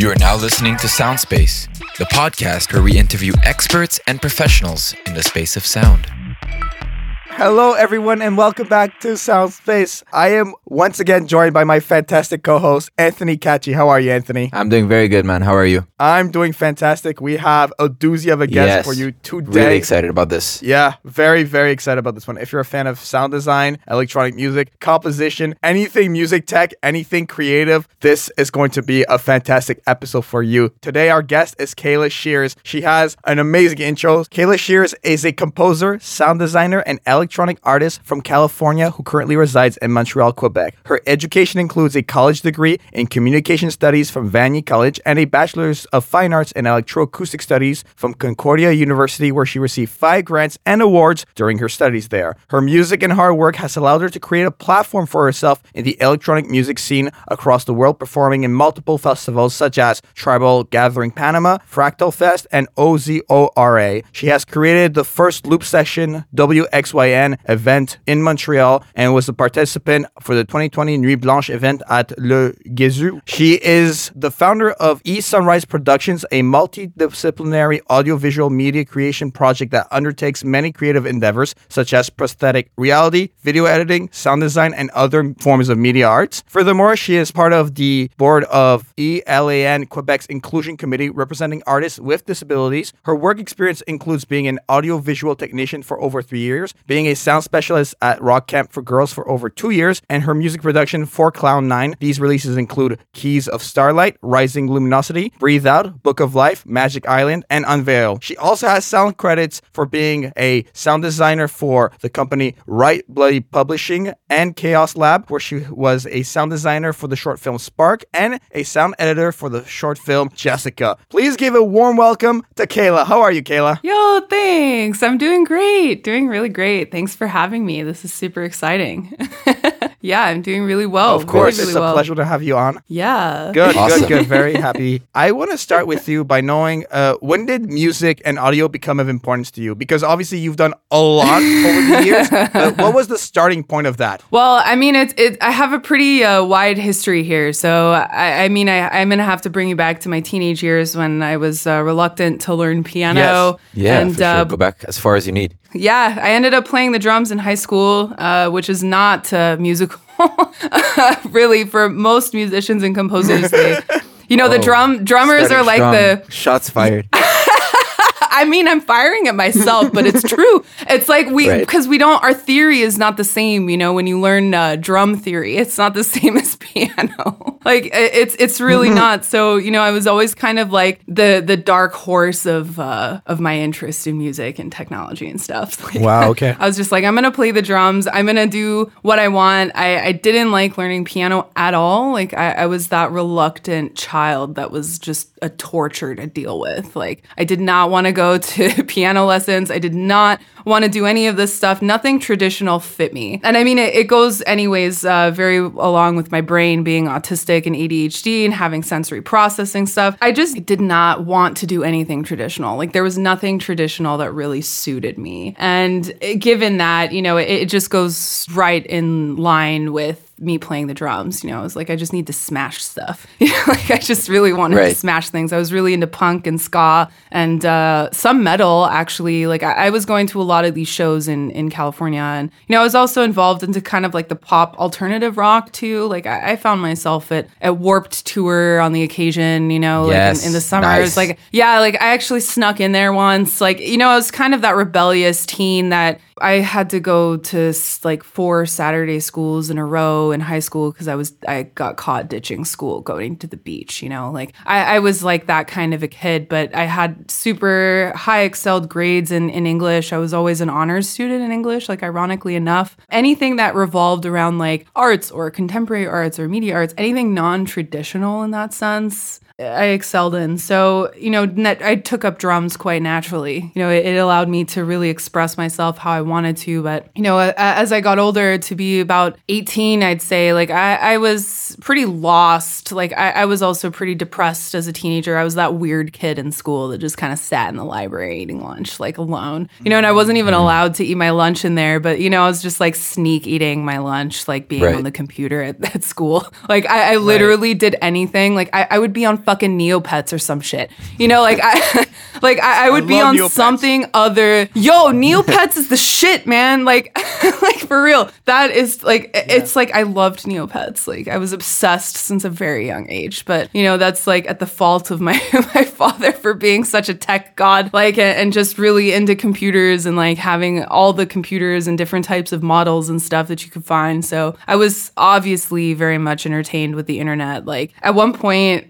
You are now listening to Soundspace, the podcast where we interview experts and professionals in the space of sound. Hello, everyone, and welcome back to Sound Space. I am once again joined by my fantastic co host, Anthony Cachi. How are you, Anthony? I'm doing very good, man. How are you? I'm doing fantastic. We have a doozy of a guest Yes. for you today. Really excited about this. Yeah, very, very excited about this one. If you're a fan of sound design, electronic music, composition, anything music tech, anything creative, this is going to be a fantastic episode for you. Today, our guest is Kayla Shears. She has an amazing intro. Kayla Shears is a composer, sound designer, and electronic artist from California who currently resides in Montreal, Quebec. Her education includes a college degree in communication studies from Vanier College and a bachelor's of fine arts in electroacoustic studies from Concordia University, where she received five grants and awards during her studies there. Her music and hard work has allowed her to create a platform for herself in the electronic music scene across the world, performing in multiple festivals such as Tribal Gathering Panama, Fractal Fest, and OZORA. She has created the first loop session WXYN event in Montreal and was a participant for the 2020 Nuit Blanche event at Le Gesù. She is the founder of E Sunrise Productions, a multidisciplinary audiovisual media creation project that undertakes many creative endeavors such as prosthetic reality, video editing, sound design, and other forms of media arts. Furthermore, she is part of the board of ELAN Quebec's Inclusion Committee representing artists with disabilities. Her work experience includes being an audiovisual technician for over three years, being a sound specialist at Rock Camp for Girls for over two years, and her music production for Clown 9. These releases include Keys of Starlight, Rising Luminosity, Breathe Out, Book of Life, Magic Island, and Unveil. She also has sound credits for being a sound designer for the company Right Bloody Publishing and Chaos Lab, where she was a sound designer for the short film Spark and a sound editor for the short film Jessica. Please give a warm welcome to Kayla. How are you, Kayla? Yo, thanks. I'm doing great. Doing really great. Thanks for having me. This is super exciting. yeah, I'm doing really well. Of course, really, it's a well. pleasure to have you on. Yeah. Good, Awesome. good, good. Very happy. I want to start with you by knowing uh, when did music and audio become of importance to you? Because obviously you've done a lot over the years. But what was the starting point of that? Well, I mean, it's it. I have a pretty uh, wide history here, so I, I mean, I, I'm gonna have to bring you back to my teenage years when I was uh, reluctant to learn piano. Yes. Yeah, and for sure. uh, Go back as far as you need. Yeah, I ended up playing the drums in high school, uh, which is not uh, musical, really. For most musicians and composers, they, you know, the Oh, drum drummers Starting are like strong. the. shots fired. I mean, I'm firing at myself, but it's true. It's like we Right. because we don't. Our theory is not the same. You know, when you learn uh, drum theory, it's not the same as piano. like it's it's really not. So you know, I was always kind of like the the dark horse of uh, of my interest in music and technology and stuff. Like, Wow, okay. I was just like, I'm gonna play the drums. I'm gonna do what I want. I, I didn't like learning piano at all. Like I, I was that reluctant child that was just a torture to deal with. Like I did not want to go to piano lessons. I did not want to do any of this stuff. Nothing traditional fit me. And I mean, it, it goes anyways uh, very along with my brain being autistic and ADHD and having sensory processing stuff. I just did not want to do anything traditional. Like there was nothing traditional that really suited me. And eh, given that, you know, it, it just goes right in line with me playing the drums. You know, I was like, I just need to smash stuff. You know, like I just really wanted to smash things. I was really into punk and ska and uh, some metal. Actually, like I, I was going to a lot of these shows in in California, and you know, I was also involved into kind of like the pop alternative rock too. Like I, I found myself at at Warped Tour on the occasion. You know, like Yes, in, in the summers. nice. Like yeah, like I actually snuck in there once. Like you know, I was kind of that rebellious teen that I had to go to like four Saturday schools in a row in high school because I was I got caught ditching school going to the beach. You know, like I, I was like that kind of a kid, but I had super high excelled grades in in English. I was always an honors student in English. Like ironically enough, anything that revolved around like arts or contemporary arts or media arts, anything non traditional in that sense. I excelled in. So, you know, net, I took up drums quite naturally. You know, it, it allowed me to really express myself how I wanted to. But, you know, as I got older, to be about 18, I'd say, like, I, I was pretty lost. Like, I, I was also pretty depressed as a teenager. I was that weird kid in school that just kind of sat in the library eating lunch, like, alone. You know, and I wasn't even allowed to eat my lunch in there. But, you know, I was just like sneak eating my lunch, like being Right. on the computer at, at school. Like, I, I literally did anything. Like, I, I would be on fucking Neopets or some shit. You know, like I like I, I would be on Neopets. something other. Yo, Neopets is the shit, man. Like like for real. That is like it's like I loved Neopets. Like I was obsessed since a very young age. But you know, that's like at the fault of my my father for being such a tech god, like and just really into computers and like having all the computers and different types of models and stuff that you could find. So I was obviously very much entertained with the internet. Like at one point,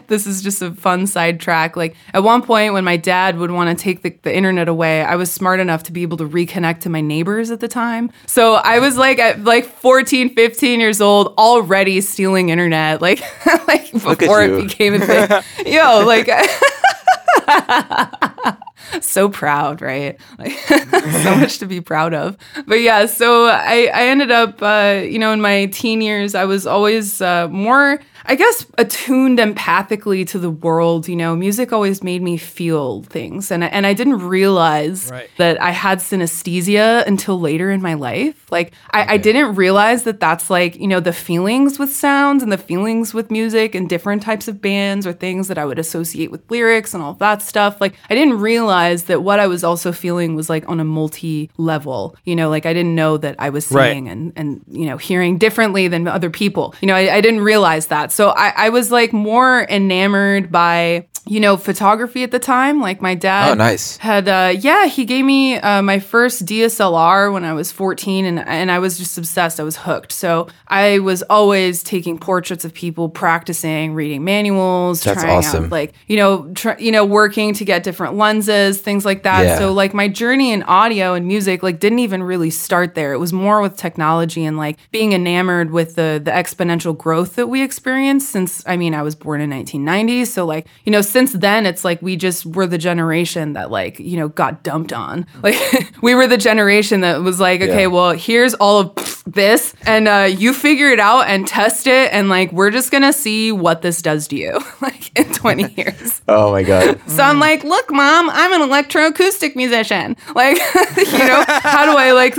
this is just a fun sidetrack. Like at one point when my dad would want to take the, the internet away, I was smart enough to be able to reconnect to my neighbors at the time. So I was like at like 14, 15 years old, already stealing internet, like like before it became a thing. Yo, like so proud, right? Like so much to be proud of. But yeah, so I, I ended up, uh, you know, in my teen years, I was always uh, more, I guess, attuned empathically to the world. You know, music always made me feel things, and I- and I didn't realize Right. that I had synesthesia until later in my life. Like I, I didn't realize that that's like you know the feelings with sounds and the feelings with music and different types of bands or things that I would associate with lyrics and all that stuff. Like I didn't realize that what I was also feeling was like on a multi level. You know, like I didn't know that I was Right. seeing and and you know hearing differently than other people. You know, I, I didn't realize that. So I, I was like more enamored by you know photography at the time. Like my dad Oh, nice. had uh yeah he gave me uh, my first dslr when i was 14 and, and i was just obsessed i was hooked so i was always taking portraits of people practicing reading manuals That's trying awesome. out like you know tr- you know working to get different lenses things like that Yeah. so like my journey in audio and music like didn't even really start there it was more with technology and like being enamored with the the exponential growth that we experienced since i mean i was born in 1990 so like you know since then it's like we just were the generation that like you know got dumped on like we were the generation that was like okay Yeah. well here's all of this and uh, you figure it out and test it and like we're just gonna see what this does to you like in 20 years Oh my god. so I'm like, look, mom, I'm an electroacoustic musician. Like, you know, how do I like,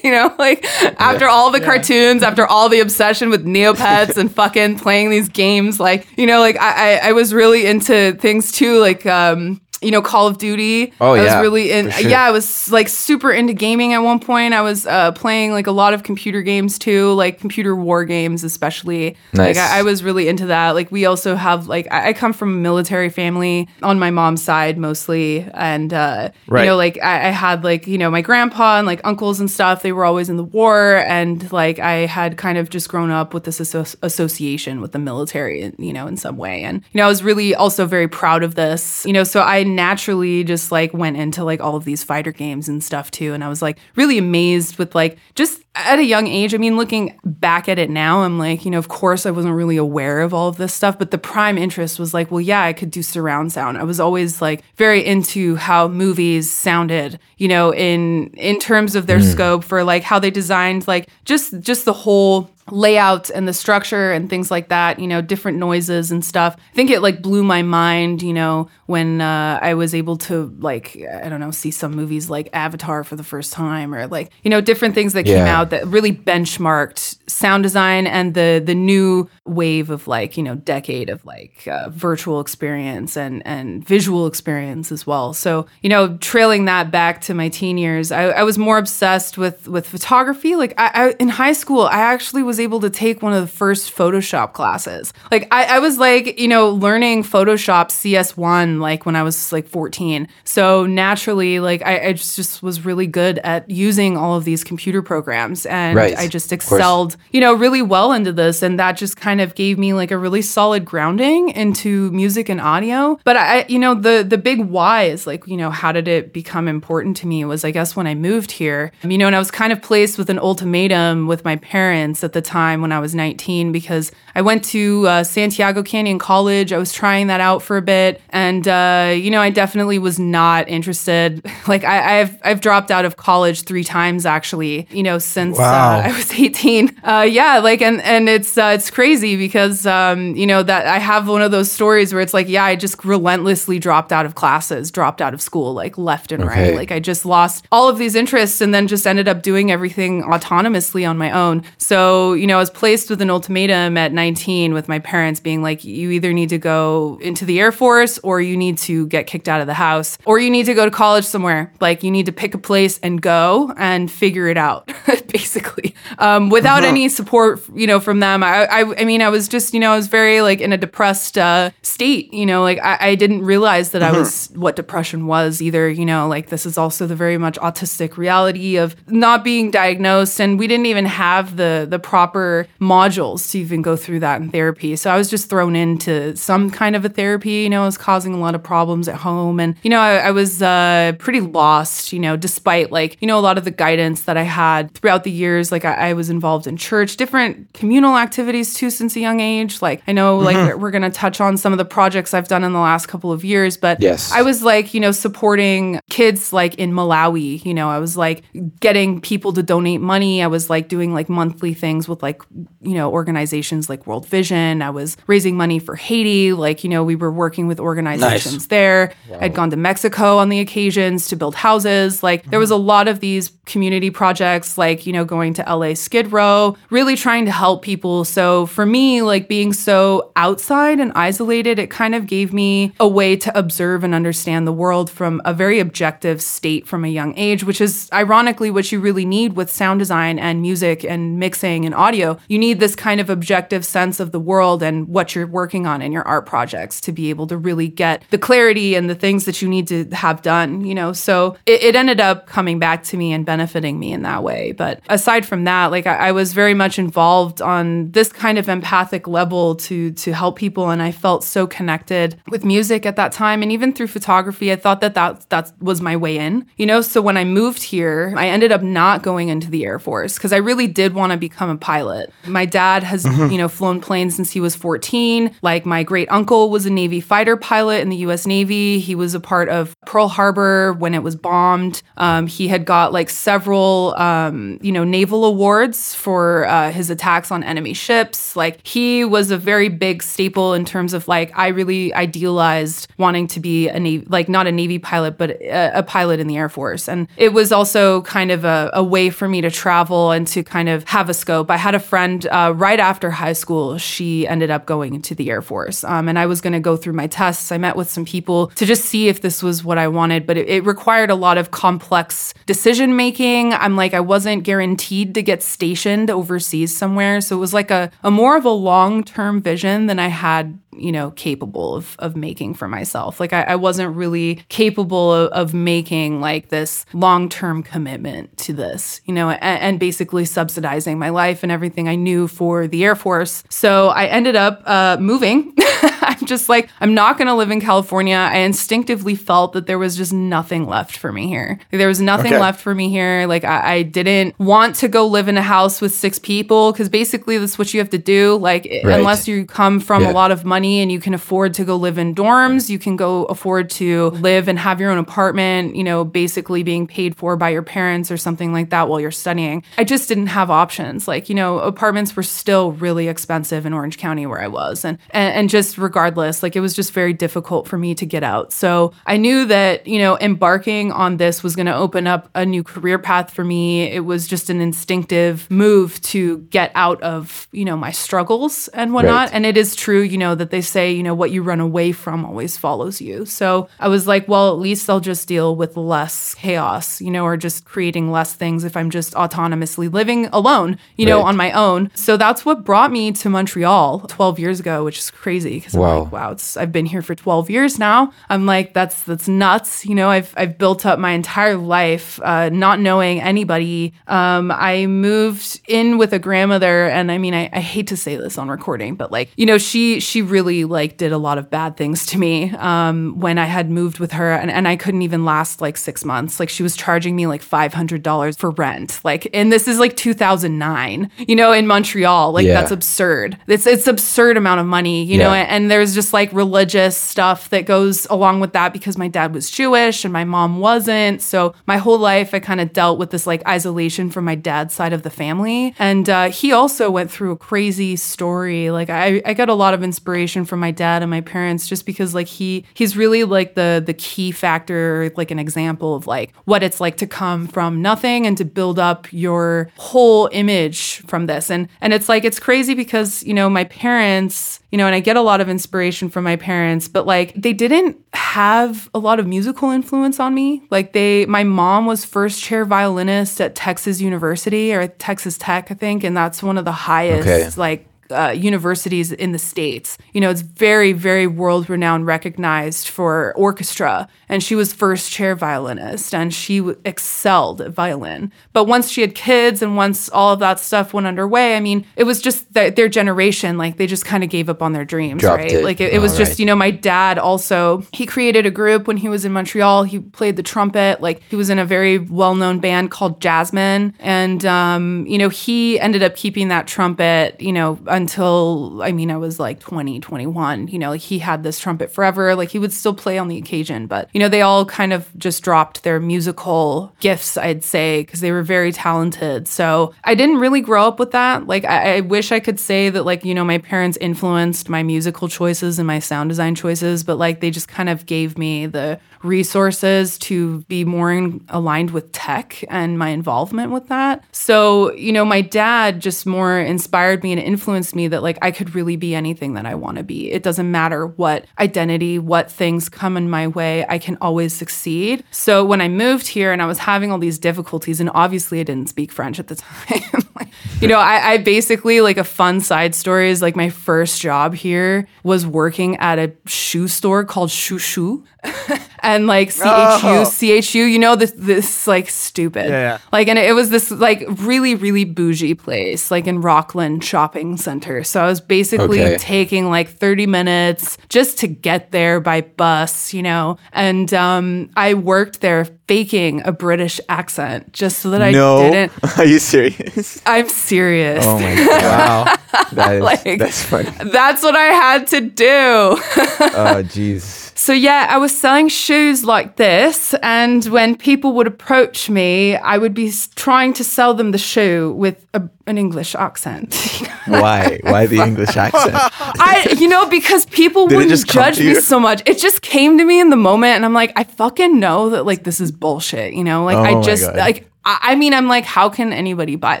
you know, like after all the cartoons, after all the obsession with Neopets and fucking playing these games, like, you know, like I, I, I was really into things too, like, um, you know, Call of Duty. Oh, I yeah, was really in. sure. Yeah, I was like super into gaming at one point. I was uh, playing like a lot of computer games too, like computer war games, especially. Nice. Like I, I was really into that. Like we also have like I, I come from a military family on my mom's side mostly, and uh, Right. you know like I, I had like you know my grandpa and like uncles and stuff. They were always in the war, and like I had kind of just grown up with this asso- association with the military, you know, in some way. And you know I was really also very proud of this, you know. So I naturally just like went into like all of these fighter games and stuff too, and I was like really amazed with like just at a young age. I mean, looking back at it now, I'm like, you know, of course I wasn't really aware of all of this stuff, but the prime interest was like, well, yeah, I could do surround sound. I was always like very into how movies sounded, you know, in in terms of their scope for like how they designed like just just the whole layout and the structure and things like that, you know, different noises and stuff. I think it like blew my mind, you know, when uh, I was able to like I don't know, see some movies like Avatar for the first time or like, you know, different things that came Yeah. Out that really benchmarked sound design and the the new wave of like, you know, decade of like uh, virtual experience and and visual experience as well. So, you know, trailing that back to my teen years, I, I was more obsessed with with photography. Like I, I in high school, I actually was able to take one of the first Photoshop classes. Like I, I was like, you know, learning Photoshop CS1 like when I was like 14. So naturally, like I, I just, just was really good at using all of these computer programs and Right. I just excelled, you know, really well into this. And that just kind of gave me like a really solid grounding into music and audio. But I, you know, the the big why is like, you know, how did it become important to me was I guess when I moved here, you know, and I was kind of placed with an ultimatum with my parents at the time when I was 19 because I went to uh, Santiago Canyon College. I was trying that out for a bit, and uh, you know, I definitely was not interested. Like I, I've I've dropped out of college three times actually. You know, since since Wow. uh, I was 18. Uh, yeah, like and and it's uh, it's crazy because um, you know that I have one of those stories where it's like, yeah, I just relentlessly dropped out of classes, dropped out of school, like left and Okay. right. Like I just lost all of these interests and then just ended up doing everything autonomously on my own. So you know, I was placed with an ultimatum at 19 with my parents being like, you either need to go into the Air Force or you need to get kicked out of the house or you need to go to college somewhere. Like you need to pick a place and go and figure it out, basically. Um, without any support, you know, from them. I, I, I mean, I was just, you know, I was very like in a depressed uh, state. You know, like I, I didn't realize that I was what depression was either. You know, like this is also the very much autistic reality of not being diagnosed, and we didn't even have the the proper modules to even go through that in therapy. So I was just thrown into some kind of a therapy. You know, it was causing a lot of problems at home, and you know, I, I was uh, pretty lost. You know, despite like you know a lot of the guidance that I had throughout the years. Like I, I was involved in church, different communal activities too since a young age. Like I know, like mm-hmm. we're, gonna touch on some of the projects I've done in the last couple of years, but Yes. I was like you know supporting kids like in Malawi. You know, I was like getting people to donate money. I was like doing like monthly things with like you know organizations like World Vision. I was raising money for Haiti. Like you know, we were working with organizations there. I'd gone to Mexico on the occasions to build houses. Like there was a lot of these community projects, like, you know, going to LA Skid Row, really trying to help people. So for me, like being so outside and isolated, it kind of gave me a way to observe and understand the world from a very objective state from a young age, which is ironically what you really need with sound design and music and mixing and audio. You need this kind of objective sense of the world and what you're working on in your art projects to be able to really get the clarity and the things that you need to have done, you know? So it, it ended up coming back to me and benefiting me in that way. But aside from that, like I, I was very much involved on this kind of empathic level to to help people, and I felt so connected with music at that time, and even through photography. I thought that that that was my way in, you know. So when I moved here, I ended up not going into the Air Force because I really did want to become a pilot. My dad has you know flown planes since he was 14. Like my great uncle was a Navy fighter pilot in the U.S. Navy. He was a part of Pearl Harbor when it was bombed. Um, he had got like several, um, you know, naval awards for uh, his attacks on enemy ships. Like he was a very big staple in terms of like I really idealized wanting to be a navy, like not a navy pilot, but a, a pilot in the Air Force. And it was also kind of a, a way for me to travel and to kind of have a scope. I had a friend uh, right after high school. She ended up going into the Air Force, um, and I was going to go through my tests. I met with some people to just see if this was what I wanted, but it, it required a lot of complex decision making. I'm like, I wasn't guaranteed to get stationed overseas somewhere. So it was like a, a more of a long term vision than I had you know capable of of making for myself. Like i, I wasn't really capable of, of making like this long-term commitment to this you know and, and basically subsidizing my life and everything i knew for the air force. So i ended up uh, moving i'm just like i'm not going to live in california. I instinctively felt that there was just nothing left for me here. There was nothing Okay. left for me here. Like I, I didn't want to go live in a house with six people because basically that's what you have to do. Like Right. unless you come from Yeah. a lot of money and you can afford to go live in dorms you can go afford to live and have your own apartment you know basically being paid for by your parents or something like that while you're studying. I just didn't have options. Like you know apartments were still really expensive in orange county where i was. And and, and just regardless like it was just very difficult for me to get out so i knew that you know embarking on this was going to open up a new career path for me it was just an instinctive move to get out of you know my struggles and whatnot Right. and it is true, you know, that they say, you know, what you run away from always follows you. So I was like, well, at least I'll just deal with less chaos, you know, or just creating less things if I'm just autonomously living alone, you know, on my own. So that's what brought me to Montreal 12 years ago, which is crazy because Wow. Like, wow, it's, I've been here for 12 years now. I'm like, that's that's nuts. You know, I've I've built up my entire life uh, not knowing anybody. Um, I moved in with a grandmother, and I mean, I, I hate to say this on recording, but like, you know, she she really like did a lot of bad things to me um, when I had moved with her, and, and I couldn't even last like six months. Like, she was charging me like five hundred dollars for rent. Like, and this is like 2009. You know, in Montreal, like Yeah. that's absurd. It's it's absurd amount of money. You know, Yeah. and there's just like religious stuff that goes along with that because my dad was Jewish and my mom wasn't. So my whole life I kind of dealt with this like isolation from my dad's side of the family. And uh, he also went through a crazy story. Like I, I got a lot of inspiration from my dad and my parents just because like he he's really like the the key factor, like an example of like what it's like to come from nothing and to build up your whole image from this. And and it's like it's crazy because, you know, my parents, you know, and I get a lot of inspiration from my parents, but like they didn't have a lot of musical influence on me. Like they my mom was first chair violinist at Texas University or Texas Tech, I think, and that's one of the highest Okay. like uh, universities in the states. You know, it's very, very world renowned, recognized for orchestra. And she was first chair violinist, and she w- excelled at violin. But once she had kids, and once all of that stuff went underway, I mean, it was just th- their generation. Like they just kind of gave up on their dreams, Dropped right? it. Like it, it was All just, right. you know, my dad also he created a group when he was in Montreal. He played the trumpet. Like he was in a very well known band called Jasmine, and um, you know, he ended up keeping that trumpet, you know, until I mean, I was like 20, 21. You know, like he had this trumpet forever. Like he would still play on the occasion, but you know, they all kind of just dropped their musical gifts, I'd say, because they were very talented. So I didn't really grow up with that. Like I, I wish I could say that, like, you know, my parents influenced my musical choices and my sound design choices, but like they just kind of gave me the resources to be more in, aligned with tech and my involvement with that. So, you know, my dad just more inspired me and influenced me that like I could really be anything that I want to be. It doesn't matter what identity, what things come in my way, I can always succeed. So, when I moved here and I was having all these difficulties, and obviously I didn't speak French at the time, like, you know, I, I basically like a fun side story is like my first job here was working at a shoe store called Chouchou. and like CHU, Oh. CHU, you know, this this like stupid. Yeah, yeah. Like, and it was this like really, really bougie place, like in Rockland Shopping Center. So I was basically Okay. taking like 30 minutes just to get there by bus, you know. And um, I worked there faking a British accent just so that I didn't. Are you serious? I'm serious. Oh my god. Wow. That is Like- that's funny. That's what I had to do. Oh jeez. So yeah, I was selling shoes like this, and when people would approach me, I would be trying to sell them the shoe with a, an English accent. Why? Why the English accent? I, you know, because people Did wouldn't judge me so much. It just came to me in the moment, and I'm like, I fucking know that like this is bullshit. You know, like Oh I just like. I I mean, I'm like, how can anybody buy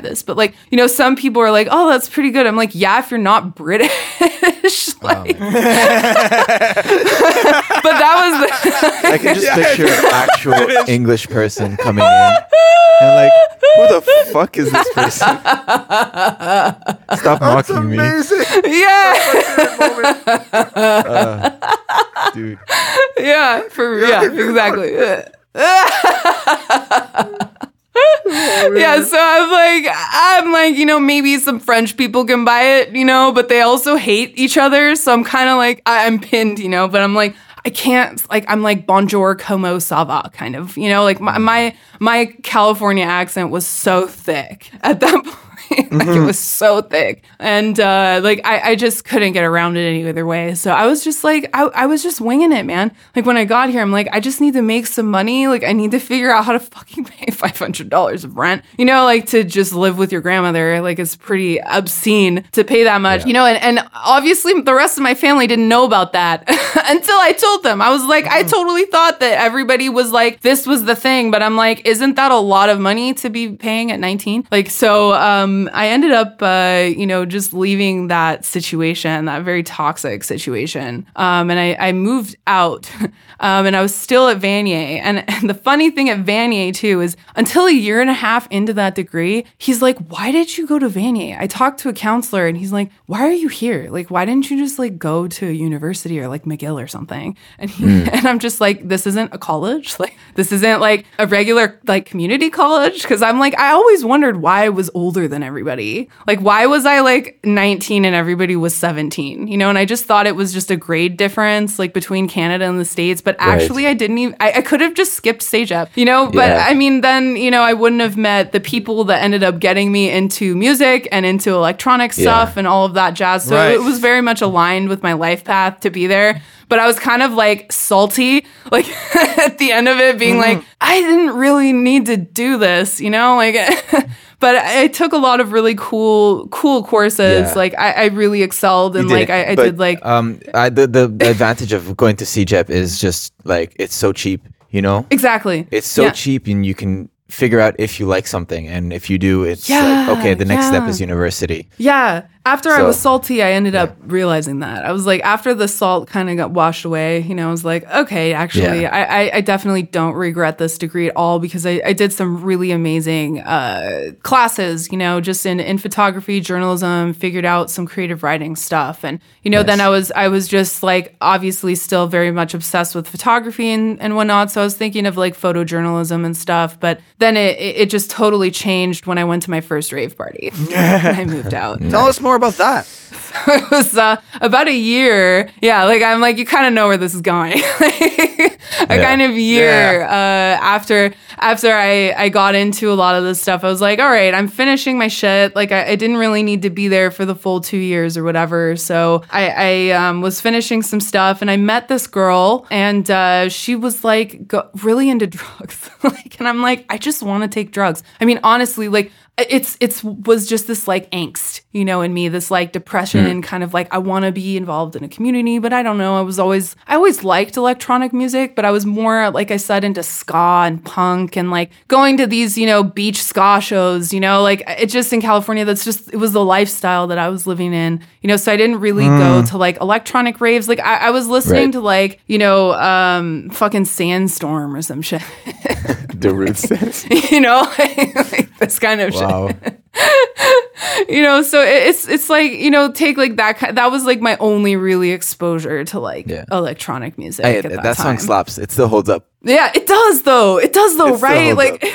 this? But like, you know, some people are like, oh, that's pretty good. I'm like, yeah, if you're not British, oh like. But that was the. I can just picture an actual English person coming in and like, who the fuck is this person? Stop That's mocking me, amazing. yeah, uh, dude. yeah, for yeah, exactly. yeah, so I'm like, I'm like, you know, maybe some French people can buy it, you know, but they also hate each other. So I'm kind of like, I- I'm pinned, you know, but I'm like, I can't, like, I'm like, bonjour, como ça va, kind of, you know, like my, my, my California accent was so thick at that point. like it was so thick. And uh, like I, I just couldn't get around it any other way. So I was just like, I, I was just winging it, man. Like when I got here, I'm like, I just need to make some money. Like I need to figure out how to fucking pay $500 of rent. You know, like to just live with your grandmother. Like it's pretty obscene to pay that much, you know, and, and obviously the rest of my family didn't know about that until I told them. I was like, I totally thought that everybody was like, this was the thing. But I'm like, isn't that a lot of money to be paying at 19? Like, so um, I ended up, uh, you know, just leaving that situation, that very toxic situation. Um, and I, I moved out um, and I was still at Vanier. And, and the funny thing at Vanier, too, is until a year and a half into that degree, he's like, why did you go to Vanier? I talked to a counselor and he's like, why are you here? Like, why didn't you just like go to a university or like McGill or something? And he, and I'm just like, this isn't a college. Like, this isn't like a regular like community college. Cause I'm like, I always wondered why I was older than than everybody? Like, why was I like 19 and everybody was 17? You know, and I just thought it was just a grade difference like between Canada and the States. But actually, I didn't even, I, I could have just skipped stage up, you know? But Yeah. I mean, then, you know, I wouldn't have met the people that ended up getting me into music and into electronic Yeah. stuff and all of that jazz. So Right. it was very much aligned with my life path to be there. But I was kind of like salty, like at the end of it, being Mm-hmm. like, I didn't really need to do this, you know? Like, but I took a lot of really cool, cool courses. Yeah. Like, I, I really excelled and like, I, I But, did like, um I, the, the advantage of going to CEGEP is just like it's so cheap you know exactly. it's so Yeah. cheap and you can figure out if you like something and if you do it's Yeah, like okay the next step is university Yeah. After I was salty, I ended up realizing that. I was like, after the salt kind of got washed away, you know, I was like, okay, actually, Yeah. I, I, I definitely don't regret this degree at all because I, I did some really amazing uh, classes, you know, just in, in photography, journalism, figured out some creative writing stuff. And, you know, then I was I was just like obviously still very much obsessed with photography and, and whatnot. So I was thinking of like photojournalism and stuff. But then it, it it just totally changed when I went to my first rave party. and I moved out Tell us more about that. it was uh, about a year. Yeah, like I'm like you kind of know where this is going. a kind of year uh, after after I I got into a lot of this stuff, I was like, all right, I'm finishing my shit. Like I, I didn't really need to be there for the full two years or whatever. So I I um, was finishing some stuff, and I met this girl, and uh, she was like go- really into drugs. like, and I'm like, I just want to take drugs. I mean, honestly, like it's it's was just this like angst you know in me this like depression and kind of like i want to be involved in a community but i don't know. I was always i always liked electronic music but i was more like i said into ska and punk and like going to these you know beach ska shows you know like it just in california that's just it was the lifestyle that i was living in you know so i didn't really go to like electronic raves. Like i, I was listening Right. to like you know um fucking sandstorm or some shit. The roots you know like this kind of shit wow you know so it's it's like you know take like that that was like my only really exposure to like Yeah. electronic music at that, that, song slaps. It still holds up. Yeah it does though. It does though It right? like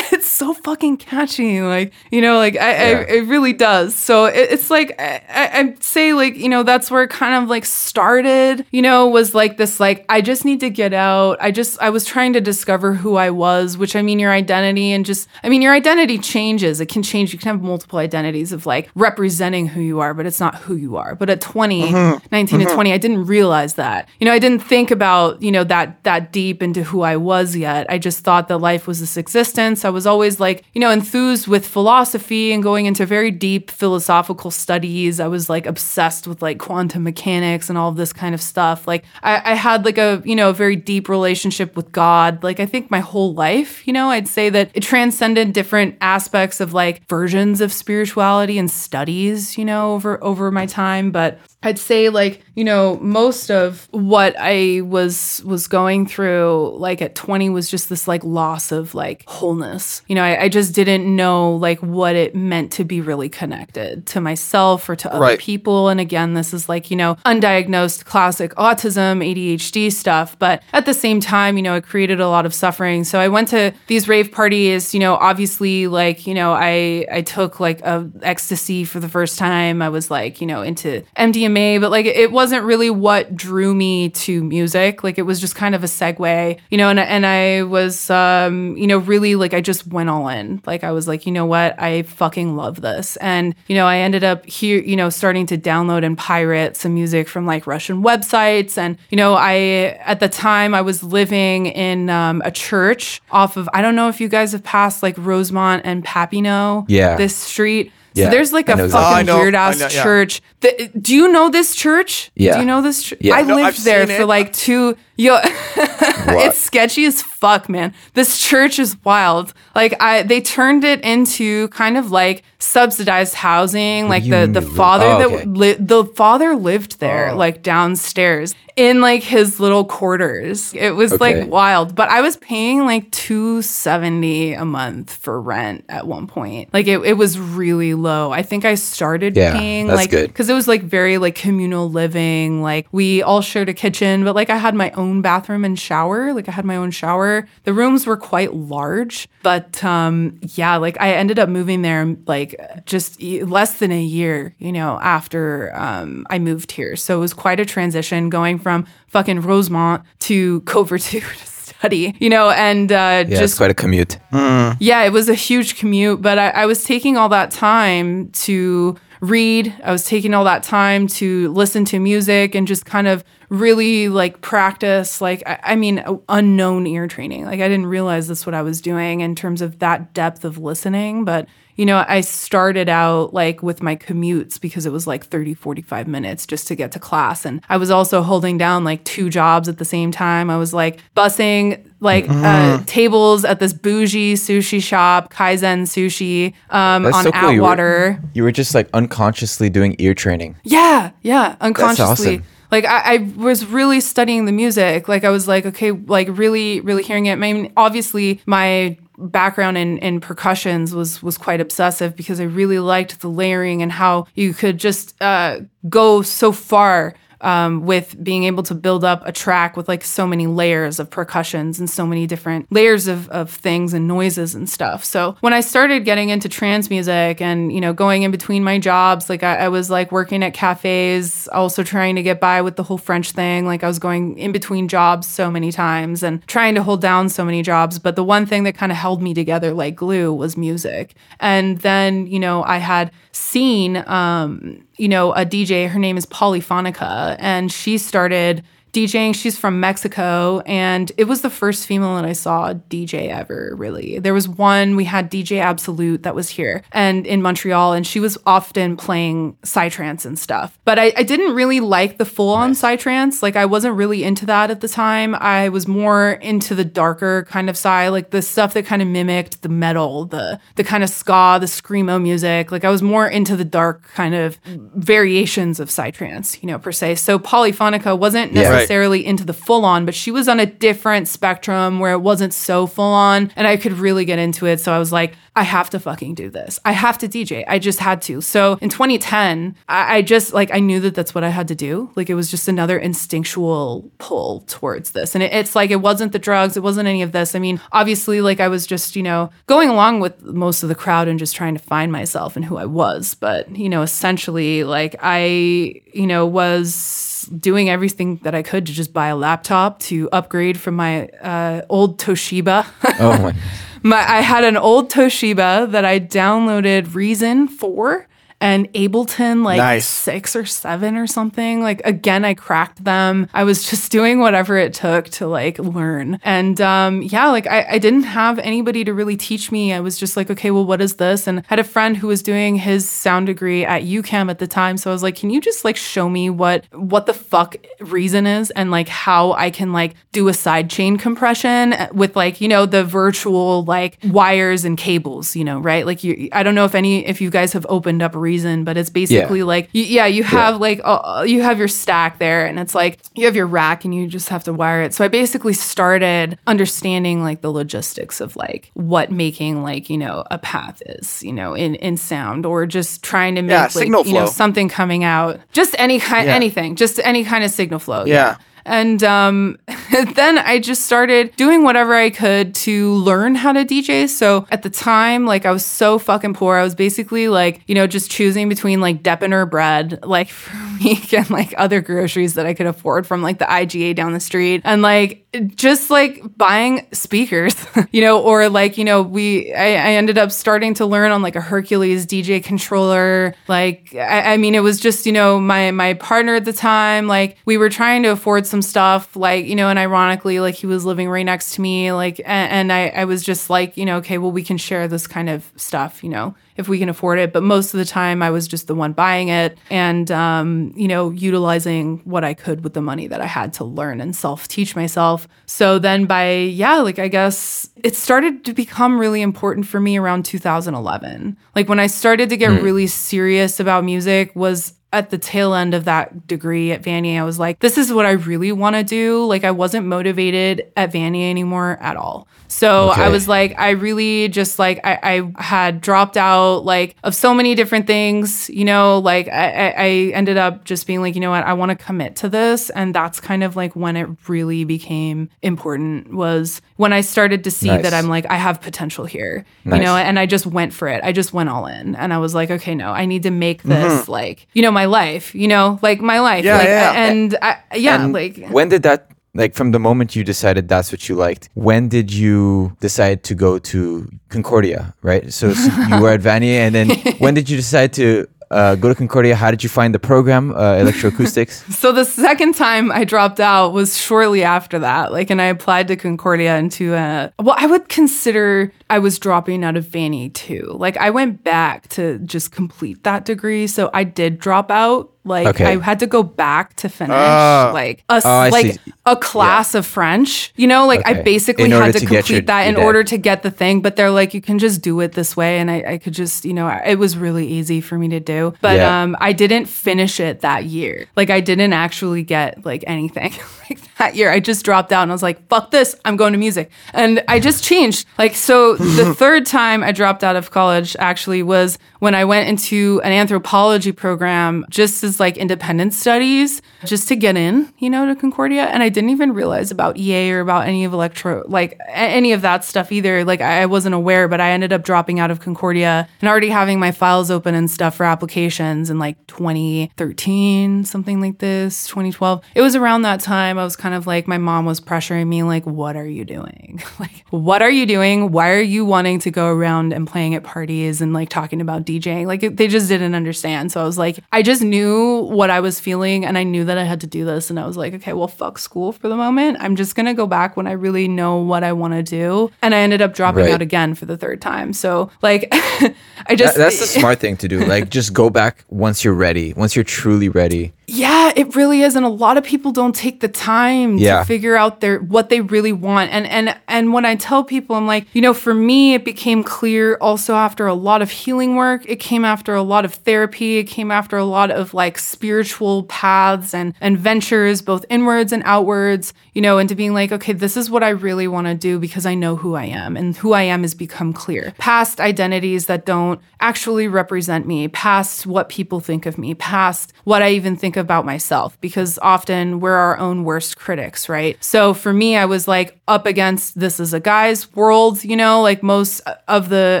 it's so fucking catchy. Like you know like I, Yeah. I it really does. So it, it's like I, I say like you know that's where it kind of like started you know was like this like I just need to get out. I just I was trying to discover who I was which I mean your identity and just I mean your identity changes. It can change. You can have multiple identities of like representing who you are but it's not who you are. But at 20 Mm-hmm. 19 and 20 I didn't realize that. You know I didn't think about you know that that deep into who I was yet. I just thought that life was this existence. I was always like you know enthused with philosophy and going into very deep philosophical studies. I was like obsessed with like quantum mechanics and all of this kind of stuff. Like I, I had like a you know a very deep relationship with God. Like I think my whole life you know I'd say that it transcended different aspects of like versions of spirituality and studies you know over over my time but I'd say like you know most of what I was was going through like at 20 was just this like loss of like wholeness. You know, I, I just didn't know like what it meant to be really connected to myself or to other Right. people. And again, this is like you know undiagnosed classic autism, ADHD stuff. But at the same time, you know, it created a lot of suffering. So I went to these rave parties. You know, obviously like you know I I took like a ecstasy for the first time. I was like you know into MDMA, but like it wasn't really what drew me to music. Like it was just kind of a segue, you know. And and I was, um, you know, really like I just went all in. Like I was like, you know what, I fucking love this. And you know, I ended up here, you know, starting to download and pirate some music from like Russian websites. And you know, I at the time I was living in um, a church off of I don't know if you guys have passed like Rosemont and Papineau. Yeah. this street. So there's like a know exactly. Fucking know, weird ass know, yeah. church. The- do you know this church? Yeah. Do you know this church? Yeah. I No, lived I've there for it. like two. Yo, it's sketchy as fuck, man. This church is wild. Like I, they turned it into kind of like subsidized housing. Like the the father Oh, that li- the father lived there, Oh. like downstairs in like his little quarters. It was Okay. like wild. But I was paying like two seventy a month for rent at one point. Like it, it was really low. I think I started Yeah, paying like because it was like very like communal living. Like we all shared a kitchen, but like I had my own own bathroom and shower. Like I had my own shower. The rooms were quite large, but um, yeah, like I ended up moving there like just less than a year, you know, after um, I moved here. So it was quite a transition going from fucking Rosemont to Côte-Vertu to study, you know, and uh, Yeah, just it's quite a commute. yeah, it was a huge commute, but I, I was taking all that time to read. I was taking all that time to listen to music and just kind of really like practice, like, I, I mean, unknown ear training. Like, I didn't realize that's what I was doing in terms of that depth of listening. But, you know, I started out like with my commutes because it was like 30, 45 minutes just to get to class. And I was also holding down like two jobs at the same time. I was like busing like uh, tables at this bougie sushi shop, Kaizen Sushi, um, on so cool. You were- Atwater. You were just like unconsciously doing ear training. Yeah, yeah, unconsciously. awesome. Like I, I was really studying the music. Like I was like, okay, like really, really hearing it. I mean, obviously my background in, in percussions was was quite obsessive because I really liked the layering and how you could just uh, go so far um, with being able to build up a track with like so many layers of percussions and so many different layers of, of things and noises and stuff. So when I started getting into trance music and, you know, going in between my jobs, like I, I was like working at cafes, also trying to get by with the whole French thing. Like I was going in between jobs so many times and trying to hold down so many jobs. But the one thing that kind of held me together like glue was music. And then, you know, I had seen, um, you know, a DJ, her name is Polyphonica, and she started DJing. She's from Mexico, and it was the first female that I saw DJ ever, really. There was one, we had DJ Absolute that was here and in Montreal, and she was often playing Psytrance and stuff. But I, I didn't really like the full on Psytrance. Like, I wasn't really into that at the time. I was more into the darker kind of psy, like the stuff that kind of mimicked the metal, the the kind of ska, the screamo music. Like I was more into the dark kind of variations of psytrance, you know, per se. So Polyphonica wasn't Yeah. Right. Necessarily into the full on, but she was on a different spectrum where it wasn't so full on and I could really get into it. So I was like, I have to fucking do this. I have to DJ. I just had to. So in 2010, I, I just like, I knew that that's what I had to do. Like it was just another instinctual pull towards this. And it, it's like, it wasn't the drugs, it wasn't any of this. I mean, obviously, like I was just, you know, going along with most of the crowd and just trying to find myself and who I was. But, you know, essentially, like I, you know, was doing everything that I could to just buy a laptop to upgrade from my uh, old Toshiba. Oh my. My, I had an old Toshiba that I downloaded Reason 4 and Ableton like Nice. six or seven or something. Like again, I cracked them. I was just doing whatever it took to like learn. And um, yeah, like I, I didn't have anybody to really teach me. I was just like, okay, well, what is this? And I had a friend who was doing his sound degree at UQAM at the time. So I was like, can you just like show me what what the fuck reason is and like how I can like do a sidechain compression with like, you know, the virtual like wires and cables, you know, right? Like you I don't know if any if you guys have opened up reason, but it's basically like you, yeah, you have like uh, you have your stack there and it's like you have your rack and you just have to wire it. So I basically started understanding like the logistics of like what making like, you know, a path is, you know, in in sound or just trying to make Yeah, like, signal you know, something coming out. Just any kind Yeah. anything, just any kind of signal flow. Yeah. And um, then I just started doing whatever I could to learn how to DJ. So at the time, like I was so fucking poor. I was basically like, you know, just choosing between like Deppiner bread, like week, and like other groceries that I could afford from like the IGA down the street. And like just like buying speakers, you know, or like, you know, we, I, I ended up starting to learn on like a Hercules DJ controller. Like, I, I mean, it was just, you know, my, my partner at the time, like we were trying to afford some stuff, like, you know, and ironically, like he was living right next to me, like, and, and I, I was just like, you know, okay, well, we can share this kind of stuff, you know, if we can afford it. But most of the time, I was just the one buying it and, um, you know, utilizing what I could with the money that I had to learn and self teach myself. So then by, yeah, like I guess it started to become really important for me around 2011. Like when I started to get really serious about music was at the tail end of that degree at Vanier, I was like, this is what I really want to do. Like, I wasn't motivated at Vanier anymore at all. So I was like, I really just like, I, I had dropped out like of so many different things, you know, like I, I, I ended up just being like, you know what, I want to commit to this. And that's kind of like when it really became important was when I started to see Nice. that I'm like, I have potential here, Nice. you know, and I just went for it. I just went all in and I was like, okay, no, I need to make this Mm-hmm. like, you know, my life, you know, like my life. Yeah, like, yeah. And I, yeah, And like, when did that like from the moment you decided that's what you liked when did you decide to go to concordia right so, so you were at vanier and then when did you decide to uh, go to concordia how did you find the program uh, electroacoustics So the second time I dropped out was shortly after that. Like, and I applied to Concordia into a, well, I would consider I was dropping out of Vanier too. Like, I went back to just complete that degree. So I did drop out. Like, Okay. I had to go back to finish Ah. like a, s- Oh, like see. a class of French. You know, like I basically had to, to complete your- that in order to get the thing. But they're like, you can just do it this way. And I, I could just, you know, it was really easy for me to do. But Yeah. um, I didn't finish it that year. Like I didn't actually get like anything like that year. I just dropped out and I was like, fuck this, I'm going to music. And I just changed. Like so the third time I dropped out of college actually was when I went into an anthropology program just as like independent studies, just to get in, you know, to Concordia. And I didn't even realize about EA or about any of electro like any of that stuff either. Like I I wasn't aware, but I ended up dropping out of Concordia and already having my files open and stuff for applications in like 2013, something like this, 2012. It was around that time I was kind of like my mom was pressuring me like what are you doing? like what are you doing? Why are you wanting to go around and playing at parties and like talking about DJing? Like it- they just didn't understand. So I was like I just knew what I was feeling and I knew that I had to do this and I was like okay, well fuck school for the moment. I'm just going to go back when I really know what I want to do. And I ended up dropping Right. out again for the third time. So like I That- just that's the smart thing to do like just go back once you're ready once you're truly ready Yeah, it really is, and a lot of people don't take the time Yeah. to figure out their what they really want. And and and when I tell people, I'm like, you know, for me, it became clear also after a lot of healing work. It came after a lot of therapy. It came after a lot of like spiritual paths and and ventures, both inwards and outwards. You know, into being like, okay, this is what I really want to do because I know who I am, and who I am has become clear. Past identities that don't actually represent me, past what people think of me, past what I even think about myself, because often we're our own worst critics, right? So for me, I was like up against this is a guy's world, you know, like most of the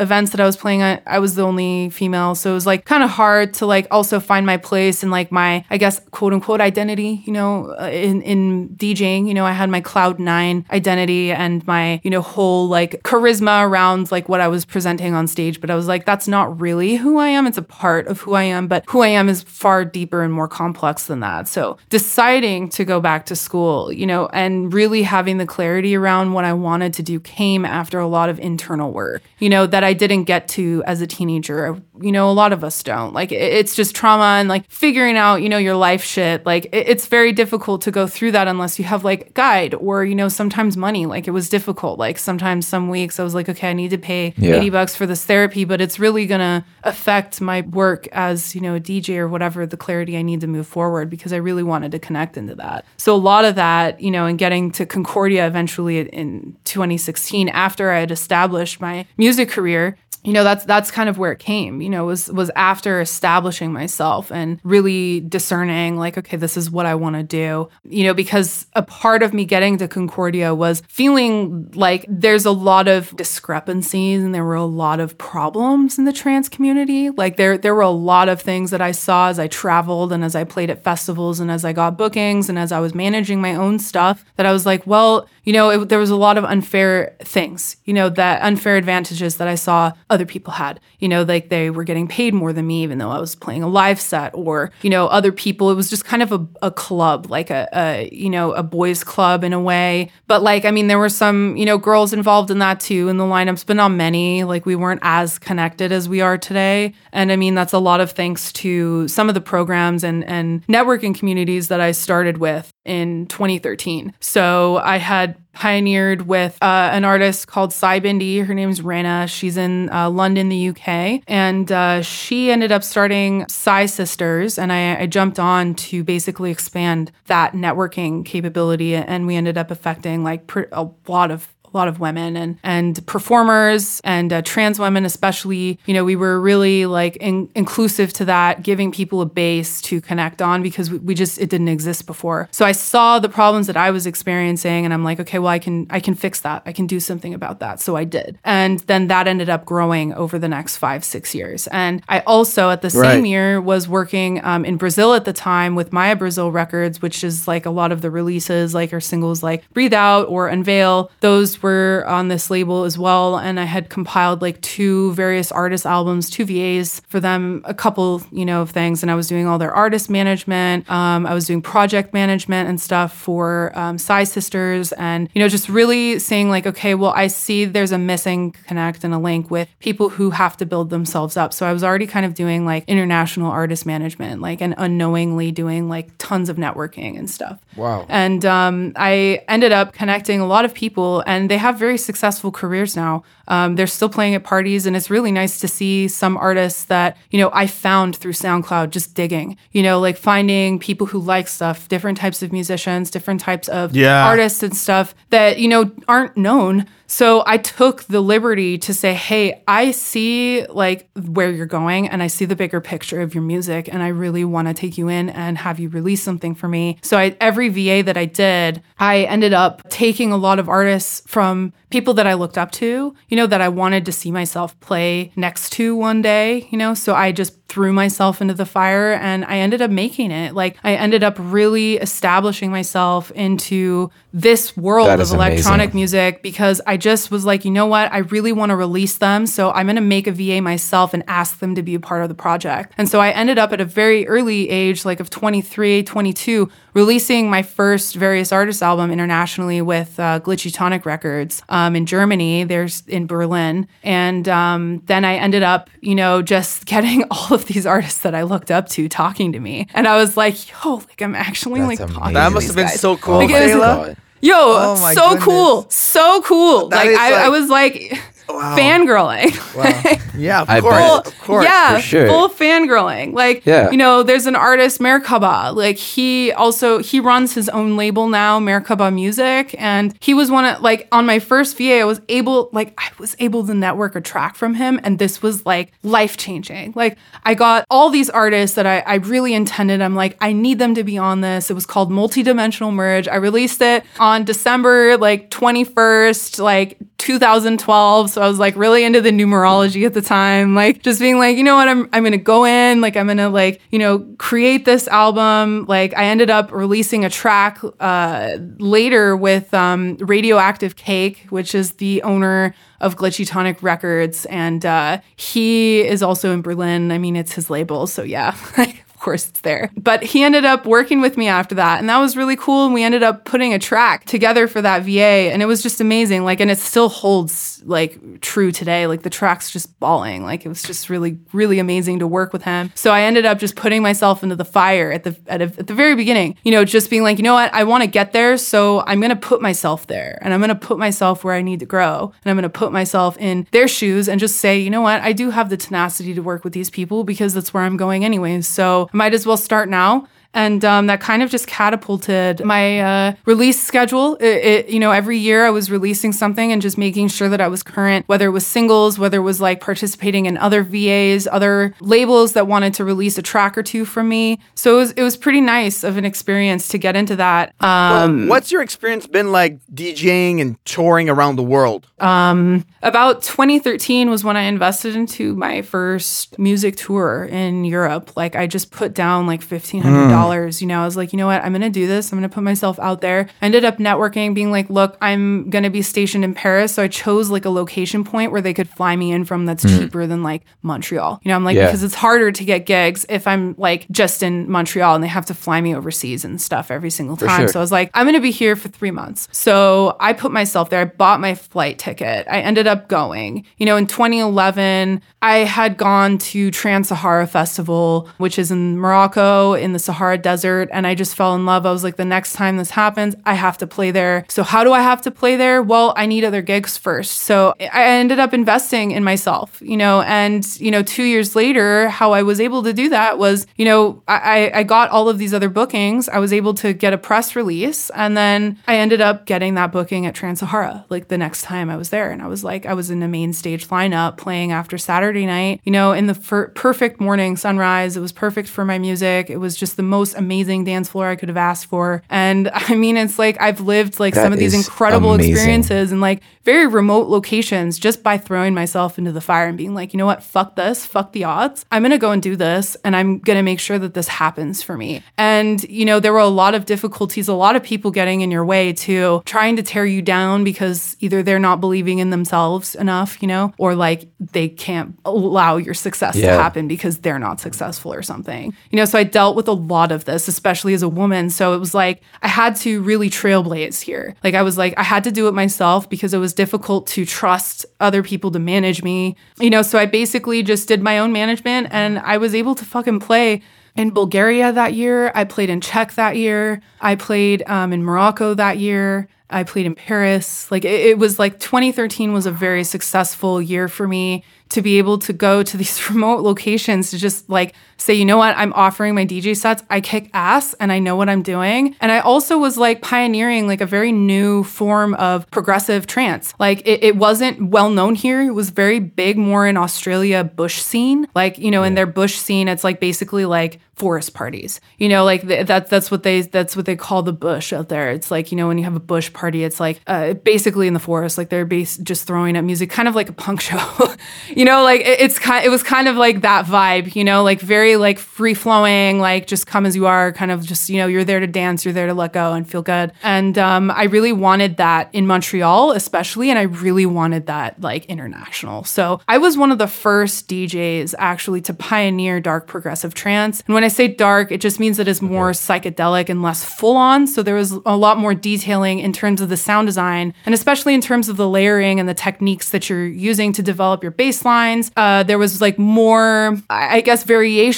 events that I was playing, I, I was the only female. So it was like kind of hard to like also find my place and like my, I guess, quote unquote identity, you know, uh, in, in DJing. You know, I had my Cloud9 identity and my, you know, whole like charisma around like what I was presenting on stage. But I was like, that's not really who I am. It's a part of who I am, but who I am is far deeper and more complex than that. So deciding to go back to school, you know, and really having the clarity around what I wanted to do came after a lot of internal work, you know, that I didn't get to as a teenager. You know, a lot of us don't. Like, it's just trauma and like figuring out, you know, your life shit. Like, it's very difficult to go through that unless you have like guide or, you know, sometimes money. Like, it was difficult. Like, sometimes some weeks I was like, okay, I need to pay Yeah. 80 bucks for this therapy, but it's really going to affect my work as, you know, a DJ or whatever the clarity I need to move forward because I really wanted to connect into that. So a lot of that, you know, and getting to Concordia eventually in 2016 after I had established my music career, you know that's that's kind of where it came you know was was after establishing myself and really discerning like okay this is what i want to do you know because a part of me getting to concordia was feeling like there's a lot of discrepancies and there were a lot of problems in the trans community. Like there there were a lot of things that i saw as i traveled and as i played at festivals and as i got bookings and as i was managing my own stuff that i was like well you know it, there was a lot of unfair things you know that unfair advantages that i saw other people had. You know, like they were getting paid more than me, even though I was playing a live set, or you know, other people. It was just kind of a, a club, like a, a you know a boys' club in a way. But like, I mean, there were some you know girls involved in that too in the lineups, but not many. Like we weren't as connected as we are today. And I mean, that's a lot of thanks to some of the programs and and networking communities that I started with in 2013. So I had pioneered with uh, an artist called Sai Bindi. Her name's Rana. She's in uh, London, the UK. And uh, she ended up starting Sai Sisters. And I, I jumped on to basically expand that networking capability. And we ended up affecting like pr- a lot of lot of women and and performers and uh, trans women especially. You know we were really like in, inclusive to that giving people a base to connect on because we, we just it didn't exist before. So i saw the problems that i was experiencing and i'm like okay well i can i can fix that. I can do something about that. So i did. And then that ended up growing over the next five six years. And i also at the Right. same year was working um, in brazil at the time with maya brazil records which is like a lot of the releases like our singles like breathe out or unveil those were on this label as well and i had compiled like two various artist albums two vas for them a couple you know of things and i was doing all their artist management um, i was doing project management and stuff for um, Sai Sisters and you know just really saying like okay well i see there's a missing connect and a link with people who have to build themselves up so i was already kind of doing like international artist management like and unknowingly doing like tons of networking and stuff Wow. and um, I ended up connecting a lot of people, and they have very successful careers now. Um, they're still playing at parties, and it's really nice to see some artists that you know I found through SoundCloud just digging. You know, like finding people who like stuff, different types of musicians, different types of Yeah. artists and stuff that you know aren't known. So I took the liberty to say, "Hey, I see like where you're going and I see the bigger picture of your music and I really want to take you in and have you release something for me." So I every VA that I did, I ended up taking a lot of artists from people that I looked up to, you know, that I wanted to see myself play next to one day, you know. So I just threw myself into the fire and I ended up making it. Like I ended up really establishing myself into this world of is amazing. electronic music because I just was like, you know what? I really want to release them. So I'm going to make a VA myself and ask them to be a part of the project. And so I ended up at a very early age, like of 23, 22, releasing my first various artist album internationally with uh, Glitchy Tonic Records um, in Germany. There's in Berlin. And um, then I ended up, you know, just getting all of these artists that I looked up to talking to me. And I was like, yo, like I'm actually That's like talking amazing. to That must these have been guys. so cool, Like, it was- Kayla. Yo, Oh so goodness. cool. So cool. That like I, like- I was like Wow. fangirling. Wow. Yeah, of I course. bet. Of course. Yeah, For sure. full fangirling. Like, Yeah. you know, there's an artist, Merkaba. Like, he also he runs his own label now, Merkaba Music, and he was one of like on my first VA. I was able, like, I was able to network a track from him, and this was like life changing. Like, I got all these artists that I, I really intended. I'm like, I need them to be on this. It was called Multidimensional Merge. I released it on December like 21st, like 2012. So I was like really into the numerology at the time, like just being like, you know what, I'm I'm gonna go in, like I'm gonna like, you know, create this album. Like I ended up releasing a track uh later with um Radioactive Cake, which is the owner of Glitchy Tonic Records. And uh he is also in Berlin. I mean, it's his label, so yeah. Course, it's there. But he ended up working with me after that, and that was really cool. And we ended up putting a track together for that VA, and it was just amazing. Like, and it still holds like true today. Like the track's just balling. Like it was just really, really amazing to work with him. So I ended up just putting myself into the fire at the at, a, at the very beginning. You know, just being like, you know what, I want to get there, so I'm gonna put myself there, and I'm gonna put myself where I need to grow, and I'm gonna put myself in their shoes, and just say, you know what, I do have the tenacity to work with these people because that's where I'm going anyways. So I might as well start now. And um, that kind of just catapulted my uh, release schedule. It, it, you know, every year I was releasing something and just making sure that I was current, whether it was singles, whether it was like participating in other VAs, other labels that wanted to release a track or two from me. So it was, it was pretty nice of an experience to get into that. Um, What's your experience been like DJing and touring around the world? Um, About 2013 was when I invested into my first music tour in Europe. Like I just put down like $1,500. You know, I was like, you know what? I'm going to do this. I'm going to put myself out there. I ended up networking, being like, look, I'm going to be stationed in Paris. So I chose like a location point where they could fly me in from that's mm. cheaper than like Montreal. You know, I'm like, Yeah. because it's harder to get gigs if I'm like just in Montreal and they have to fly me overseas and stuff every single time. sure. So I was like, I'm going to be here for three months. So I put myself there. I bought my flight ticket. I ended up going. You know, in 2011, I had gone to Trans Sahara Festival, which is in Morocco in the Sahara Sahara Desert and I just fell in love. I was like, the next time this happens, I have to play there. So, how do I have to play there? Well, I need other gigs first. So, I ended up investing in myself, you know, and, you know, two years later, how I was able to do that was, you know, I, I got all of these other bookings. I was able to get a press release and then I ended up getting that booking at Trans Sahara like the next time I was there. And I was like, I was in the main stage lineup playing after Saturday night, you know, in the perfect morning sunrise. It was perfect for my music. It was just the most amazing dance floor I could have asked for. And I mean, it's like I've lived like That some of these incredible amazing. experiences and like very remote locations just by throwing myself into the fire and being like, you know what, fuck this, fuck the odds. I'm gonna go and do this and I'm gonna make sure that this happens for me. And, you know, there were a lot of difficulties, a lot of people getting in your way too, trying to tear you down because either they're not believing in themselves enough, you know, or like they can't allow your success to happen because they're not successful or something. You know, so I dealt with a lot of this, especially as a woman. So it was like I had to really trailblaze here. Like I was like, I had to do it myself because it was difficult to trust other people to manage me. You know, so I basically just did my own management and I was able to fucking play in Bulgaria that year. I played in Czech that year. I played um, in Morocco that year. I played in Paris. Like it, it was like 2013 was a very successful year for me to be able to go to these remote locations to just like say, you know what, I'm offering my DJ sets. I kick ass and I know what I'm doing. And I also was like pioneering like a very new form of progressive trance. Like it, it wasn't well known here. It was very big more in Australia bush scene. Like, you know, in their bush scene, it's like basically like forest parties. You know, like th- that that's what they that's what they call the bush out there. It's like, you know, when you have a bush party, it's like uh, basically in the forest, like they're base just throwing up music, kind of like a punk show. you know, like it, it's kind it was kind of like that vibe, you know, like very like free flowing, like just come as you are, kind of just, you know, you're there to dance, you're there to let go and feel good. And um, I really wanted that in Montreal, especially, and I really wanted that like international. So I was one of the first DJs actually to pioneer dark progressive trance. And when I say dark, it just means that it's more psychedelic and less full on. So there was a lot more detailing in terms of the sound design, and especially in terms of the layering and the techniques that you're using to develop your bass lines. Uh, there was like more, I guess, guess,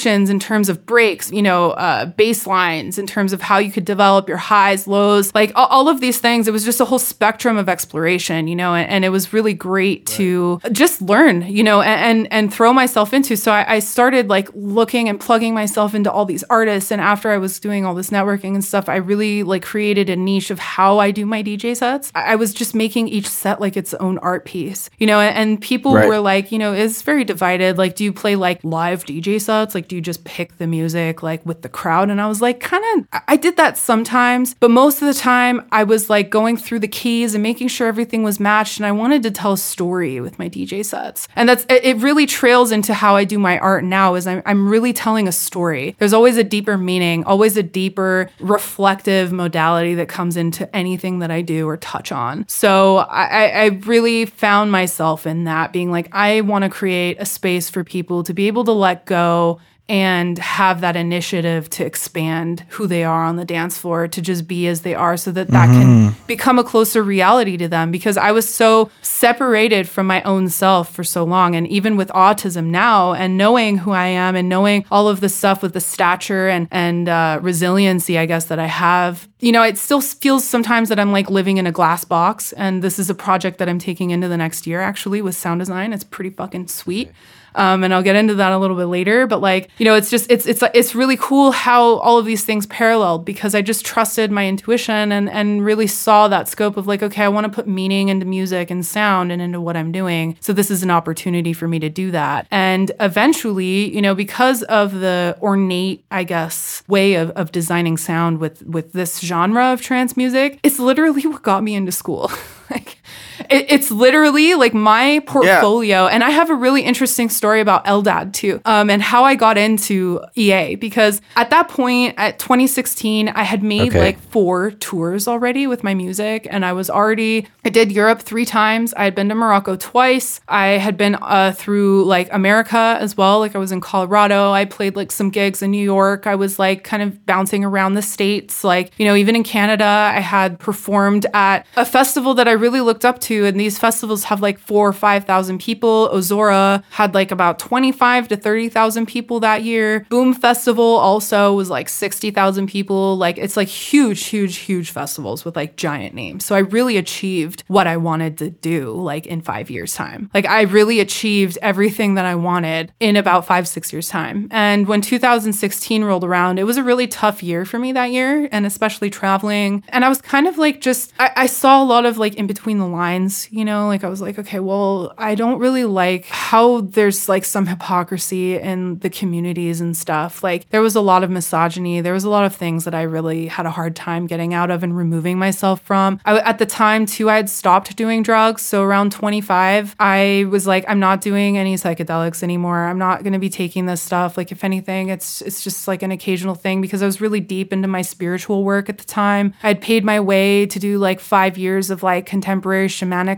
variations in terms of breaks, you know, uh, bass lines, in terms of how you could develop your highs, lows, like all, all of these things. It was just a whole spectrum of exploration, you know, and, and it was really great to just learn, you know, and, and, and throw myself into. So I, I started like looking and plugging myself into all these artists. And after I was doing all this networking and stuff, I really like created a niche of how I do my DJ sets. I, I was just making each set like its own art piece, you know, and, and people Right. were like, you know, it's very divided. Like, do you play like live DJ sets? Like, do you just pick the music like with the crowd? And I was like, kind of, I- did that sometimes, but most of the time I was like going through the keys and making sure everything was matched. And I wanted to tell a story with my DJ sets. And that's, it really trails into how I do my art now is I'm, I'm really telling a story. There's always a deeper meaning, always a deeper reflective modality that comes into anything that I do or touch on. So I- I really found myself in that being like, I want to create a space for people to be able to let go and have that initiative to expand who they are on the dance floor to just be as they are so that that can become a closer reality to them. Because I was so separated from my own self for so long and even with autism now and knowing who I am and knowing all of the stuff with the stature and and uh, resiliency I guess that I have you know it still feels sometimes that I'm like living in a glass box and this is a project that I'm taking into the next year actually with sound design. It's pretty fucking sweet um, and I'll get into that a little bit later. But like, you know, it's just it's it's it's really cool how all of these things paralleled because I just trusted my intuition and and really saw that scope of like, okay, I want to put meaning into music and sound and into what I'm doing. So this is an opportunity for me to do that. And eventually, you know, because of the ornate, I guess, way of, of designing sound with with this genre of trance music, it's literally what got me into school. like it, it's literally like my portfolio and i have a really interesting story about eldad too um, and how i got into ea because at that point at 2016 i had made Okay. like four tours already with my music and i was already i did europe three times. I had been to morocco twice. I had been uh, through like america as well like i was in colorado. I played like some gigs in new york. I was like kind of bouncing around the states like you know even in canada i had performed at a festival that i really looked up to to, and these festivals have like four or 5,000 people. Ozora had like about 25 to 30,000 people that year. Boom Festival also was like 60,000 people. Like it's like huge, huge, huge festivals with like giant names. So I really achieved what I wanted to do like in five years' time. Like I really achieved everything that I wanted in about five, six years' time. And when 2016 rolled around, it was a really tough year for me that year, and especially traveling. And I was kind of like just, I, I saw a lot of like in between the lines, you know, like I was like, okay, well, I don't really like how there's like some hypocrisy in the communities and stuff. Like there was a lot of misogyny. There was a lot of things that I really had a hard time getting out of and removing myself from. I, at the time, too, I had stopped doing drugs. So around 25, I was like, I'm not doing any psychedelics anymore. I'm not going to be taking this stuff. Like, if anything, it's it's just like an occasional thing because I was really deep into my spiritual work at the time. I'd paid my way to do like five years of like contemporary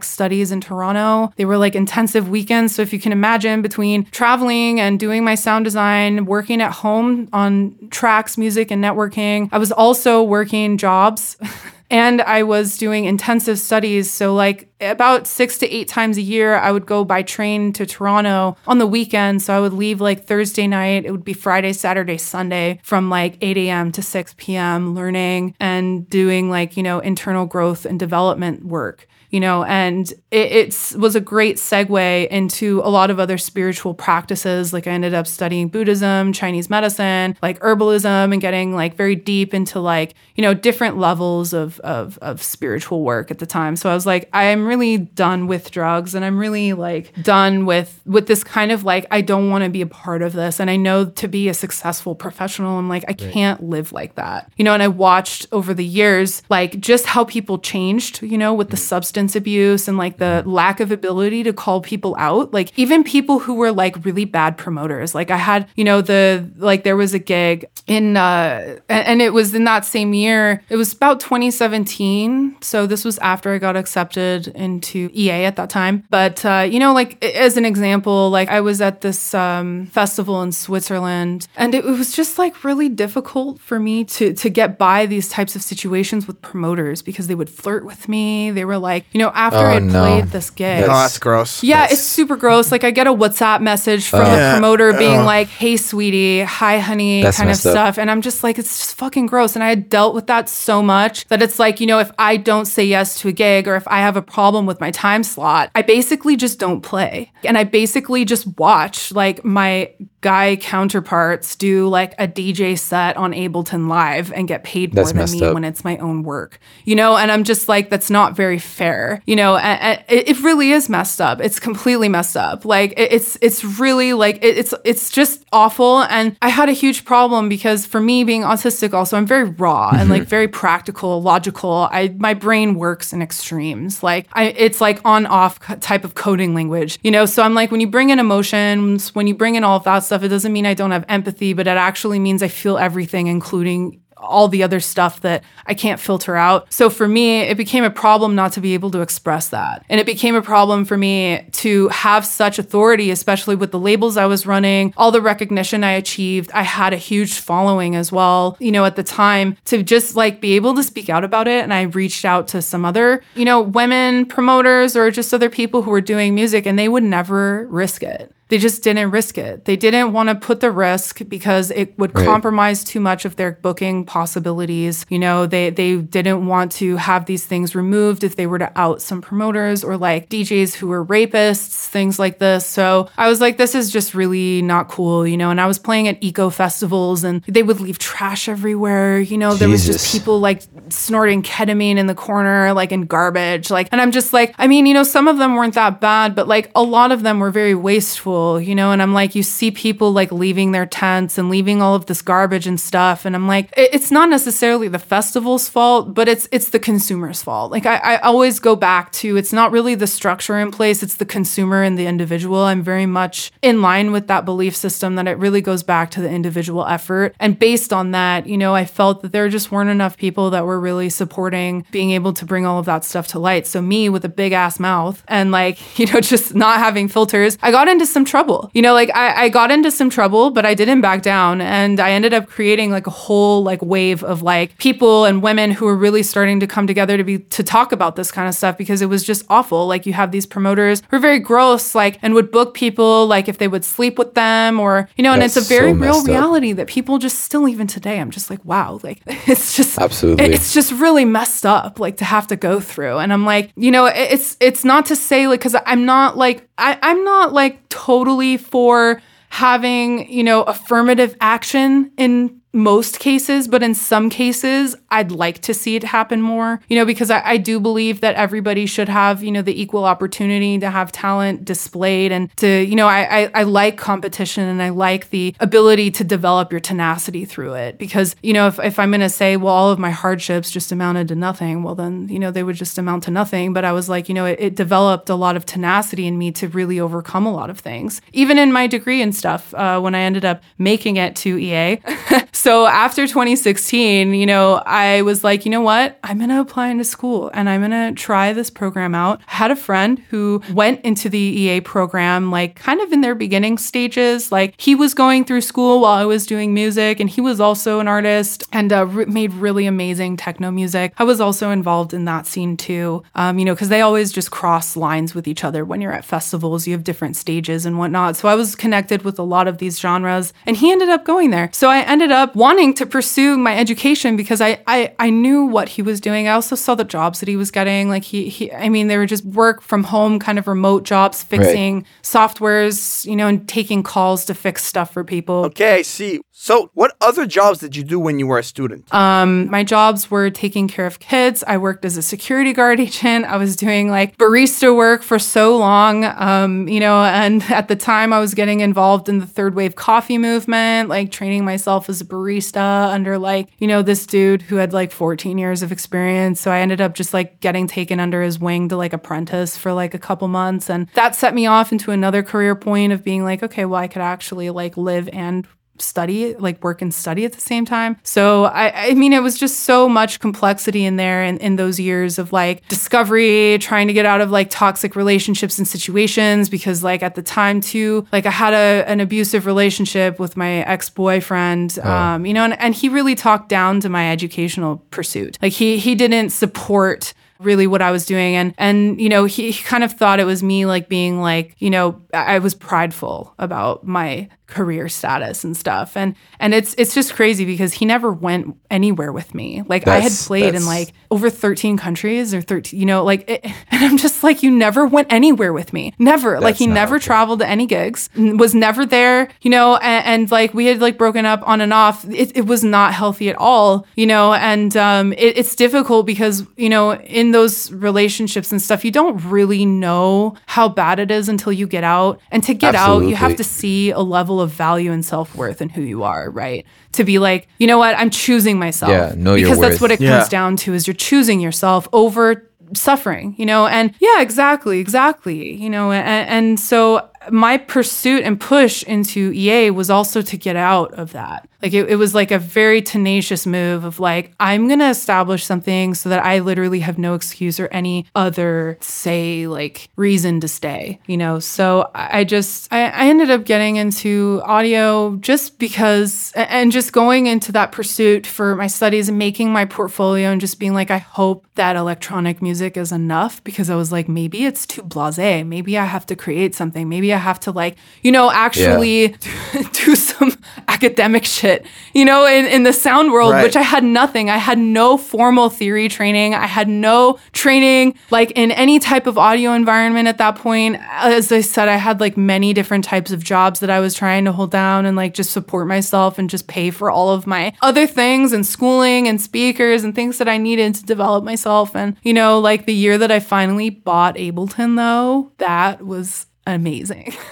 studies in Toronto. They were like intensive weekends. So if you can imagine between traveling and doing my sound design, working at home on tracks, music, and networking, I was also working jobs. and I was doing intensive studies. So, like about six to eight times a year, I would go by train to Toronto on the weekend. So, I would leave like Thursday night. It would be Friday, Saturday, Sunday from like 8 a.m. to 6 p.m., learning and doing like, you know, internal growth and development work you know, and it it's, was a great segue into a lot of other spiritual practices. Like I ended up studying Buddhism, Chinese medicine, like herbalism, and getting like very deep into like, you know, different levels of, of, of spiritual work at the time. So I was like, I'm really done with drugs and I'm really like done with, with this kind of like, I don't want to be a part of this. And I know to be a successful professional, I'm like, I can't live like that, you know, and I watched over the years, like just how people changed, you know, with the mm. substance substance abuse and like the lack of ability to call people out. Like even people who were like really bad promoters. Like I had, you know, the like there was a gig in uh and, it was in that same year. It was about 2017. So this was after I got accepted into EA at that time. But uh, you know, like as an example, like I was at this um festival in Switzerland and it, it was just like really difficult for me to to get by these types of situations with promoters because they would flirt with me. They were like, you know, after Oh, I no. played this gig. Oh, that's gross. Yeah, it's super gross. Like I get a WhatsApp message from oh. the Yeah. promoter oh. being Ugh. like, "Hey, sweetie, hi, honey," That's kind of messed up. stuff, and I'm just like, it's just fucking gross. And I had dealt with that so much that it's like, you know, if I don't say yes to a gig or if I have a problem with my time slot, I basically just don't play, and I basically just watch like my guy counterparts do like a DJ set on Ableton Live and get paid more That's than me up. when it's my own work, you know? And I'm just like, that's not very fair, you know? And, and it, it really is messed up. It's completely messed up. Like it- it's it's really like it, it's it's just awful. And I had a huge problem because for me being autistic, also I'm very raw and mm-hmm. like very practical, logical. I my brain works in extremes. Like I, it's like on off type of coding language, you know? So I'm like, when you bring in emotions, when you bring in all of that stuff, it doesn't mean I don't have empathy, but it actually means I feel everything, including all the other stuff that I can't filter out. So for me, it became a problem not to be able to express that. And it became a problem for me to have such authority, especially with the labels I was running, all the recognition I achieved. I had a huge following as well, you know, at the time to just like be able to speak out about it. And I reached out to some other, you know, women promoters or just other people who were doing music and they would never risk it. They just didn't risk it. They didn't want to put the risk because it would Right. compromise too much of their booking possibilities. You know, they they didn't want to have these things removed if they were to out some promoters or like DJs who were rapists, things like this. So I was like, this is just really not cool, you know. And I was playing at eco festivals and they would leave trash everywhere. You know, there was just people like snorting ketamine in the corner, like in garbage. Like, and I'm just like, I mean, you know, some of them weren't that bad, but like a lot of them were very wasteful, you know. And I'm like, you see people like leaving their tents and leaving all of this garbage and stuff, and I'm like, it's not necessarily the festival's fault, but it's it's the consumer's fault. Like I, I always go back to it's not really the structure in place, it's the consumer and the individual. I'm very much in line with that belief system that it really goes back to the individual effort. And based on that, you know, I felt that there just weren't enough people that were really supporting being able to bring all of that stuff to light. So me with a big ass mouth and like, you know, just not having filters, I got into some trouble. You know, like I, I got into some trouble, but I didn't back down. And I ended up creating like a whole like wave of like people and women who were really starting to come together to be to talk about this kind of stuff because it was just awful. Like you have these promoters who are very gross, like and would book people like if they would sleep with them or you know, and That's it's a very so real up. reality that people just still even today. I'm just like, wow, like it's just Absolutely. it's just really messed up like to have to go through and i'm like you know it's it's not to say like because i'm not like I, i'm not like totally for having you know affirmative action in most cases, but in some cases, I'd like to see it happen more, you know, because I, I do believe that everybody should have, you know, the equal opportunity to have talent displayed and to, you know, I, I, I like competition and I like the ability to develop your tenacity through it. Because, you know, if, if I'm going to say, well, all of my hardships just amounted to nothing, well, then, you know, they would just amount to nothing. But I was like, you know, it, it developed a lot of tenacity in me to really overcome a lot of things, even in my degree and stuff, uh, when I ended up making it to EA. so after 2016, you know, I was like, you know what? I'm going to apply into school and I'm going to try this program out. I had a friend who went into the EA program, like kind of in their beginning stages. Like he was going through school while I was doing music and he was also an artist and uh, made really amazing techno music. I was also involved in that scene too, um, you know, because they always just cross lines with each other when you're at festivals. You have different stages and whatnot. So I was connected with a lot of these genres and he ended up going there. So I ended up wanting to pursue my education because I, I, I knew what he was doing. I also saw the jobs that he was getting. Like he, he I mean, they were just work from home kind of remote jobs, fixing softwares, you know, and taking calls to fix stuff for people. Okay, I see. So, what other jobs did you do when you were a student? Um, my jobs were taking care of kids. I worked as a security guard agent. I was doing like barista work for so long, um, you know, and at the time I was getting involved in the third wave coffee movement, like training myself as a barista under like, you know, this dude who had like 14 years of experience. So I ended up just like getting taken under his wing to like apprentice for like a couple months. And that set me off into another career point of being like, okay, well, I could actually like live and study like work and study at the same time. So i i mean it was just so much complexity in there in, in those years of like discovery trying to get out of like toxic relationships and situations because like at the time too like i had a, an abusive relationship with my ex-boyfriend um you know and, and he really talked down to my educational pursuit. Like he he didn't support really what I was doing. And and you know he, he kind of thought it was me like being like you know I was prideful about my career status and stuff. And and it's it's just crazy because he never went anywhere with me. Like I had played in like over 13 countries or 13 you know like it, and I'm just like you never went anywhere with me. Never. Like he never okay. traveled to any gigs was never there you know and, and like we had like broken up on and off. It, it was not healthy at all you know and um it, it's difficult because you know in those relationships and stuff you don't really know how bad it is until you get out. And to get out you have to see a level of value and self-worth in who you are right? To be like you know what? I'm choosing myself. Yeah, know your because that's worth. what it Yeah. comes down to is you're choosing yourself over suffering you know? And yeah exactly exactly you know? And, and so my pursuit and push into ea was also to get out of that. Like it, it was like a very tenacious move of like i'm gonna establish something so that i literally have no excuse or any other say like reason to stay you know? So i just I, I ended up getting into audio just because and just going into that pursuit for my studies and making my portfolio and just being like i hope that electronic music is enough because i was like maybe it's too blase maybe i have to create something. Maybe have to like you know actually do some academic shit you know in, in the sound world Right. which i had nothing. I had no formal theory training. I had no training like in any type of audio environment at that point. As i said i had like many different types of jobs that i was trying to hold down and like just support myself and just pay for all of my other things and schooling and speakers and things that i needed to develop myself. And you know like the year that i finally bought ableton though that was amazing.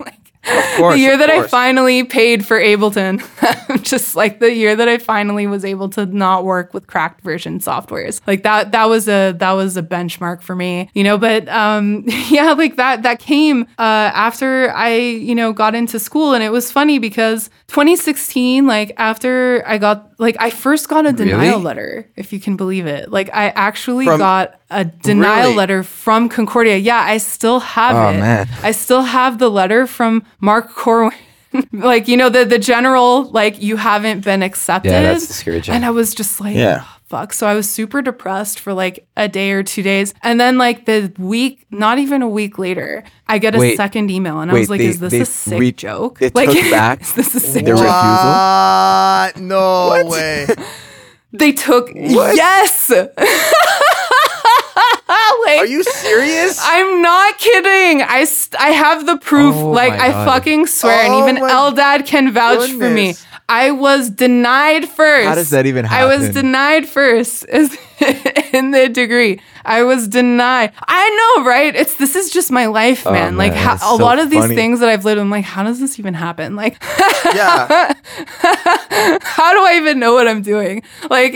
Like course, the year that I finally paid for Ableton, just like the year that I finally was able to not work with cracked version softwares. Like that that was a that was a benchmark for me, you know, but um yeah, like that that came uh after I, you know, got into school. And it was funny because 2016 like after I got like I first got a denial Really? letter, if you can believe it. Like I actually From- got a denial Really? letter from Concordia. Yeah, I still have Oh, it. man. I still have the letter from Mark Corwin. like, you know, the the general, like, you haven't been accepted. Yeah, that's discouraging. And I was just like, Yeah. "Oh, fuck. So I was super depressed for like a day or two days. And then like the week, not even a week later, I get a Wait. second email and I was like, they- is this they a sick re- joke? they like, took back is this a sick their joke? refusal? What? No way. They took, yes. like, Are you serious? I'm not kidding. I, st- I have the proof. Oh like I God. fucking swear, and Oh even my Eldad can vouch for me. I was denied first. How does that even happen? I was denied first in the degree. I was denied. I know, right? It's this is just my life, man. like Oh, man, how, it's a so lot of these funny. things that I've lived, I'm like, how does this even happen? Like, yeah. how do I even know what I'm doing? Like,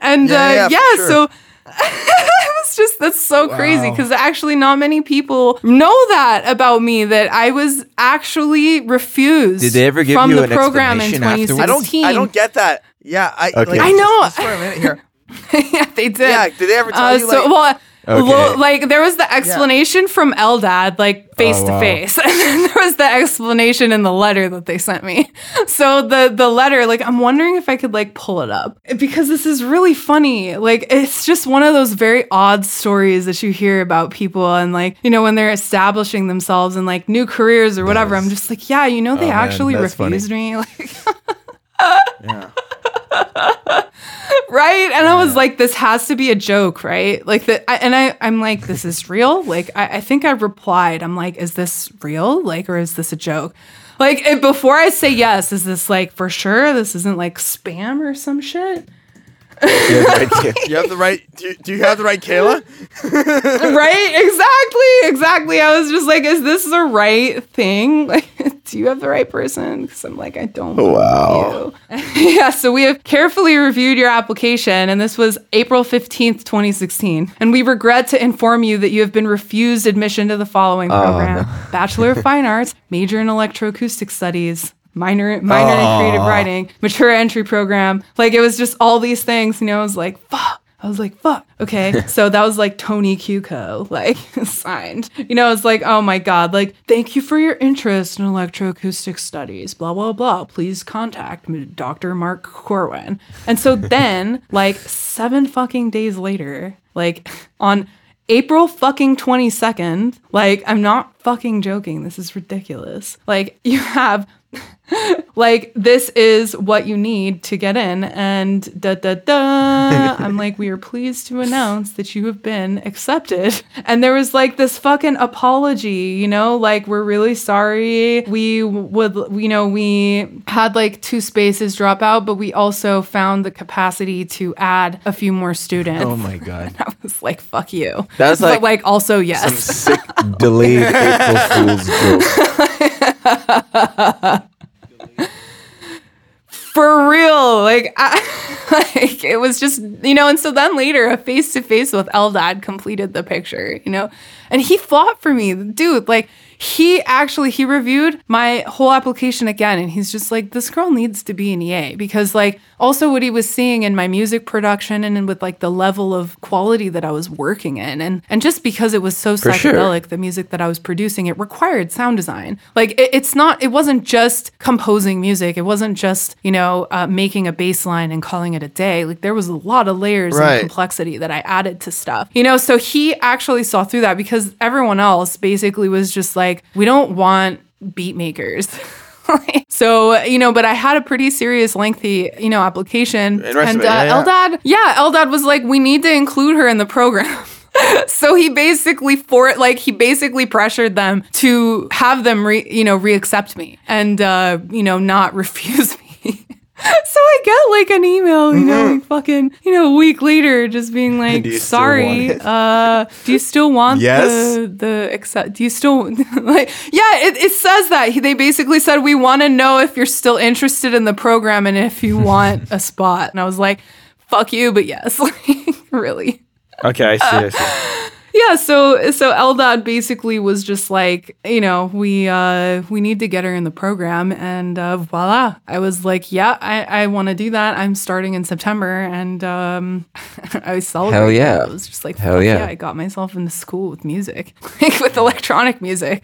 and Yeah, uh, yeah, yeah, sure. so it was just that's so crazy because actually not many people know that about me that I was actually refused. Did they ever give from you the an program in explanation afterwards? I don't. I don't get that. Yeah. I. Okay. Like, I know. Just, just for a minute here. yeah, they did. Yeah. Did they ever tell Uh, you? so well. Okay. lo- like there was the explanation from Eldad, like oh, face Oh, to wow. face, and then there was the explanation in the letter that they sent me. So the the letter, like I'm wondering if I could like pull it up because this is really funny. Like it's just one of those very odd stories that you hear about people, and like you know when they're establishing themselves in like new careers or whatever. I'm just like, yeah, you know, they Oh, man, actually that's funny. refused me. Like yeah. Right? And i was like this has to be a joke right? Like that and i i'm like this is real? Like I, I think i replied. I'm like is this real? Like or is this a joke? Like if, before i say yes is this like for sure this isn't like spam or some shit Yeah, right, yeah. You have the right. Do you, do you have the right, Kayla? right? Exactly exactly. I was just like is this the right thing? Like do you have the right person? Because i'm like i don't wow. yeah so we have carefully reviewed your application and this was april 15th 2016 and we regret to inform you that you have been refused admission to the following program. bachelor of fine arts major in electroacoustic studies minor minor in creative writing mature entry program like it was just all these things you know i was like fuck I was like, fuck. Okay. So that was like Tony Cuco, like signed. You know, it's like, oh my God, like, thank you for your interest in electroacoustic studies, blah, blah, blah. Please contact Dr. Mark Corwin. And so then, like, seven fucking days later, like, on April fucking 22nd, like, I'm not fucking joking. This is ridiculous. Like, you have like this is what you need to get in and da da da. I'm like we are pleased to announce that you have been accepted. And there was like this fucking apology you know? Like we're really sorry. We would you know we had like two spaces drop out but we also found the capacity to add a few more students. Oh my god. i was like fuck you. That's but like like also yes. Some yes sick delayed April Fool's joke. For real like I, like it was just you know and so then later a face to face with eldad completed the picture you know? And he fought for me dude like he actually he reviewed my whole application again and he's just like this girl needs to be an ea because like also what he was seeing in my music production and with like the level of quality that i was working in and and just because it was so For sure. psychedelic the music that i was producing it required sound design. Like it, it's not it wasn't just composing music. It wasn't just you know uh, making a bass line and calling it a day. Like there was a lot of layers Right. and complexity that i added to stuff. You know so he actually saw through that because everyone else basically was just like we don't want beat makers so you know but i had a pretty serious lengthy you know application. And rest and of it, uh, yeah, yeah. eldad yeah eldad was like we need to include her in the program. So he basically for like he basically pressured them to have them re, you know reaccept me and uh you know not refuse me So I get like an email, you know, like fucking, you know, a week later, just being like, Do you still "Sorry, uh, do you still want Yes. the the accept? Do you still like? Yeah, it, it says that they basically said we want to know if you're still interested in the program and if you want a spot." And I was like, "Fuck you," but yes, like really. Okay, I see. I see. Yeah, so so Eldad basically was just like, you know, we uh we need to get her in the program and uh voila. I was like, yeah, I, I wanna do that. I'm starting in September and um I was celebrating. Hell yeah. I was just like, Hell fuck yeah. I got myself into school with music. Like with electronic music.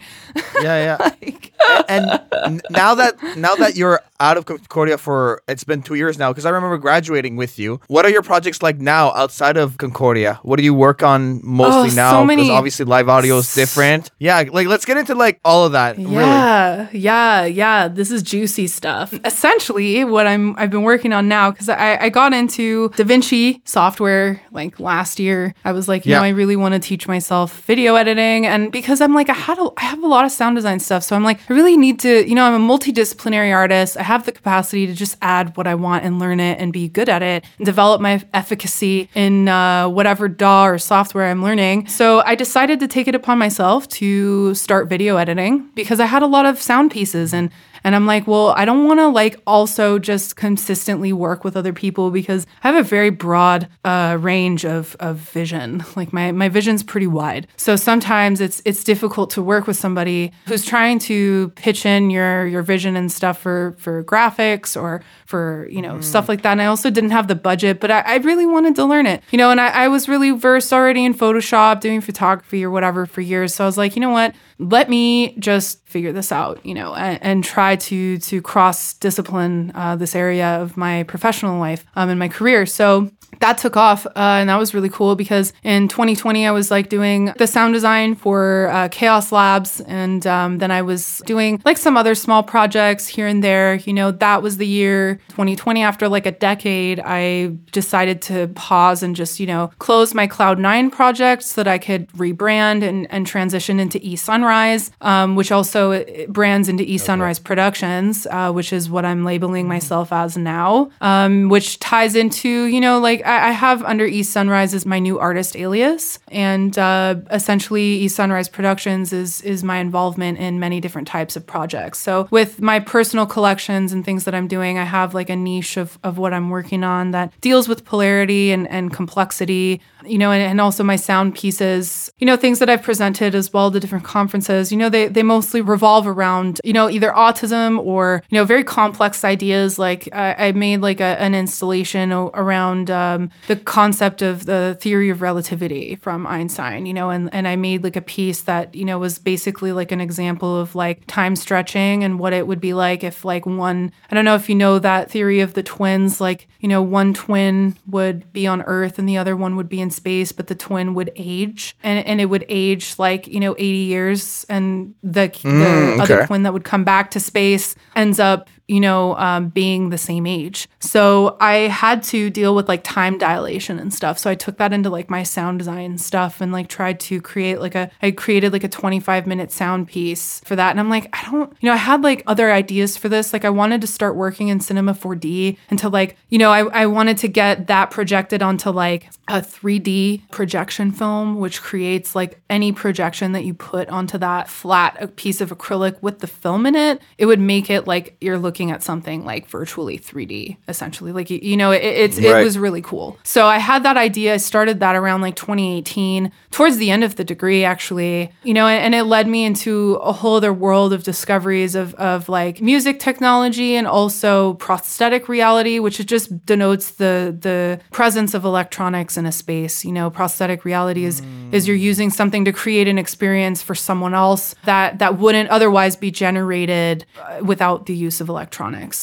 Yeah, yeah. and now that now that you're out of Concordia for it's been two years now because I remember graduating with you. What are your projects like now outside of Concordia? What do you work on mostly Oh, now? so Because many- obviously live audio is different. Yeah, like let's get into like all of that. Really. Yeah, yeah, yeah. This is juicy stuff. Essentially, what I'm I've been working on now because I, I got into DaVinci software like last year. I was like, you Yeah. know, I really want to teach myself video editing, and because I'm like, I had a, I have a lot of sound design stuff, so I'm like, I really need to, you know, I'm a multidisciplinary artist. I have the capacity to just add what I want and learn it and be good at it and develop my efficacy in uh, whatever DAW or software I'm learning. So I decided to take it upon myself to start video editing because I had a lot of sound pieces and and I'm like, well, I don't want to like also just consistently work with other people because I have a very broad uh, range of, of vision. Like my, my vision's pretty wide. So sometimes it's it's difficult to work with somebody who's trying to pitch in your your vision and stuff for for graphics or for you know stuff like that. And I also didn't have the budget, but I, I really wanted to learn it. You know, and I, I was really versed already in Photoshop, doing photography or whatever for years. So I was like, you know what? Let me just figure this out, you know, and, and try to to cross discipline uh, this area of my professional life um, and my career. So that took off, uh, and that was really cool because in 2020 I was like doing the sound design for uh, Chaos Labs, and um, then I was doing like some other small projects here and there. You know, that was the year 2020. After like a decade, I decided to pause and just you know close my Cloud Nine project so that I could rebrand and and transition into E Sunrise, um, which also brands into E Sunrise Productions, uh, which is what I'm labeling myself as now, um, which ties into you know like I, I have under East Sunrise as my new artist alias, and uh, essentially East Sunrise Productions is is my involvement in many different types of projects. So with my personal collections and things that I'm doing, I have like a niche of of what I'm working on that deals with polarity and and complexity, you know, and, and also my sound pieces, you know, things that I've presented as well to different conferences. You know, they they mostly revolve around you know either autism or you know very complex ideas. Like I, made like a, an installation around um, the concept of the theory of relativity from Einstein. You know, and and I made like a piece that you know was basically like an example of like time stretching and what it would be like if like one I don't know if you know that theory of the twins. Like you know one twin would be on Earth and the other one would be in space, but the twin would age and and it would age like you know 80 years and the the mm, other okay. twin that would come back to space ends up you know um, being the same age. So i had to deal with like time dilation and stuff. So i took that into like my sound design stuff and like tried to create like a i created like a 25 minute sound piece for that. And i'm like i don't you know i had like other ideas for this. Like i wanted to start working in cinema 4d and to like you know i, I wanted to get that projected onto like a 3d projection film which creates like any projection that you put onto that flat piece of acrylic with the film in it it would make it like you're looking at something like virtually 3d essentially. Like you, know it, it's it was really cool. So i had that idea. I started that around like 2018 towards the end of the degree actually you know and, and it led me into a whole other world of discoveries of, of like music technology and also prosthetic reality which it just denotes the the presence of electronics in a space. You know prosthetic reality is is you're using something to create an experience for someone else that that wouldn't otherwise be generated uh, without the use of electronics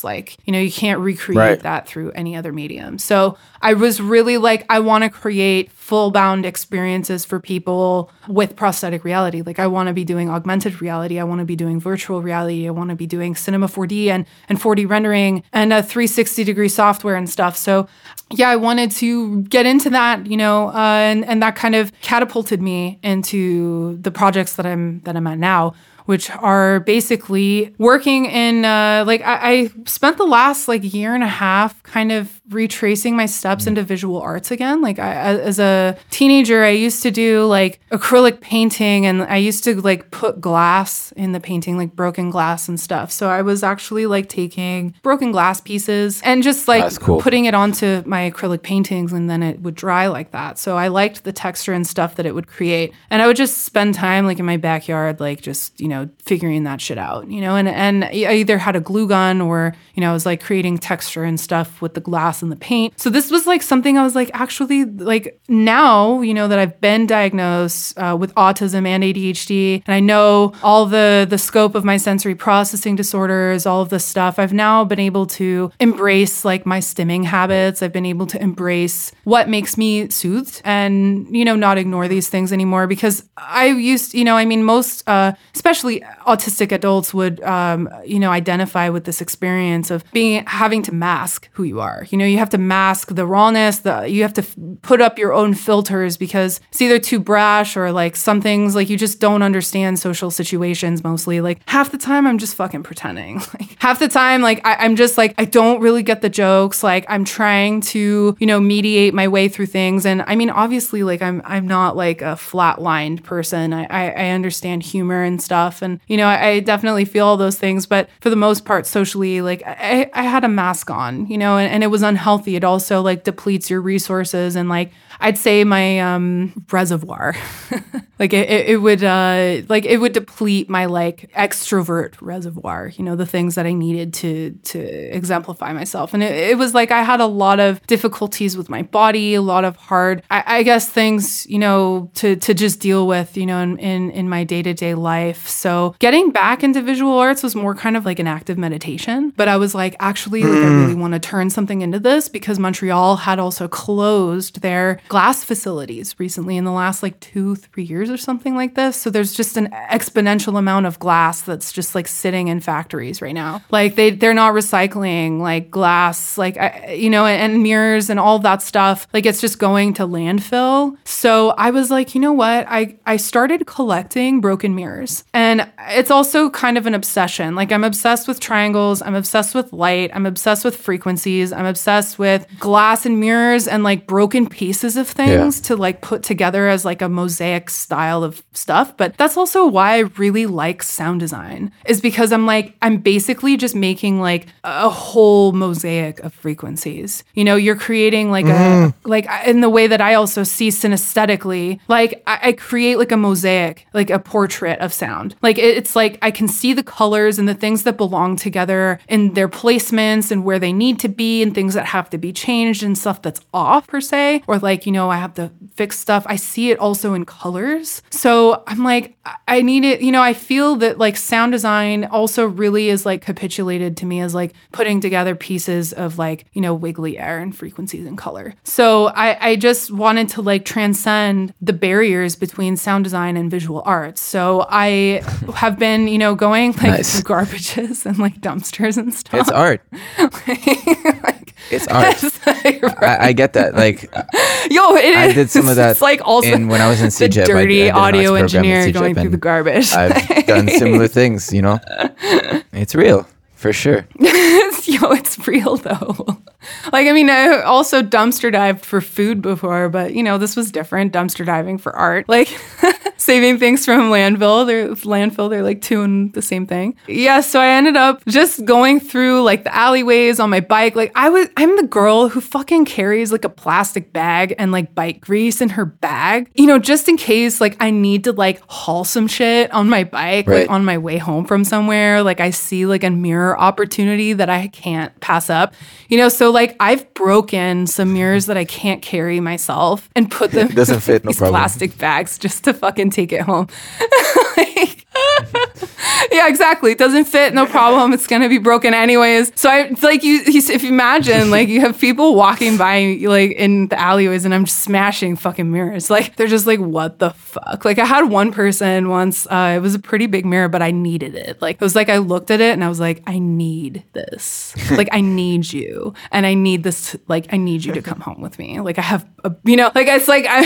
like you know you can't recreate Right. that through any other medium. So i was really like i want to create full bound experiences for people with prosthetic reality. Like i want to be doing augmented reality. I want to be doing virtual reality. I want to be doing cinema 4d and and 4d rendering and a 360 degree software and stuff. So yeah i wanted to get into that you know uh, and and that kind of catapulted me into the projects that i'm that i'm at now which are basically working in uh, like I, I spent the last like year and a half kind of retracing my steps mm. into visual arts again. Like I, as a teenager, I used to do like acrylic painting, and I used to like put glass in the painting, like broken glass and stuff. So I was actually like taking broken glass pieces and just like cool. putting it onto my acrylic paintings, and then it would dry like that. So I liked the texture and stuff that it would create, and I would just spend time like in my backyard, like just you know figuring that shit out, you know. And and I either had a glue gun or you know I was like creating texture and stuff with the glass and the paint. So this was like something I was like actually like now you know that I've been diagnosed uh, with autism and ADHD, and I know all the the scope of my sensory processing disorders, all of this stuff. I've now been able to embrace like my stimming habits. I've been able to embrace what makes me soothed, and you know not ignore these things anymore because I used you know I mean most uh, especially autistic adults would um, you know identify with this experience of being having to mask who you are. You know you have to mask the rawness. The you have to f- put up your own filters because it's either too brash or like some things like you just don't understand social situations mostly. Like half the time I'm just fucking pretending. Like half the time like I, I'm just like I don't really get the jokes. Like I'm trying to you know mediate my way through things. And I mean obviously like I'm I'm not like a flatlined person. I I, I understand humor and stuff, and you know I, I definitely feel all those things. But for the most part, socially, like I, I had a mask on, you know, and, and it was unhealthy. It also like depletes your resources and like I'd say my um, reservoir, like it, it, it would uh, like it would deplete my like extrovert reservoir. You know, the things that I needed to to exemplify myself, and it, it was like I had a lot of difficulties with my body, a lot of hard, I, I guess things you know to to just deal with, you know, in in, in my day to day life. So getting back into visual arts was more kind of like an active meditation, but I was like actually like I really want to turn something into this because Montreal had also closed their glass facilities recently in the last like two, three years or something like this. So there's just an exponential amount of glass that's just like sitting in factories right now. Like they they're not recycling like glass, like I, you know, and, and mirrors and all that stuff. Like it's just going to landfill. So I was like, you know what? I I started collecting broken mirrors, and it's also kind of an obsession. Like I'm obsessed with triangles. I'm obsessed with light. I'm obsessed with frequencies. I'm obsessed with glass and mirrors and like broken pieces of things to like put together as like a mosaic style of stuff. But that's also why I really like sound design, is because I'm like, I'm basically just making like a whole mosaic of frequencies. You know, you're creating like a, mm-hmm. like in the way that I also see synesthetically, like I, I create like a mosaic, like a portrait of sound. Like it- it's like I can see the colors and the things that belong together and their placements and where they need to be and things that have to be changed and stuff that's off per se, or like, you know, I have to fix stuff. I see it also in colors. So I'm like, I- need it, you know, I feel that like sound design also really is like capitulated to me as like putting together pieces of like, you know, wiggly air and frequencies and color. So I, I just wanted to like transcend the barriers between sound design and visual arts. So I have been, you know, going like Nice. through garbages and like dumpsters and stuff. It's art. like, It's art. like, I, I get that. Like Yo, it is. I did some of that It's like also in when I was in the CEGEP. I- I dirty audio engineer going through the garbage. I've done similar things, you know. It's real for sure. Yo, it's real though. Like, I mean, I also dumpster dived for food before, but you know, this was different. Dumpster diving for art, like saving things from landfill. They're landfill. They're like two and the same thing. Yeah. So I ended up just going through like the alleyways on my bike. Like I was, I'm the girl who fucking carries like a plastic bag and like bike grease in her bag, you know, just in case like I need to like haul some shit on my bike, Right. like on my way home from somewhere. Like I see like a mirror opportunity that I can't pass up. You know, so like I've broken some mirrors that I can't carry myself and put them Doesn't fit, in no these problem. plastic bags just to fucking take it home. Like- yeah, exactly. It doesn't fit, no problem. It's gonna be broken anyways. So I like you, if you imagine like you have people walking by like in the alleyways and I'm just smashing fucking mirrors. Like they're just like, what the fuck? Like I had one person once. Uh, it was a pretty big mirror, but I needed it. Like it was like I looked at it and I was like, I need this. like I need you, and I need this. Like I need you to come home with me. Like I have, a, you know, like it's like I,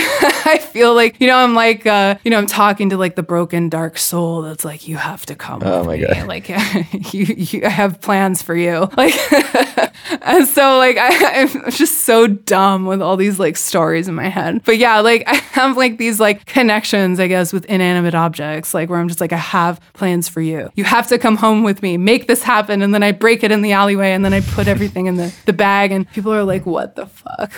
I feel like you know I'm like uh, you know I'm talking to like the broken dark soul that's like you have to come. Oh my me. God. Like you, you, I have plans for you. Like, and so like I, I'm just so dumb with all these like stories in my head. But yeah, like I have like these like connections, I guess, with inanimate objects, like where I'm just like, I have plans for you. You have to come home with me, make this happen. And then I break it in the alleyway and then I put everything in the, the bag and people are like, what the fuck?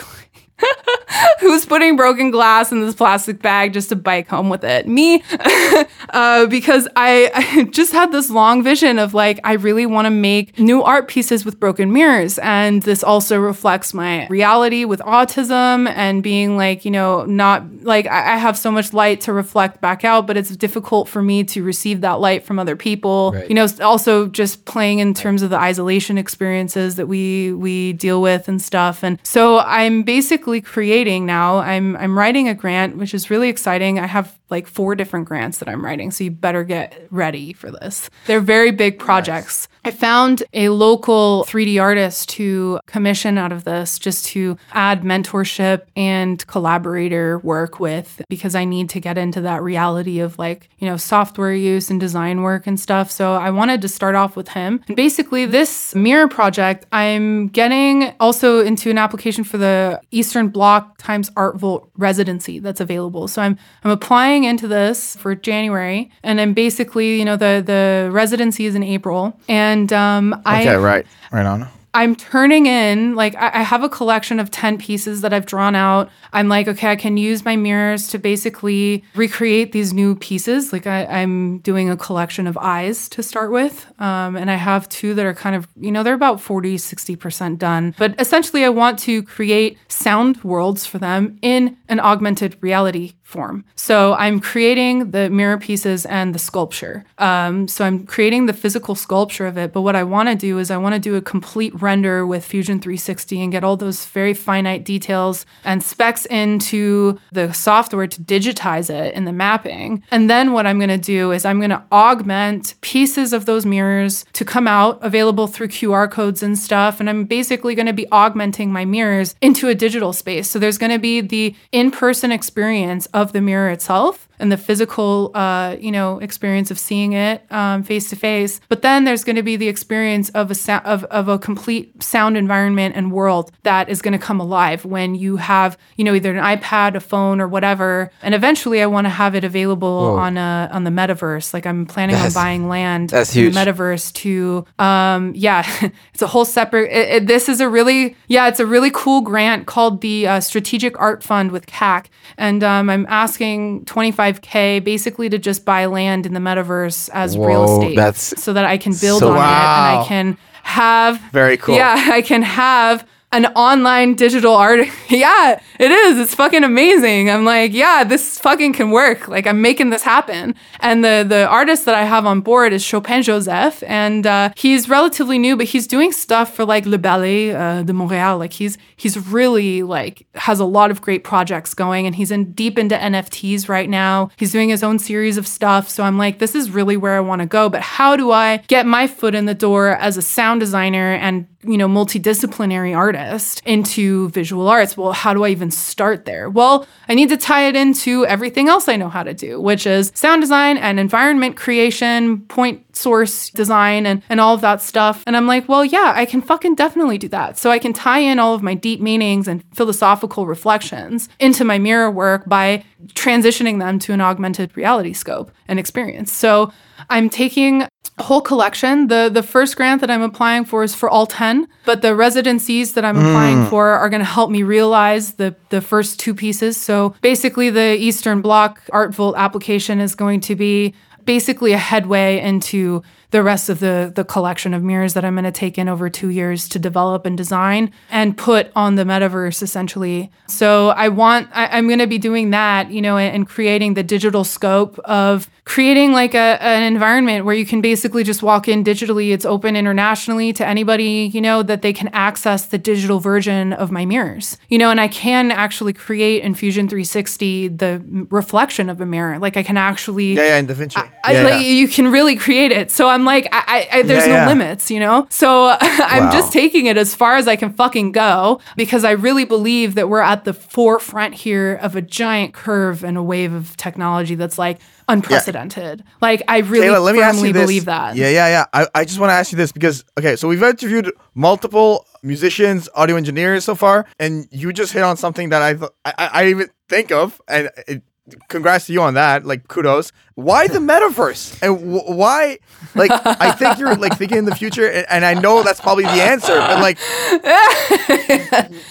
Who's putting broken glass in this plastic bag just to bike home with it? Me, uh, because I, I just had this long vision of like, I really want to make new art pieces with broken mirrors. And this also reflects my reality with autism and being like, you know, not like I, I have so much light to reflect back out, but it's difficult for me to receive that light from other people. Right. You know, also just playing in terms of the isolation experiences that we we deal with and stuff. And so I'm basically creating now. I'm I'm writing a grant, which is really exciting. I have like four different grants that I'm writing, so you better get ready for this. They're very big projects. I found a local 3D artist to commission out of this just to add mentorship and collaborator work with because I need to get into that reality of like, you know, software use and design work and stuff. So I wanted to start off with him. And basically, this mirror project, I'm getting also into an application for the Eastern Bloc times Art Vault residency that's available. So I'm I'm applying into this for January and I'm basically, you know, the the residency is in April. And um I Okay, right. Right on. I'm turning in, like, I, have a collection of 10 pieces that I've drawn out. I'm like, okay, I can use my mirrors to basically recreate these new pieces. Like, I, I'm doing a collection of eyes to start with. Um, and I have two that are kind of, you know, they're about 40, 60% done. But essentially, I want to create sound worlds for them in an augmented reality form. So I'm creating the mirror pieces and the sculpture. Um, so I'm creating the physical sculpture of it. But what I want to do is I want to do a complete render with Fusion 360 and get all those very finite details and specs into the software to digitize it in the mapping. And then what I'm going to do is I'm going to augment pieces of those mirrors to come out available through QR codes and stuff. And I'm basically going to be augmenting my mirrors into a digital space. So there's going to be the in person experience of the mirror itself and the physical, uh, you know, experience of seeing it face to face. But then there's going to be the experience of a of, of a complete sound environment and world that is going to come alive when you have, you know, either an iPad, a phone, or whatever. And eventually, I want to have it available on a on the metaverse. Like I'm planning That's- on buying land that's in huge. the metaverse to, um, yeah, it's a whole separate. It, it- this is a really, yeah, it's a really cool grant called the uh, Strategic Art Fund with CAC, and um, I'm asking 25k basically to just buy land in the metaverse as real estate, that's so that I can build so on it and I can have Very cool. Yeah, I can have an online digital art. yeah, it is. It's fucking amazing. I'm like, yeah, this fucking can work. Like I'm making this happen. And the the artist that I have on board is Chopin Joseph, and uh, he's relatively new, but he's doing stuff for like Le Ballet uh, de Montréal. Like he's he's really like has a lot of great projects going, and he's in deep into NFTs right now. He's doing his own series of stuff. So I'm like, this is really where I want to go. But how do I get my foot in the door as a sound designer and you know, multidisciplinary artist into visual arts. Well, how do I even start there? Well, I need to tie it into everything else I know how to do, which is sound design and environment creation, point source design and, and all of that stuff. And I'm like, well, yeah, I can fucking definitely do that. So I can tie in all of my deep meanings and philosophical reflections into my mirror work by transitioning them to an augmented reality scope and experience. So I'm taking a whole collection. The the first grant that I'm applying for is for all 10, but the residencies that I'm hmm. applying for are going to help me realize the the first two pieces. So basically the Eastern Bloc Art Vault application is going to be basically a headway into the rest of the the collection of mirrors that I'm going to take in over 2 years to develop and design and put on the metaverse essentially. So I want I, I'm going to be doing that, you know, and, and creating the digital scope of creating like a, an environment where you can basically just walk in digitally. It's open internationally to anybody, you know, that they can access the digital version of my mirrors, you know, and I can actually create in Fusion 360 the reflection of a mirror. Like I can actually Yeah, yeah, in Da Vinci. I, Yeah, like yeah. you can really create it. So I'm like, I, I, I there's Yeah, no limits, you know. So I'm Wow. just taking it as far as I can fucking go because I really believe that we're at the forefront here of a giant curve and a wave of technology that's like unprecedented. Like I really Kayla, let me ask firmly you this. believe that. Yeah, yeah, yeah. I, I just want to ask you this because okay, so we've interviewed multiple musicians, audio engineers so far, and you just hit on something that I th- I, I, I even think of, and it, congrats to you on that. Like kudos. Why the metaverse? And w- why? Like I think you're like thinking in the future, and, and I know that's probably the answer, but like,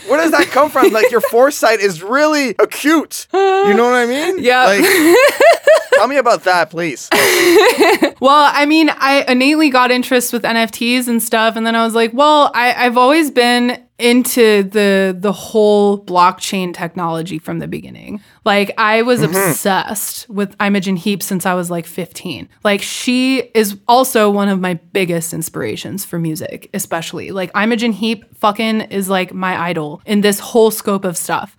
where does that come from? Like your foresight is really acute. You know what I mean? Yeah. Like, tell me about that, please. Well, I mean, I innately got interest with NFTs and stuff, and then I was like, well, I, I've always been into the the whole blockchain technology from the beginning. Like I was mm-hmm. obsessed with Imogen Heap since I was like 15. Like she is also one of my biggest inspirations for music, especially. Like Imogen Heap fucking is like my idol in this whole scope of stuff.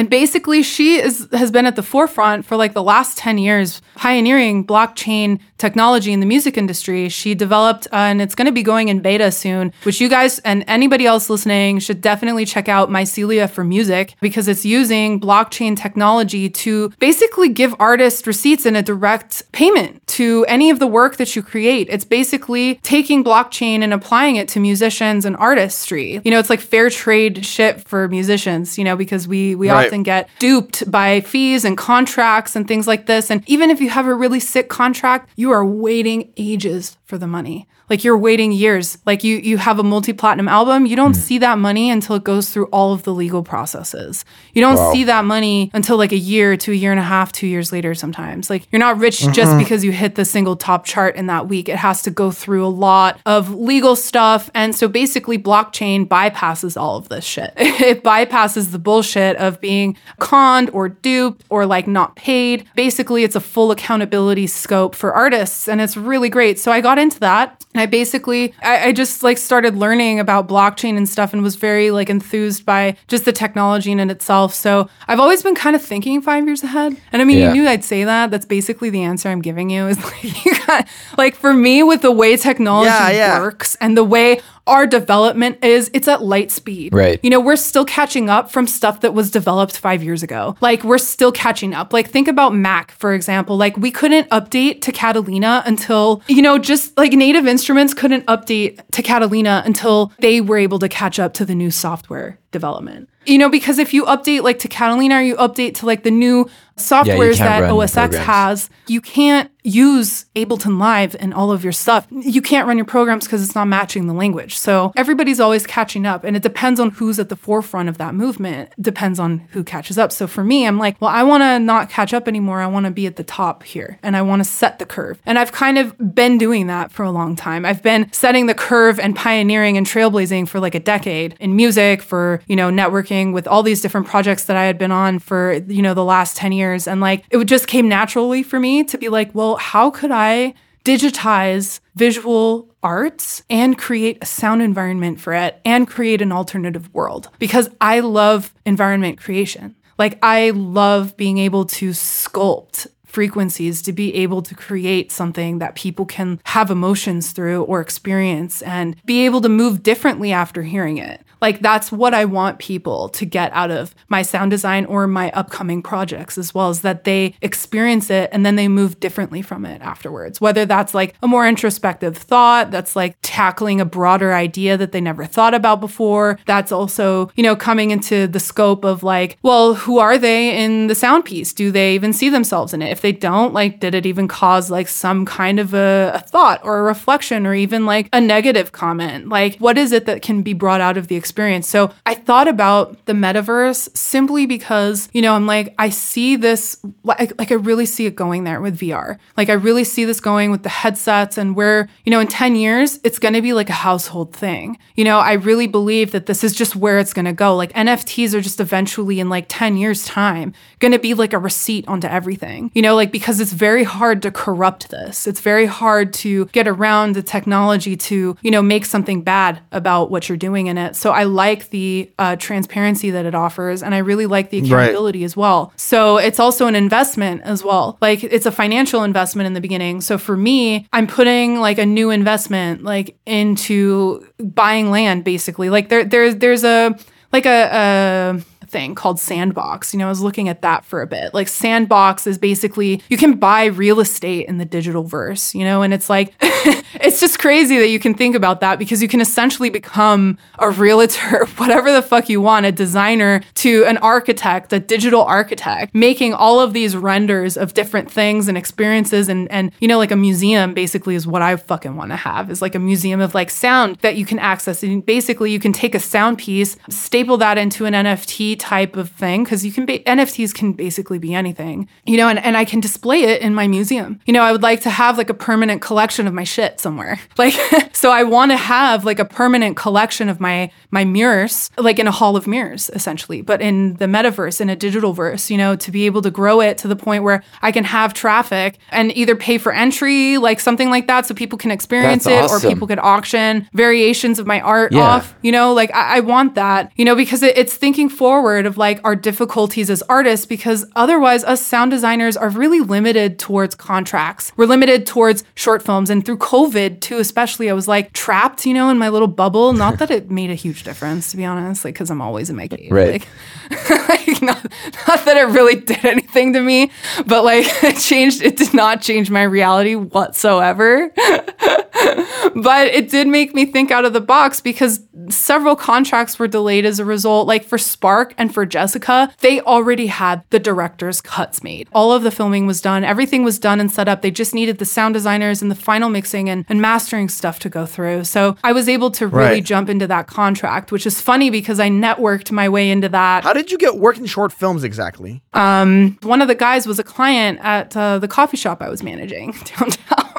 And basically, she is has been at the forefront for like the last 10 years, pioneering blockchain technology in the music industry. She developed, uh, and it's going to be going in beta soon, which you guys and anybody else listening should definitely check out Mycelia for Music because it's using blockchain technology to basically give artists receipts and a direct payment to any of the work that you create. It's basically taking blockchain and applying it to musicians and artistry. You know, it's like fair trade shit for musicians, you know, because we we Right. Often get duped by fees and contracts and things like this. And even if you have a really sick contract, you are waiting ages for the money. Like you're waiting years. Like you you have a multi-platinum album, you don't mm-hmm. see that money until it goes through all of the legal processes. You don't see that money until like a year to a year and a half, two years later sometimes. Like you're not rich just mm-hmm. because you hit the single top chart in that week. It has to go through a lot of legal stuff. And so basically blockchain bypasses all of this shit. it bypasses the bullshit of being conned or duped or like not paid. Basically, it's a full accountability scope for artists and it's really great. So I got into that. And I basically I, I just like started learning about blockchain and stuff and was very like enthused by just the technology in it itself. So I've always been kind of thinking five years ahead. And I mean, Yeah. you knew I'd say that. That's basically the answer I'm giving you. Is like you got like for me with the way technology Yeah, yeah. works and the way our development is, it's at light speed. Right. You know, we're still catching up from stuff that was developed five years ago. Like we're still catching up. Like think about Mac, for example. Like we couldn't update to Catalina until, you know, just like native instruments couldn't update to Catalina until they were able to catch up to the new software development. You know, because if you update like to Catalina or you update to like the new softwares can't that OS X has, you can't use Ableton Live and all of your stuff. You can't run your programs because it's not matching the language. So everybody's always catching up, and it depends on who's at the forefront of that movement. It depends on who catches up. So for me, I'm like, well, I want to not catch up anymore. I want to be at the top here, and I want to set the curve. And I've kind of been doing that for a long time. I've been setting the curve and pioneering and trailblazing for like a decade in music, for you know networking with all these different projects that I had been on for you know the last ten years, and like it just came naturally for me to be like, well, how could I digitize visual arts and create a sound environment for it and create an alternative world because I love environment creation. Like I love being able to sculpt frequencies to be able to create something that people can have emotions through or experience and be able to move differently after hearing it. Like that's what I want people to get out of my sound design or my upcoming projects as well as that they experience it and then they move differently from it afterwards. Whether that's like a more introspective thought, that's like tackling a broader idea that they never thought about before. That's also, you know, coming into the scope of like, well, who are they in the sound piece? Do they even see themselves in it? If they don't, like, did it even cause like some kind of a, a thought or a reflection or even like a negative comment? Like, what is it that can be brought out of the experience? So I thought about the metaverse simply because, you know, I'm like, I see this, like, like I really see it going there with VR. Like, I really see this going with the headsets and where, you know, in 10 years, it's going to be like a household thing. You know, I really believe that this is just where it's going to go. Like, NFTs are just eventually in like 10 years' time going to be like a receipt onto everything. You know, like because it's very hard to corrupt this. It's very hard to get around the technology to, you know, make something bad about what you're doing in it. So like the uh, transparency that it offers and I really like the accountability as well. So it's also an investment as well. Like it's a financial investment in the beginning. So for me, I'm putting like a new investment like into buying land basically. Like there there's there's a like a, a thing called Sandbox. You know, I was looking at that for a bit. Like Sandbox is basically you can buy real estate in the digital verse, you know, and it's like it's just crazy that you can think about that because you can essentially become a realtor, whatever the fuck you want, a designer to an architect, a digital architect, making all of these renders of different things and experiences and and you know, like a museum basically is what I fucking want to have is like a museum of like sound that you can access. And basically you can take a sound piece, staple that into an NFT type of thing because you can be NFTs can basically be anything, you know, and, and I can display it in my museum. You know, I would like to have like a permanent collection of my shit somewhere. Like, so I want to have like a permanent collection of my my mirrors, like in a hall of mirrors, essentially, but in the metaverse, in a digital verse, you know, to be able to grow it to the point where I can have traffic and either pay for entry, like something like that, so people can experience That's it, or people could auction variations of my art Yeah. off you know like i, I want that you know because it, it's thinking forward of like our difficulties as artists because otherwise us sound designers are really limited towards contracts. We're limited towards short films. And through covid too especially i was like trapped you know in my little bubble. Not that it made a huge difference to be honest like because i'm always in my cave Right. like, like not, not that it really did anything to me but like it changed it did not change my reality whatsoever but it did make me think out of the box because several contracts were delayed as a result. Like for Spark and for Jessica, they already had the director's cuts made. All of the filming was done, everything was done and set up. They just needed the sound designers and the final mixing and, and mastering stuff to go through. So I was able to really Right. jump into that contract, which is funny because I networked my way into that. How did you get work in short films exactly? Um, One of the guys was a client at uh, the coffee shop I was managing downtown.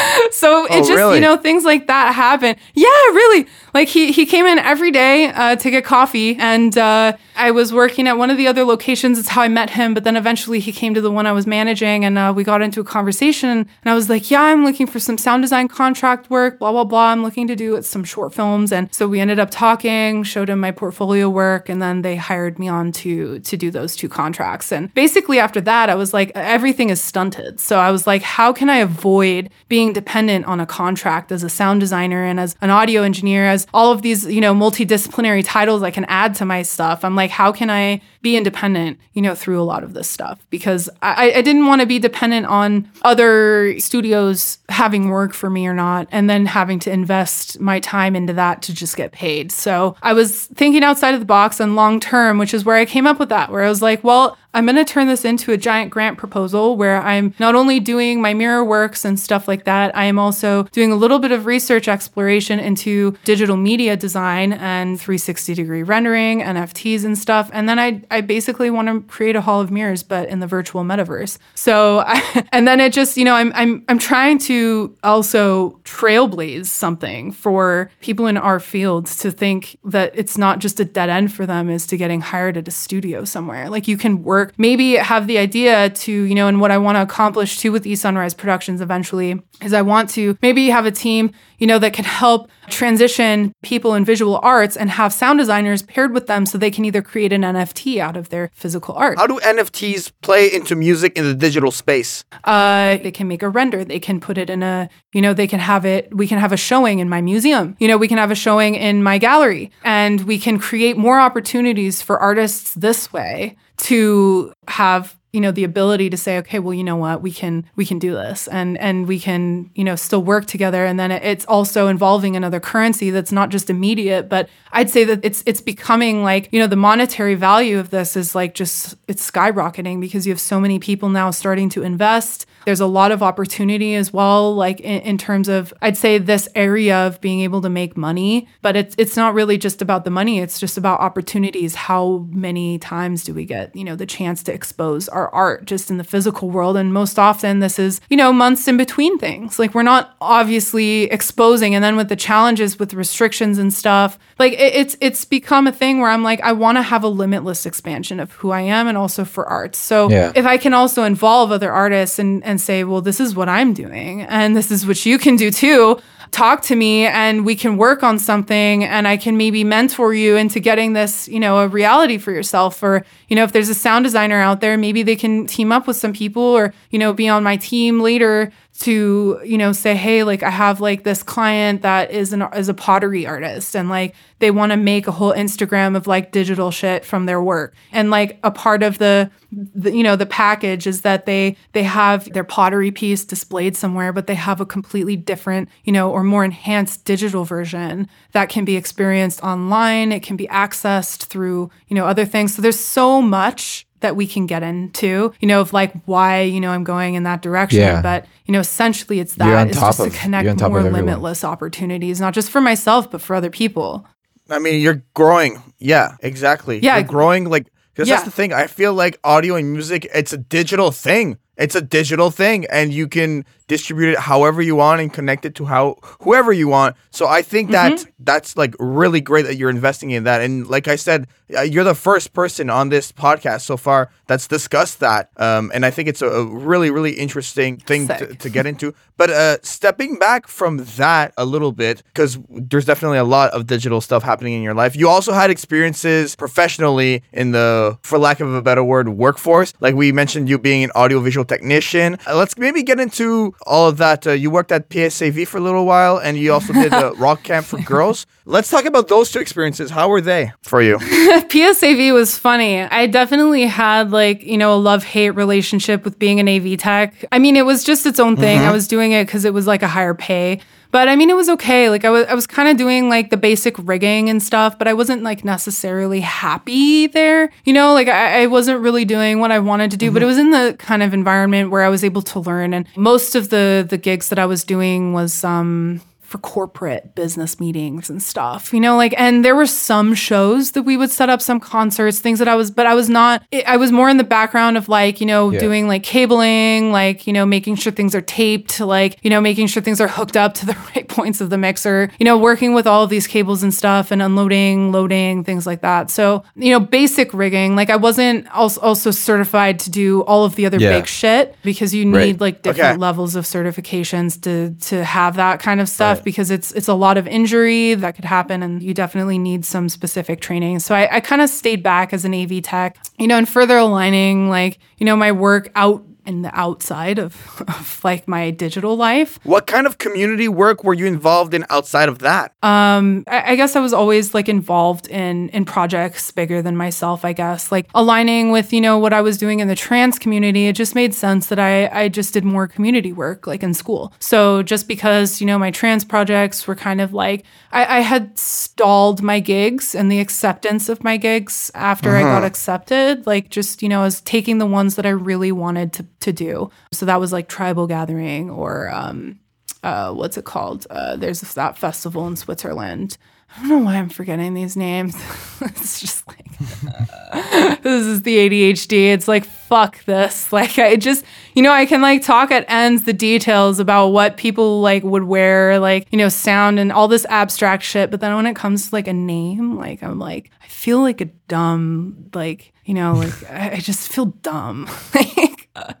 so it Oh, just really? you know things like that happen. Yeah, really. Like he he came in every day uh, to get coffee, and uh, I was working at one of the other locations. It's how I met him. But then eventually he came to the one I was managing, and uh, we got into a conversation. And I was like, "Yeah, I'm looking for some sound design contract work. Blah blah blah. I'm looking to do some short films." And so we ended up talking, showed him my portfolio work, and then they hired me on to to do those two contracts. And basically after that, I was like, everything is stunted. So I was like, how can I avoid being dependent on a contract as a sound designer and as an audio engineer, as all of these, you know, multidisciplinary titles I can add to my stuff? I'm like, how can I be independent, you know, through a lot of this stuff? Because I, I didn't want to be dependent on other studios having work for me or not, and then having to invest my time into that to just get paid. So I was thinking outside of the box and long term, which is where I came up with that, where I was like, well, I'm going to turn this into a giant grant proposal where I'm not only doing my mirror works and stuff like that, I am also doing a little bit of research exploration into digital media design and 360 degree rendering, NFTs and stuff. And then I, I basically want to create a hall of mirrors, but in the virtual metaverse. So, I, and then it just, you know, I'm, I'm, I'm trying to also trailblaze something for people in our fields to think that it's not just a dead end for them is to getting hired at a studio somewhere. Like you can work, maybe have the idea to, you know, and what I want to accomplish too with East Sunrise Productions eventually is I want to maybe have a team, you know, that can help transition people in visual arts and have sound designers paired with them so they can either create an NFT out of their physical art. How do NFTs play into music in the digital space? Uh, they can make a render. They can put it in a, you know, they can have it, we can have a showing in my museum. You know, we can have a showing in my gallery and we can create more opportunities for artists this way to have you know the ability to say okay well you know what? We can we can do this. And and we can you know still work together. And then it's also involving another currency that's not just immediate but i'd say that it's it's becoming like you know the monetary value of this is like just it's skyrocketing because you have so many people now starting to invest. There's a lot of opportunity as well like in, in terms of i'd say this area of being able to make money but it's it's not really just about the money. It's just about opportunities. How many times do we get you know the chance to expose our art just in the physical world. And most often, this is, you know, months in between things. Like we're not obviously exposing. And then with the challenges with restrictions and stuff, like it, it's it's become a thing where I'm like, I want to have a limitless expansion of who I am and also for art. So Yeah. if I can also involve other artists and, and say, well, this is what I'm doing and this is what you can do too, talk to me and we can work on something and I can maybe mentor you into getting this, you know, a reality for yourself. Or, you know, if there's a sound designer out there, maybe they can team up with some people or, you know, be on my team later to you know say hey like i have like this client that is an is a pottery artist and like they want to make a whole instagram of like digital shit from their work. And like a part of the, the you know the package is that they they have their pottery piece displayed somewhere but they have a completely different you know or more enhanced digital version that can be experienced online. It can be accessed through you know other things. So there's so much that we can get into, you know, of like why, you know, I'm going in that direction. Yeah. But, you know, essentially it's You're that it's just of- to connect more limitless opportunities, not just for myself, but for other people. I mean, you're growing. Yeah, exactly. Yeah. You're growing like because Yeah. that's the thing. I feel like audio and music, it's a digital thing. It's a digital thing, and you can distribute it however you want and connect it to how whoever you want. So I think that Mm-hmm. that's like really great that you're investing in that. And like I said, uh, you're the first person on this podcast so far that's discussed that. Um, and I think it's a, a really really interesting thing to, to get into. But uh, stepping back from that a little bit, because there's definitely a lot of digital stuff happening in your life. You also had experiences professionally in the, for lack of a better word, workforce. Like we mentioned, you being an audiovisual technician. Uh, let's maybe get into all of that. Uh, you worked at PSAV for a little while, and you also did a rock camp for girls. Let's talk about those two experiences. How were they for you? PSAV was funny. I definitely had like, you know, a love hate relationship with being an AV tech. I mean, it was just its own thing. I was doing it because it was like a higher pay. But I mean, it was okay. Like I was, I was kind of doing like the basic rigging and stuff, but I wasn't like necessarily happy there. You know, like I, I wasn't really doing what I wanted to do. But it was in the kind of environment where I was able to learn. And most of the the gigs that I was doing was um for corporate business meetings and stuff, you know, like, and there were some shows that we would set up, some concerts, things that I was, but I was not, I was more in the background of like, you know, Yeah. doing like cabling, like, you know, making sure things are taped, like, you know, making sure things are hooked up to the right points of the mixer, you know, working with all of these cables and stuff and unloading, loading, things like that. So, you know, basic rigging, like, I wasn't also, also certified to do all of the other Yeah. big shit because you need Right. like different Okay. levels of certifications to to have that kind of stuff because it's it's a lot of injury that could happen and you definitely need some specific training. So I, I kind of stayed back as an AV tech, you know, and further aligning like, you know, my work out in the outside of, of like my digital life. What kind of community work were you involved in outside of that? Um, I, I guess I was always like involved in in projects bigger than myself. I guess like aligning with you know what I was doing in the trans community. It just made sense that I I just did more community work like in school. So just because you know my trans projects were kind of like I, I had stalled my gigs and the acceptance of my gigs after I got uh-huh. accepted. Like just you know I was taking the ones that I really wanted to to do. So that was like tribal gathering or um uh, what's it called? Uh, there's that festival in Switzerland. I don't know why I'm forgetting these names. it's just like this is the ADHD. It's like fuck this. Like I just, you know, I can like talk at ends the details about what people like would wear, like you know, sound and all this abstract shit. But then when it comes to like a name, like I'm like I feel like a dumb, like you know, like I, I just feel dumb. like, uh,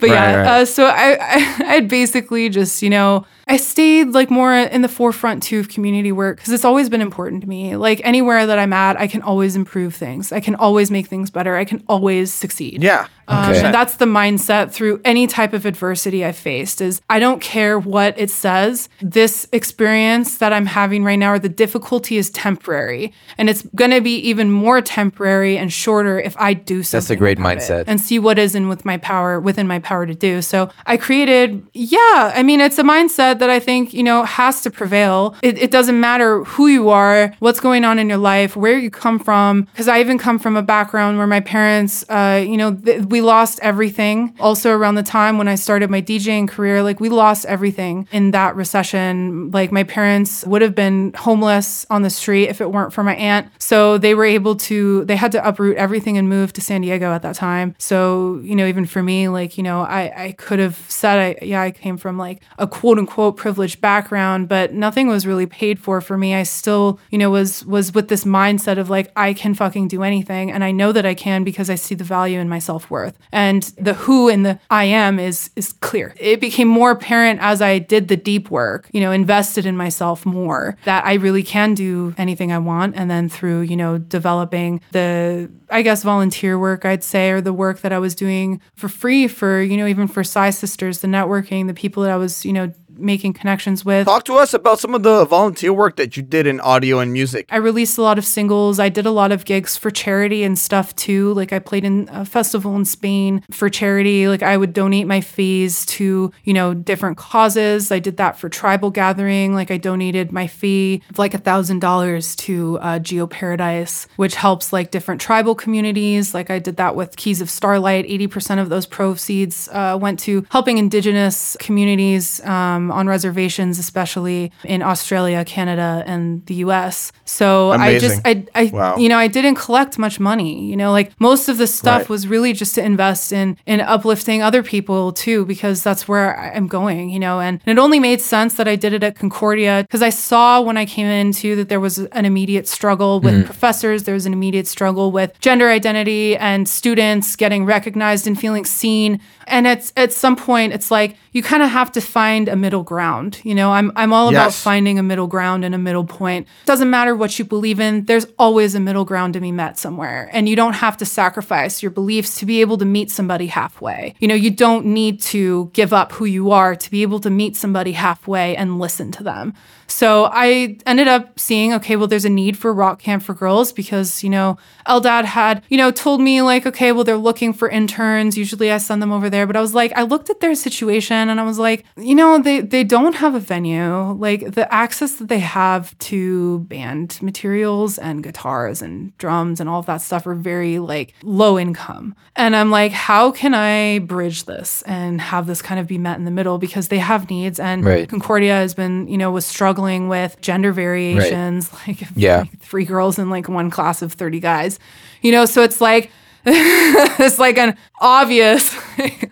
but yeah, right. Uh, so I, I I'd basically just you know I stayed like more in the forefront too of community work because it's always been important to me. Like anywhere that I'm at, I can always improve things. I can always make things better. I can always succeed. Yeah. Um, Okay. and that's the mindset through any type of adversity I faced is I don't care what it says. This experience that I'm having right now or the difficulty is temporary. And it's gonna be even more temporary and shorter if I do something. That's a great mindset. And see what is in with my power within my power to do. So I created, yeah, I mean it's a mindset that I think, you know, has to prevail. It, it doesn't matter who you are, what's going on in your life, where you come from. Because I even come from a background where my parents, uh, you know, th- we lost everything. Also, around the time when I started my DJing career, like we lost everything in that recession. Like my parents would have been homeless on the street if it weren't for my aunt. So they were able to, they had to uproot everything and move to San Diego at that time. So, you know, even for me, like, you know, I, I could have said, I, yeah, I came from like a quote unquote privileged background, but nothing was really paid for for me. I still, you know, was, was with this mindset of like, I can fucking do anything. And I know that I can because I see the value in my self worth. And the who and the I am is, is clear. It became more apparent as I did the deep work, you know, invested in myself more that I really can do anything I want. And then through, you know, developing the, I guess, volunteer work, I'd say, or the work that I was doing for free for, you know, even for Sai Sisters, the networking, the people that I was, you know, making connections with. Talk to us about some of the volunteer work that you did in audio and music. I released a lot of singles. I did a lot of gigs for charity and stuff too. Like I played in a festival in Spain for charity. Like I would donate my fees to, you know, different causes. I did that for tribal gathering. Like I donated my fee of like a thousand dollars to uh, Geo Paradise, which helps like different tribal communities. Like I did that with Keys of Starlight. 80% of those proceeds uh, went to helping indigenous communities. Um, on reservations, especially in Australia, Canada, and the US. So Amazing. I just, I, I Wow. you know, I didn't collect much money. You know, like most of the stuff Right. was really just to invest in in uplifting other people too, because that's where I'm going. You know, and, and it only made sense that I did it at Concordia because I saw when I came into that there was an immediate struggle with professors. There was an immediate struggle with gender identity and students getting recognized and feeling seen. And it's at some point, it's like you kind of have to find a middle ground. You know, I'm I'm all about finding a middle ground and a middle point. Doesn't matter what you believe in, there's always a middle ground to be met somewhere. And you don't have to sacrifice your beliefs to be able to meet somebody halfway. You know, you don't need to give up who you are to be able to meet somebody halfway and listen to them. So I ended up seeing, okay, well, there's a need for rock camp for girls because, you know, Eldad had, you know, told me like, okay, well, they're looking for interns. Usually I send them over there. But I was like, I looked at their situation and I was like, you know, they, they don't have a venue. Like the access that they have to band materials and guitars and drums and all of that stuff are very like low income. And I'm like, how can I bridge this and have this kind of be met in the middle because they have needs and Right. Concordia has been, you know, was struggling with gender variations, like Yeah. like three girls in like one class of 30 guys. You know, so it's like it's like an obvious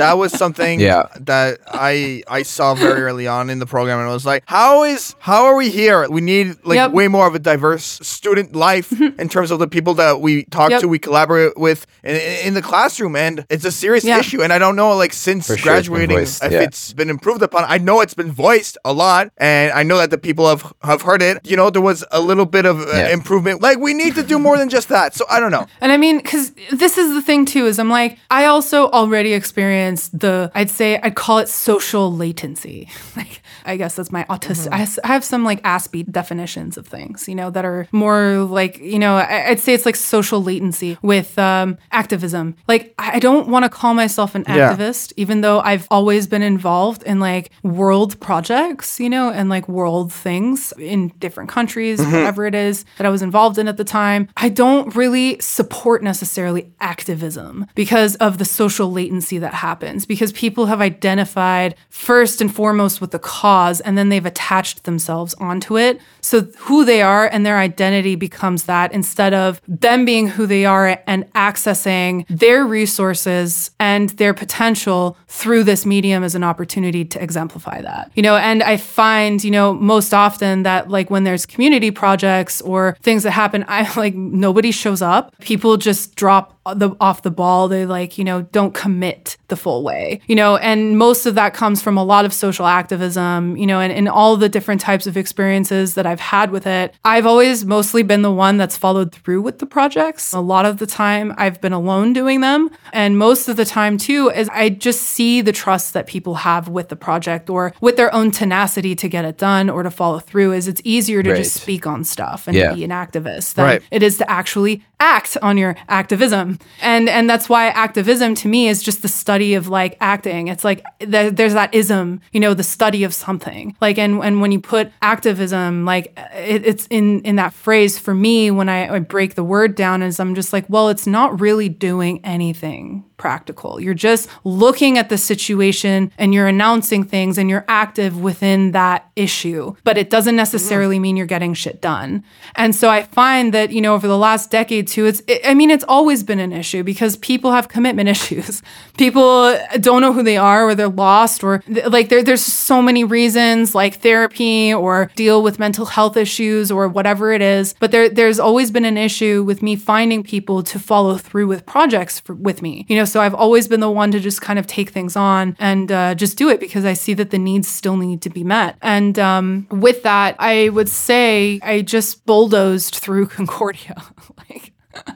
That was something Yeah. that I I saw very early on in the program, and I was like, "How is how are we here? We need like Yep. way more of a diverse student life in terms of the people that we talk Yep. to, we collaborate with in, in the classroom, and it's a serious Yeah. issue. And I don't know, like since sure it's graduating, voiced, if yeah. it's been improved upon. I know it's been voiced a lot, and I know that the people have have heard it. You know, there was a little bit of uh, Yeah. improvement. Like we need to do more than just that. So I don't know. And I mean, because this is the thing too, is I'm like, I also already experienced the, I'd say, I'd call it social latency. Like, I guess that's my autistic, I has- I have some like Aspie definitions of things, you know, that are more like, you know, I'd say it's like social latency with um, activism. Like, I don't want to call myself an Yeah. activist, even though I've always been involved in like world projects, you know, and like world things in different countries, whatever it is that I was involved in at the time. I don't really support necessarily activism because of the social latency that happens, because people have identified first and foremost with the cause and then they've attached themselves onto it. So who they are and their identity becomes that instead of them being who they are and accessing their resources and their potential through this medium as an opportunity to exemplify that. You know, and I find, you know, most often that like when there's community projects or things that happen, I like nobody shows up. People just drop the off the ball. They like, you know, don't commit the full way. You know, and most of that comes from a lot of social activism, you know, and, and all the different types of experiences that I've had with it. I've always mostly been the one that's followed through with the projects. A lot of the time I've been alone doing them. And most of the time too is I just see the trust that people have with the project or with their own tenacity to get it done or to follow through is it's easier to just speak on stuff and Yeah. be an activist than Right. it is to actually act on your activism. And and that's why activism to me is just the study of like acting. It's like th- there's that ism, you know, the study of something. Like, and and when you put activism, like it, it's in in that phrase for me when I, I break the word down, is I'm just like, well, it's not really doing anything practical. You're just looking at the situation and you're announcing things and you're active within that issue, but it doesn't necessarily mean you're getting shit done. And so I find that, you know, over the last decade too, it's, it, I mean, it's always been an issue because people have commitment issues. People don't know who they are or they're lost or like there, there's so many reasons like therapy or deal with mental health issues or whatever it is. But there, there's always been an issue with me finding people to follow through with projects for, with me, you know, so I've always been the one to just kind of take things on and uh, just do it because I see that the needs still need to be met. And um, with that, I would say I just bulldozed through Concordia. like,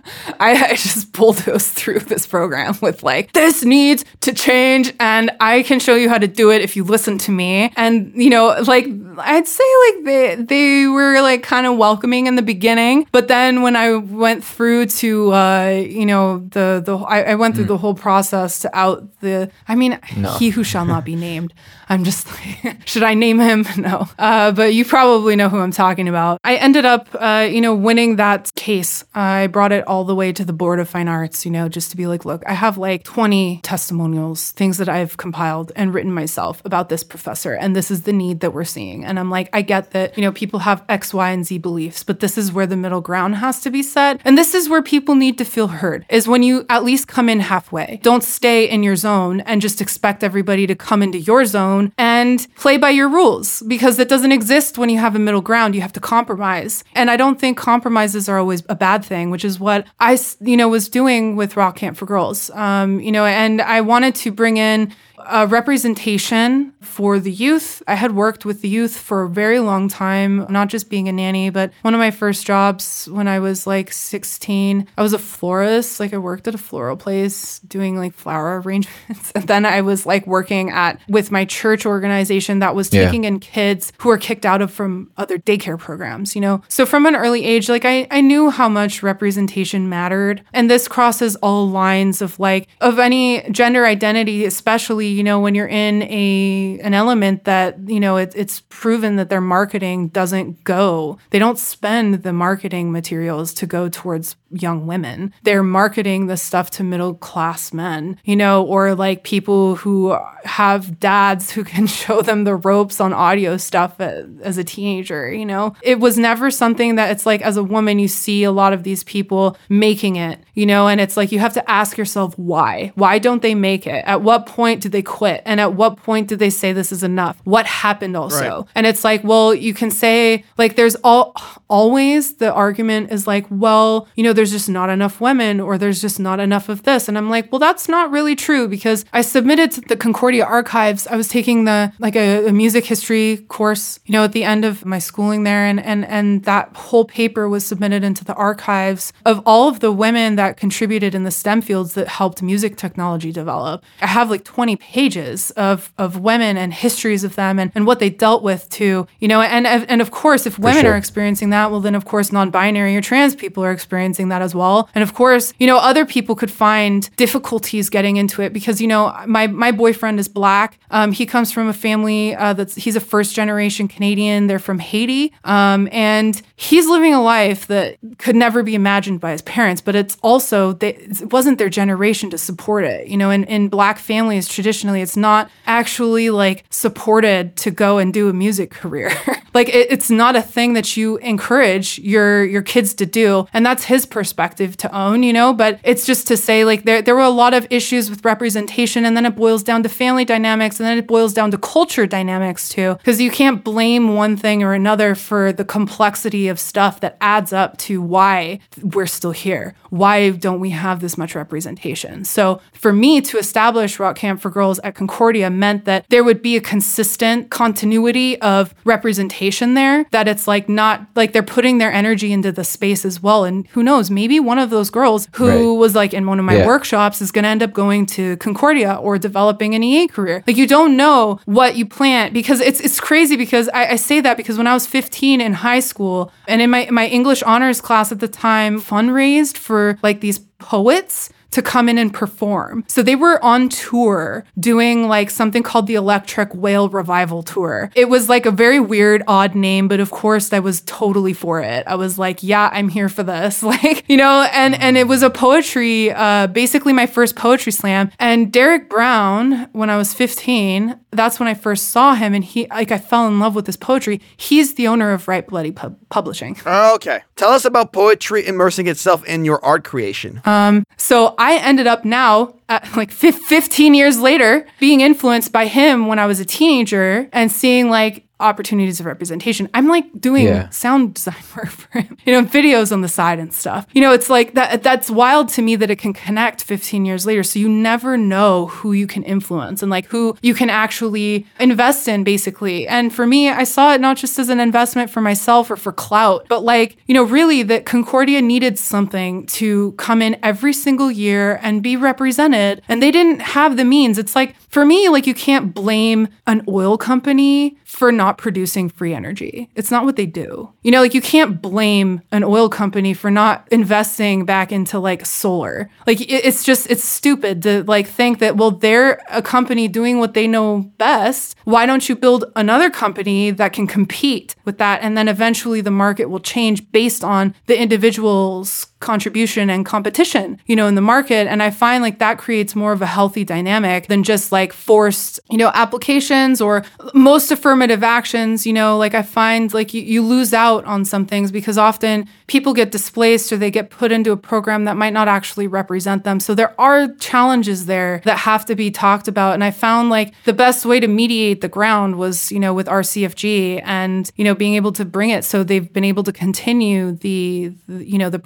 I, I, just bulldozed through this program with like, this needs to change and I can show you how to do it if you listen to me. And, you know, like, I'd say like they, they were like kind of welcoming in the beginning. But then when I went through to, uh, you know, the, the, I, I went through mm. the whole process to out the, I mean, no. he who shall not be named. I'm just like, should I name him? No. Uh, but you probably know who I'm talking about. I ended up, uh, you know, winning that case. I brought it all the way to the Board of Fine Arts, you know, just to be like, look, I have like 20 testimonials, things that I've compiled and written myself about this professor, and this is the need that we're seeing. And I'm like, I get that, you know, people have X, Y, and Z beliefs, but this is where the middle ground has to be set. And this is where people need to feel heard, is when you at least come in halfway. Don't stay in your zone and just expect everybody to come into your zone and play by your rules because it doesn't exist when you have a middle ground. You have to compromise. And I don't think compromises are always a bad thing, which is what I, you know, was doing with Rock Camp for Girls. Um, you know, and I wanted to bring in a representation for the youth. I had worked with the youth for a very long time, not just being a nanny, but one of my first jobs when I was like 16, I was a florist. Like I worked at a floral place doing like flower arrangements. And then I was like working at with my church organization that was taking yeah. in kids who were kicked out of from other daycare programs, you know. So from an early age, like I, I knew how much representation mattered. And this crosses all lines of like of any gender identity, especially, you know, when you're in a an element that you know it, it's proven that their marketing doesn't go they don't spend the marketing materials to go towards young women. They're marketing the stuff to middle class men you know or like people who have dads who can show them the ropes on audio stuff uh, as a teenager you know? It was never something that it's like as a woman you see a lot of these people making it you know? And it's like you have to ask yourself why. Why don't they make it? At what point do they quit and at what point did they say this is enough. What happened also? Right. And it's like, well, you can say like there's all always the argument is like, well, you know, there's just not enough women or there's just not enough of this. And I'm like, well, that's not really true because I submitted to the Concordia archives. I was taking the like a, a music history course, you know, at the end of my schooling there and and and that whole paper was submitted into the archives of all of the women that contributed in the STEM fields that helped music technology develop. I have like 20 pages of of women and histories of them and, and what they dealt with too, you know, and and of course if women sure. are experiencing that, well then of course non-binary or trans people are experiencing that as well. And of course, you know, other people could find difficulties getting into it because, you know, my my boyfriend is black. Um, he comes from a family uh, that's he's a first generation Canadian. They're from Haiti. Um, and he's living a life that could never be imagined by his parents, but it's also they, it wasn't their generation to support it. You know, in, in black families it's not actually like like supported to go and do a music career. like it, it's not a thing that you encourage your your kids to do, and that's his perspective to own, you know. But it's just to say like there there were a lot of issues with representation, and then it boils down to family dynamics, and then it boils down to culture dynamics too, because you can't blame one thing or another for the complexity of stuff that adds up to why we're still here. Why don't we have this much representation? So for me to establish Rock Camp for Girls at Concordia meant that there would would be a consistent continuity of representation there that it's like not like they're putting their energy into the space as well and who knows maybe one of those girls who right. was like in one of my yeah. workshops is going to end up going to Concordia or developing an EA career like you don't know what you plant because it's it's crazy because I, I say that because when I was 15 in high school and in my my English honors class at the time fundraised for like these poets to come in and perform. So they were on tour doing like something called the Electric Whale Revival Tour. It was like a very weird, odd name, but of course I was totally for it. I was like, yeah, I'm here for this. Like, you know, and and it was a poetry, uh, basically my first poetry slam. And Derrick Brown, when I was 15, that's when I first saw him, and he like I fell in love with his poetry. He's the owner of Write Bloody Pub- Publishing. Okay. Tell us about poetry immersing itself in your art creation. Um, So I ended up now, at like fif- 15 years later, being influenced by him when I was a teenager and seeing like opportunities of representation. I'm like doing Yeah. sound design work for him, you know, videos on the side and stuff. You know, it's like that. That's wild to me that it can connect 15 years later. So you never know who you can influence and like who you can actually invest in, basically. And for me, I saw it not just as an investment for myself or for clout, but like you know, really that Concordia needed something to come in every single year and be represented, and they didn't have the means. It's like for me, like you can't blame an oil company for not producing free energy. It's not what they do. You know, like you can't blame an oil company for not investing back into like solar. Like it's just it's stupid to like think that well they're a company doing what they know best. Why don't you build another company that can compete with that and then eventually the market will change based on the individual's contribution and competition, you know, in the market. And I find like that creates more of a healthy dynamic than just like forced, you know, applications or most affirmative actions, you know, like I find like you, you lose out on some things because often people get displaced or they get put into a program that might not actually represent them. So there are challenges there that have to be talked about. And I found like the best way to mediate the ground was, you know, with RCFG and, you know, being able to bring it. So they've been able to continue the, the you know, the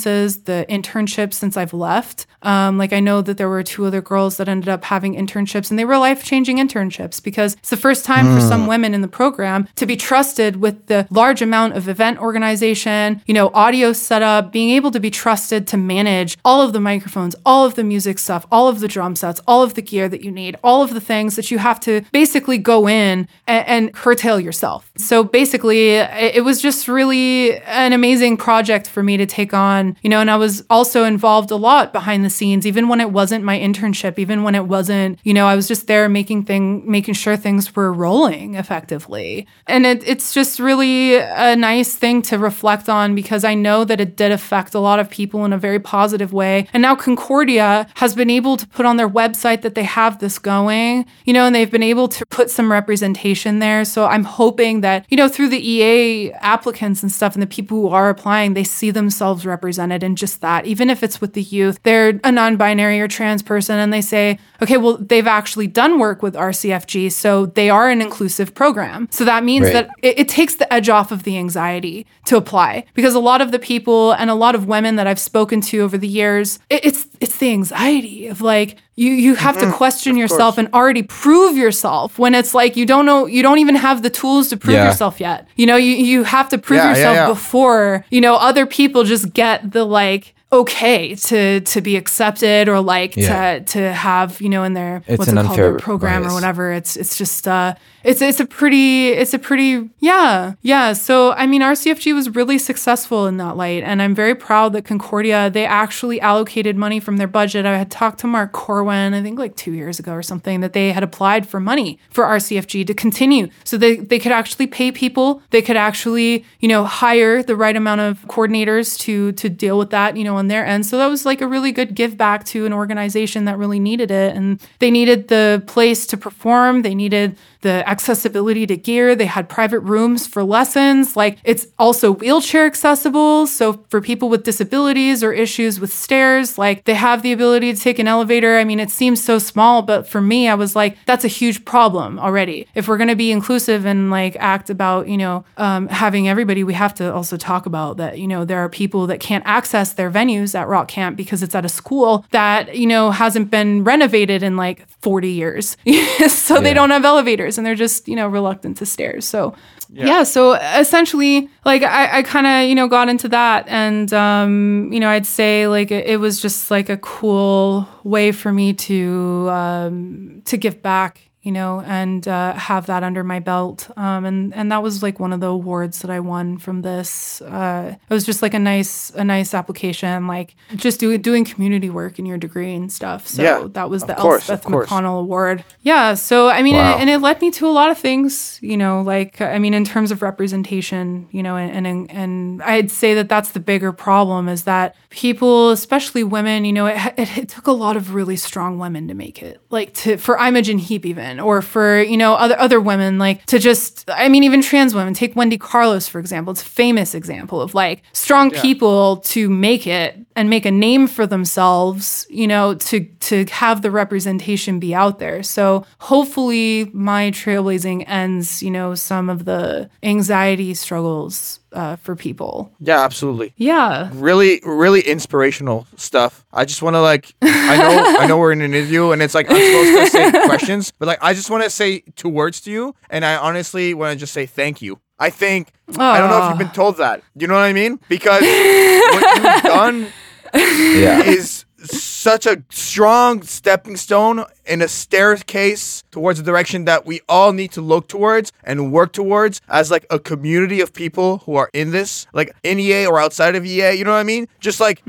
performances, the internships since I've left. Um, like I know that there were two other girls that ended up having internships and they were life changing internships because it's the first time for some women in the program to be trusted with the large amount of event organization, you know, audio setup, being able to be trusted to manage all of the microphones, all of the music stuff, all of the drum sets, all of the gear that you need, all of the things that you have to basically go in and, and curtail yourself. So basically, it, it was just really an amazing project for me to take on, you know, and I was also involved a lot behind the scenes, even when it wasn't my internship, even when it wasn't, you know, I was just there making thing, making sure things were rolling effectively. And it, it's just really a nice thing to reflect on because I know that it did affect a lot of people in a very positive way. And now Concordia has been able to put on their website that they have this going, you know, and they've been able to put some representation there. So I'm hoping that, you know, through the EA applicants and stuff and the people who are applying, they see themselves represented in just that. Even if it's with the youth, they're a non binary or trans person and they say, okay, well, they've actually done work with RCFG. So they are an inclusive program. So that means Right. that it, it takes the edge off of the anxiety to apply because a lot of the people and a lot of women that I've spoken to over the years, it, it's it's the anxiety of like you you have to mm-hmm. question yourself and already prove yourself when it's like you don't know you don't even have the tools to prove Yeah. yourself yet. You know, you you have to prove Yeah, yeah, yourself yeah. before you know other people just get the like okay to to be accepted or like Yeah. to to have you know in their It's what's it called their program or whatever. It's it's just uh it's it's a pretty it's a pretty yeah yeah. So i mean rcfg was really successful in that light and i'm very proud that concordia they actually allocated money from their budget. I had talked to mark corwin i think like two years ago or something that they had applied for money for rcfg to continue. So they, they could actually pay people. They could actually you know hire the right amount of coordinators to to deal with that you know on their end. So that was like a really good give back to an organization that really needed it. And they needed the place to perform. They needed the accessibility to gear. They had private rooms for lessons. Like it's also wheelchair accessible. So for people with disabilities or issues with stairs like they have the ability to take an elevator. I mean it seems so small but for me i was like that's a huge problem already. If we're going to be inclusive and like act about you know um, having everybody we have to also talk about that you know there are people that can't access their venues at rock camp because it's at a school that you know hasn't been renovated in like 40 years. So they don't have elevators and they're just you know reluctant to stairs. So yeah, so essentially like i, I kind of you know got into that and um, you know i'd say like it, it was just like a cool way for me to um, to give back you know, and uh, have that under my belt. Um, and and that was like one of the awards that I won from this. Uh, it was just like a nice a nice application, like just do, doing community work in your degree and stuff. So Yeah, that was the course, Elspeth. McConnell Award. Yeah. So I mean, Wow. and, and it led me to a lot of things. You know, like I mean, in terms of representation, you know, and and and I'd say that that's the bigger problem is that people, especially women, you know, it, it, it took a lot of really strong women to make it, like to for Imogen Heap even, or for you know other other women, like to just I mean, even trans women. Take Wendy Carlos for example. It's a famous example of like strong people to make it and make a name for themselves, you know, to to have the representation be out there. So hopefully my trailblazing ends, you know, some of the anxiety struggles uh, for people. Yeah, absolutely. Yeah. Really, really inspirational stuff. I just want to like, I know, I know we're in an interview and it's like I'm supposed to say questions, but like I just want to say two words to you, and I honestly want to just say thank you. I think I don't know if you've been told that. You know what I mean? Because what you've done Yeah. is such a strong stepping stone in a staircase towards the direction that we all need to look towards and work towards as like a community of people who are in this, like in EA or outside of EA. You know what I mean? Just like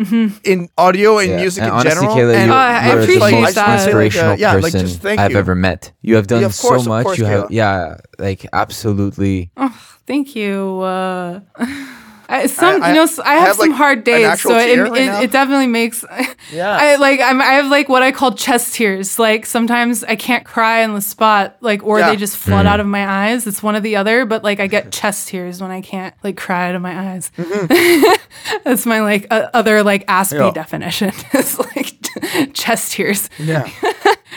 in audio and Yeah. music And in honestly, general. Kayla, and you're, Oh, I you're appreciate the most that. I just wanna like, uh, inspirational yeah, like, person just thank I've you. ever met. You have done Yeah, course, so much. course, you have, Kayla. yeah, like absolutely. Thank you. Uh, I, some, I- you know, s- I I have, have, some like, hard days, so it, tear it, it definitely makes. Yeah. I like I'm, I have like what I call chest tears. Like sometimes I can't cry on the spot, like or Yeah. they just flood out of my eyes. It's one or the other, but like I get chest tears when I can't like cry out of my eyes. That's my like uh, other like Aspie Yeah. definition. it's like chest tears yeah.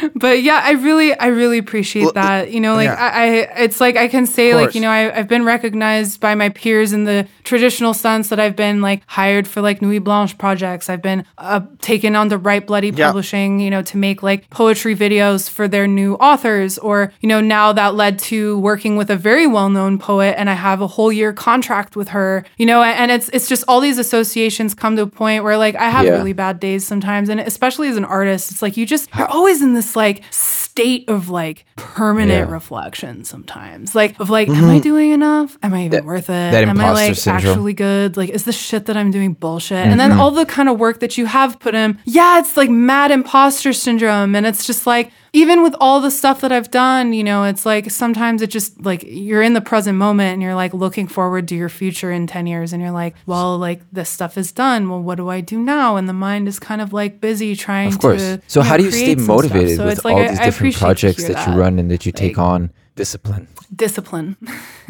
but yeah i really i really appreciate Well, that you know like yeah. I, I it's like i can say like you know I, i've been recognized by my peers in the traditional sense that i've been like hired for like nuit blanche projects i've been uh, taken on to write bloody Yeah. publishing you know to make like poetry videos for their new authors or you know now that led to working with a very well-known poet and i have a whole year contract with her you know and it's it's just all these associations come to a point where like i have Yeah. really bad days sometimes and especially as an artist it's like you just you're always in this like state of like permanent Yeah. reflection sometimes. Like of like am i mm-hmm. doing enough? Am i even worth it? that am i like syndrome. actually good? Like is the shit that i'm doing bullshit? And then mm-hmm. all the kind of work that you have put in yeah it's like mad imposter syndrome. And it's just like even with all the stuff that I've done, you know, it's like sometimes it just like you're in the present moment and you're like looking forward to your future in 10 years and you're like, well, like this stuff is done. Well, what do I do now? And the mind is kind of like busy trying to Of course. to. So you know, how do you stay create some stuff. motivated So with like all I- these different projects hear that, you run and that you take Like- on? Discipline. discipline.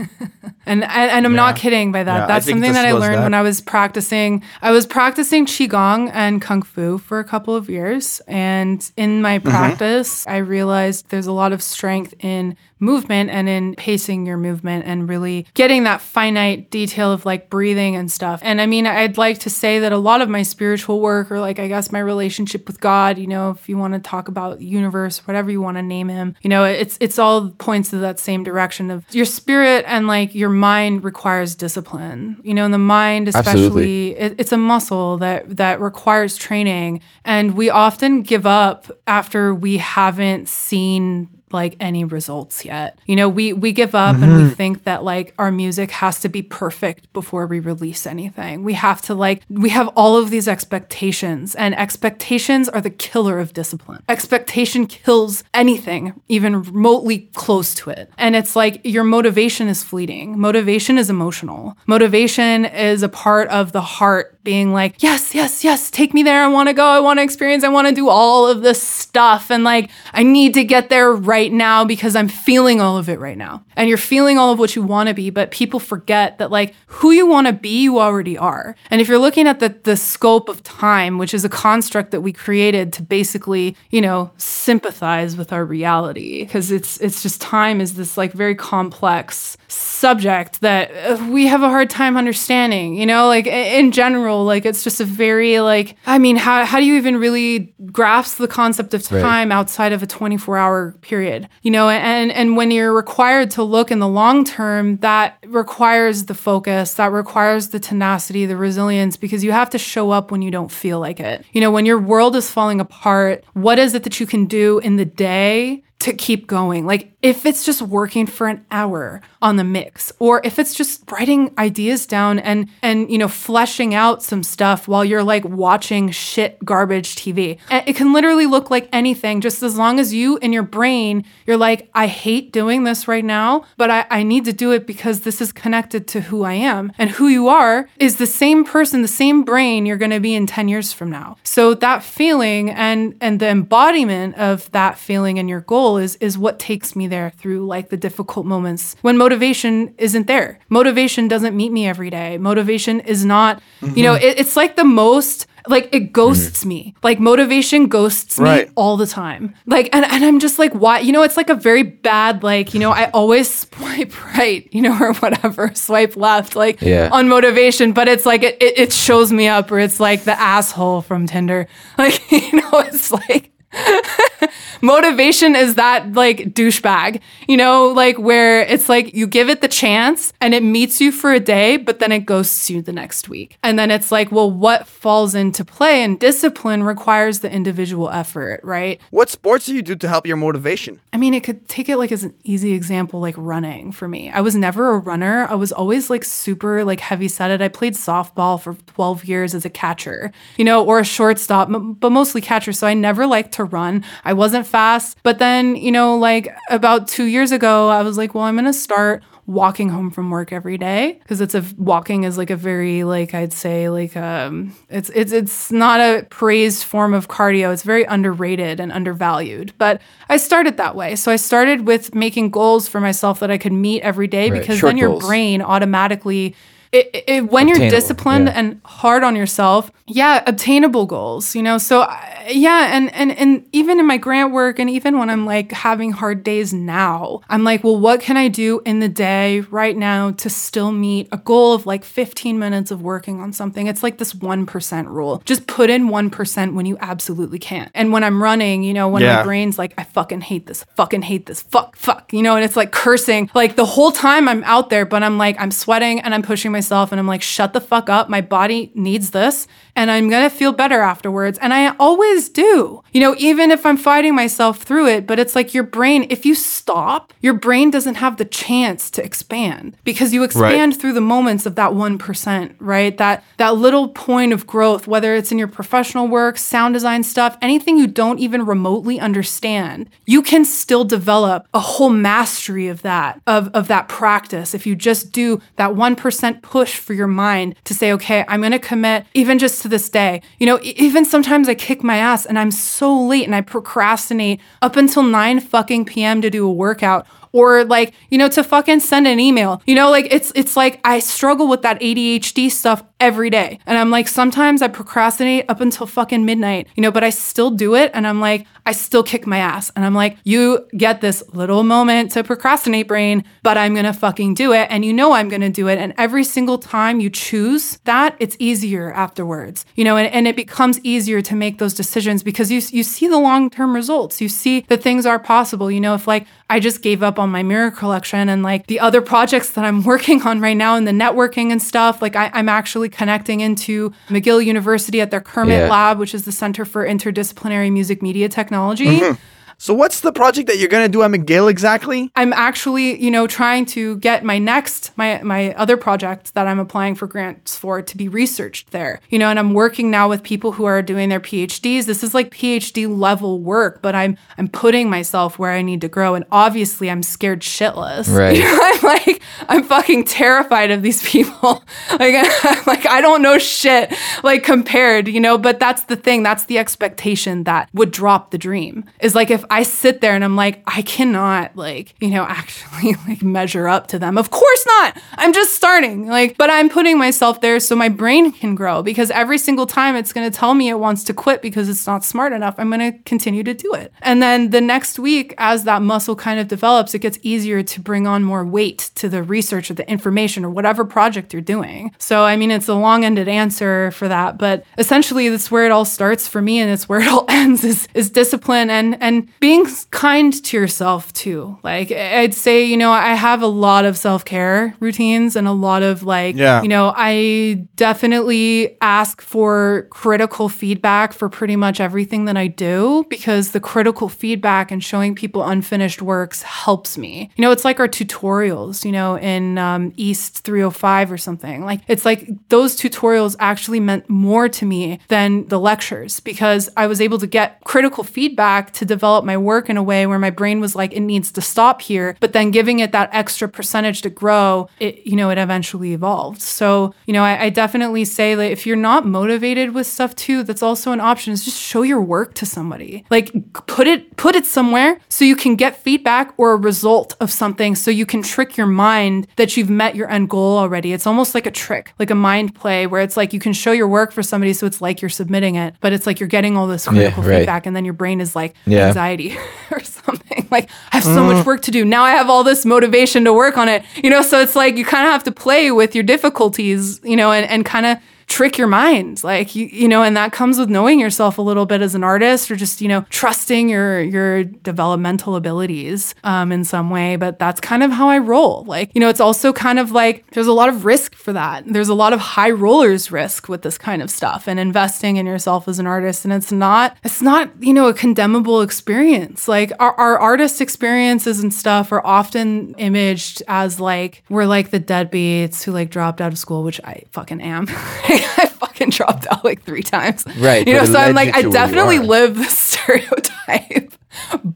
and, and and I'm not kidding by that. Yeah, That's something that I learned that. when I was practicing. I was practicing qigong and kung fu for a couple of years, and in my Mm-hmm. practice, I realized there's a lot of strength in movement and in pacing your movement and really getting that finite detail of like breathing and stuff. And I mean, I'd like to say that a lot of my spiritual work or like I guess my relationship with God, you know, if you want to talk about universe, whatever you want to name him, you know, it's it's all points to that same direction of your spirit and like your mind requires discipline. You know, and the mind especially it, it's a muscle that that requires training and we often give up after we haven't seen like any results yet. You know, we we give up and we mm-hmm. think that like our music has to be perfect before we release anything. We have to like we have all of these expectations and expectations are the killer of discipline. Expectation kills anything even remotely close to it. And it's like your motivation is fleeting. Motivation is emotional. Motivation is a part of the heart being like, yes, yes, yes, take me there. I want to go. I want to experience. I want to do all of this stuff. And like, I need to get there right now because I'm feeling all of it right now. And you're feeling all of what you want to be. But people forget that like who you want to be, you already are. And if you're looking at the, the scope of time, which is a construct that we created to basically, you know, sympathize with our reality, because it's, it's just time is this like very complex subject that uh, we have a hard time understanding, you know, like in general, like it's just a very like, I mean, how, how do you even really grasp the concept of Right. time outside of a 24 hour period, you know, and, and when you're required to look in the long term, that requires the focus, that requires the tenacity, the resilience, because you have to show up when you don't feel like it. You know, when your world is falling apart, what is it that you can do in the day to keep going. Like if it's just working for an hour on the mix or if it's just writing ideas down and and you know fleshing out some stuff while you're like watching shit garbage TV. Eh, it can literally look like anything just as long as you in your brain you're like I hate doing this right now, but I, I need to do it because this is connected to who I am. And who you are is the same person, the same brain you're going to be in 10 years from now. So that feeling and and the embodiment of that feeling and your goal is is what takes me there through like the difficult moments when motivation isn't there. Motivation doesn't meet me every day. Motivation is not, you know, mm-hmm. it, it's like the most like it ghosts mm-hmm. me. Like motivation ghosts me all the time. Like and, and I'm just like, why? You know, it's like a very bad, like, you know, I always swipe right, you know, or whatever, swipe left, like Yeah. on motivation, but it's like it, it, it shows me up or it's like the asshole from Tinder. Like, you know, it's like motivation is that like douchebag, you know, like where it's like you give it the chance and it meets you for a day, but then it ghosts you the next week. And then it's like, well, what falls into play and discipline requires the individual effort, right? What sports do you do to help your motivation? I mean, it could take it like as an easy example, like running for me. I was never a runner. I was always like super like heavy setted. I played softball for 12 years as a catcher, you know, or a shortstop, but mostly catcher. So I never liked to run. I wasn't fast. But then, you know, like about two years ago, I was like, well, I'm going to start walking home from work every day because it's a walking is like a very like I'd say like um it's it's it's not a praised form of cardio it's very underrated and undervalued but I started that way so I started with making goals for myself that I could meet every day Right, because short then your goals. brain automatically it, it, when you're disciplined yeah. and hard on yourself yeah obtainable goals you know? So yeah and and and even in my grant work and even when i'm like having hard days now i'm like well what can i do in the day right now to still meet a goal of like 15 minutes of working on something? It's like this 1% rule. Just put in 1% when you absolutely can't. And when i'm running you know when Yeah. my brain's like i fucking hate this fucking hate this fuck fuck you know? And it's like cursing. Like the whole time i'm out there but i'm like i'm sweating and i'm pushing myself and i'm like shut the fuck up. My body needs this and i'm gonna feel better afterwards. And i always do. You know even if i'm fighting myself through it but it's like your brain if you stop your brain doesn't have the chance to expand because you expand through the moments of that 1% right? That that little point of growth whether it's in your professional work sound design stuff anything you don't even remotely understand you can still develop a whole mastery of that of of that practice if you just do that 1% push for your mind to say okay i'm going to commit even just to this day. You know even sometimes i kick my ass and i'm so late and i procrastinate up until 9 fucking pm to do a workout or like you know to fucking send an email. You know like it's it's like i struggle with that adhd stuff every day. And i'm like sometimes i procrastinate up until fucking midnight you know but i still do it and i'm like i still kick my ass. And i'm like you get this little moment to procrastinate brain but i'm gonna fucking do it and you know i'm gonna do it. And every single time you choose that it's easier afterwards you know and, and it becomes easier to make those decisions because you you see the long-term results. You see that things are possible. You know if like I just gave up on my mirror collection and like the other projects that I'm working on right now and the networking and stuff. Like I, I'm actually connecting into McGill University at their CIRMMT Yeah. Lab, which is the Center for Interdisciplinary Music Media Technology. Mm-hmm. So what's the project that you're gonna do at McGill exactly? I'm actually, you know, trying to get my next my my other project that I'm applying for grants for to be researched there. You know, and I'm working now with people who are doing their PhDs. This is like PhD level work, but I'm I'm putting myself where I need to grow and obviously I'm scared shitless. Right. You know, I'm like I'm fucking terrified of these people. like I'm like I don't know shit like compared, you know, but that's the thing. That's the expectation that would drop the dream. Is like if I sit there and I'm like I cannot like, you know, actually like measure up to them. Of course not. I'm just starting. Like but I'm putting myself there so my brain can grow because every single time it's going to tell me it wants to quit because it's not smart enough, I'm going to continue to do it. And then the next week as that muscle kind of develops, it gets easier to bring on more weight to the research or the information or whatever project you're doing. So, I mean, it's a long ended answer for that, but essentially that's where it all starts for me and it's where it all ends is, is discipline and, and being kind to yourself too. Like I'd say, you know, I have a lot of self-care routines and a lot of like, Yeah. you know, I definitely ask for critical feedback for pretty much everything that I do because the critical feedback and showing people unfinished works helps me. You know, it's like our tutorials, you know, in um, East 305 or something. Like, it's like those tutorials actually meant more to me than the lectures because I was able to get critical feedback to develop my work in a way where my brain was like, it needs to stop here. But then giving it that extra percentage to grow, it, you know, it eventually evolved. So, you know, I, I definitely say that if you're not motivated with stuff too, that's also an option is just show your work to somebody. Like put it, put it somewhere so you can get feedback or a result of something so you can trick your mind that you've met your end goal already. It's almost like a trick, like a mind play where it's like you can show your work for somebody so it's like you're submitting it, but it's like you're getting all this critical right. feedback and then your brain is like Yeah. anxiety or something. Like I have so much mm. work to do. Now I have all this motivation to work on it. You know, so it's like you kind of have to play with your difficulties, you know, and, and kind of trick your mind like you, you know and that comes with knowing yourself a little bit as an artist or just you know trusting your your developmental abilities um, in some way but that's kind of how i roll. Like you know it's also kind of like there's a lot of risk for that. There's a lot of high rollers risk with this kind of stuff and investing in yourself as an artist. And it's not it's not you know a condemnable experience. Like our, our artist experiences and stuff are often imaged as like we're like the deadbeats who like dropped out of school which i fucking am I fucking dropped out like three times. Right, You know, so I'm like, I to where you definitely live the stereotype.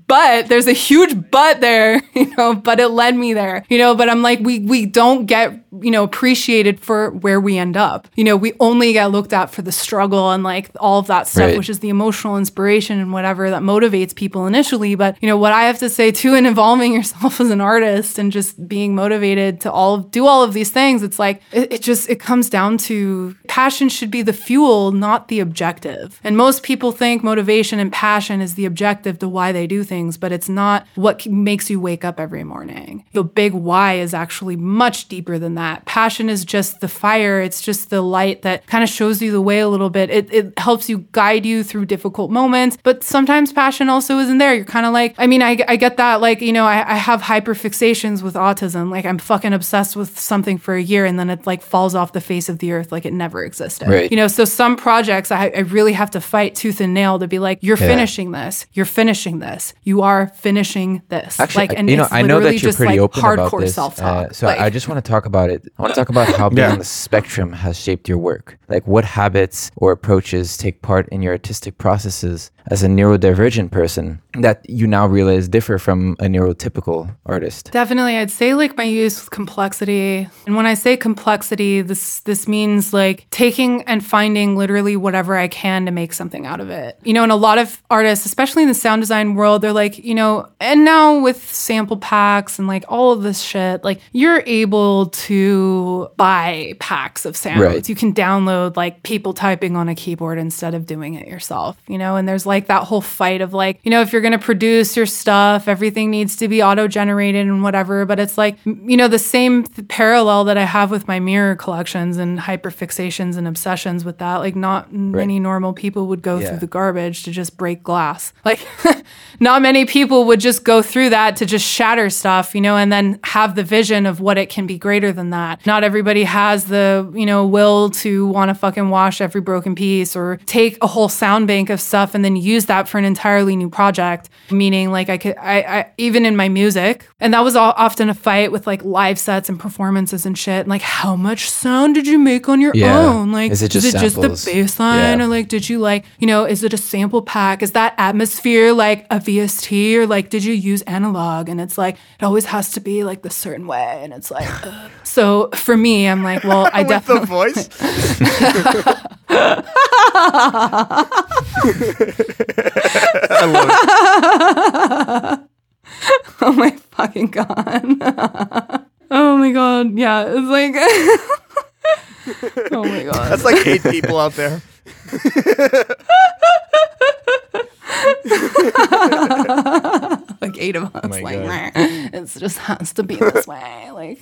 But there's a huge but there, you know, but it led me there. You know, but I'm like, we we don't get, you know, appreciated for where we end up. You know, we only get looked at for the struggle and like all of that stuff, Right. which is the emotional inspiration and whatever that motivates people initially. But you know, what I have to say too in involving yourself as an artist and just being motivated to all do all of these things, it's like it, it just it comes down to passion should be the fuel, not the objective. And most people think motivation and passion is the objective to why they do things, but it's not what makes you wake up every morning. The big why is actually much deeper than that. Passion is just the fire, it's just the light that kind of shows you the way a little bit. It, it helps you guide you through difficult moments, but sometimes passion also isn't there. You're kind of like, I mean, I, I get that. Like, you know, I, I have hyperfixations with autism. Like, I'm fucking obsessed with something for a year and then it like falls off the face of the earth like it never existed. Right. You know, so some projects I, I really have to fight tooth and nail to be like, you're Yeah. finishing this, you're finishing this, you are finishing this. Actually, like, and you know, it's I know that you're just pretty like open about hardcore this. self-talk. Uh, so Like- I just want to talk about it. I want to talk about how being Yeah. on the spectrum has shaped your work. Like what habits or approaches take part in your artistic processes as a neurodivergent person that you now realize differ from a neurotypical artist. Definitely, I'd say like my use with complexity. And when I say complexity, this this means like taking and finding literally whatever I can to make something out of it. You know, and a lot of artists, especially in the sound design world, they're like, you know, and now with sample packs and like all of this shit, like you're able to buy packs of sounds. Right. You can download like people typing on a keyboard instead of doing it yourself, you know? And there's like that whole fight of like, you know, if you're going to produce your stuff, everything needs to be auto generated and whatever. But it's like, you know, the same th- parallel that I have with my mirror collections and hyperfixations and obsessions with that. Like, not many normal people would go Yeah. through the garbage to just break glass. Like, not many people would just go through that to just shatter stuff, you know, and then have the vision of what it can be greater than that. Not everybody has the, you know, will to want to fucking wash every broken piece or take a whole sound bank of stuff and then use that for an entirely new project. Meaning, like, I could, I, I even in my music, and that was all, often a fight with like live sets and performances and shit. And like, how much sound did you make on your Yeah. own? Like, Is it just is it just the samples? bass line Yeah. or like did you like you know is it a sample pack is that atmosphere like a vst or like did you use analog and it's like it always has to be like the certain way and it's like ugh. Uh, so for me i'm like well i With the definitely voice. I love it. oh my fucking god oh my god yeah it's like oh my god That's like eight people out there. like eight of us oh my like God. It just has to be this way like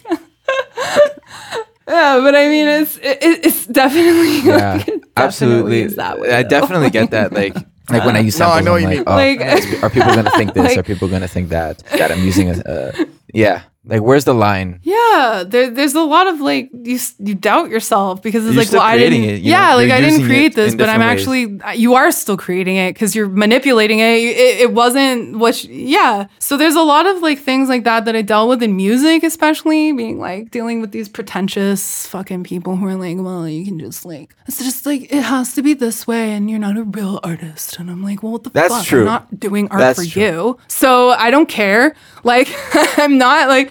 yeah but i mean it's it, it's definitely Yeah, like, it absolutely. definitely is that way I definitely get that. Like Like when I use No, I samples, know I'm what you like, mean. oh, Like- are people gonna think this? Like- are people gonna think that? That I'm using a, uh, yeah. Like where's the line? Yeah, there, there's a lot of like you you doubt yourself because it's You're like well I didn't it, yeah know? like You're I didn't create this but I'm ways. actually you are still creating it because you're manipulating it. it. It wasn't what sh- yeah. So there's a lot of like things like that that I dealt with in music, especially being like dealing with these pretentious fucking people who are like, well you can just like it's just like it has to be this way and you're not a real artist and I'm like well what the That's fuck true. I'm not doing art That's for true. you so I don't care. Like I'm not like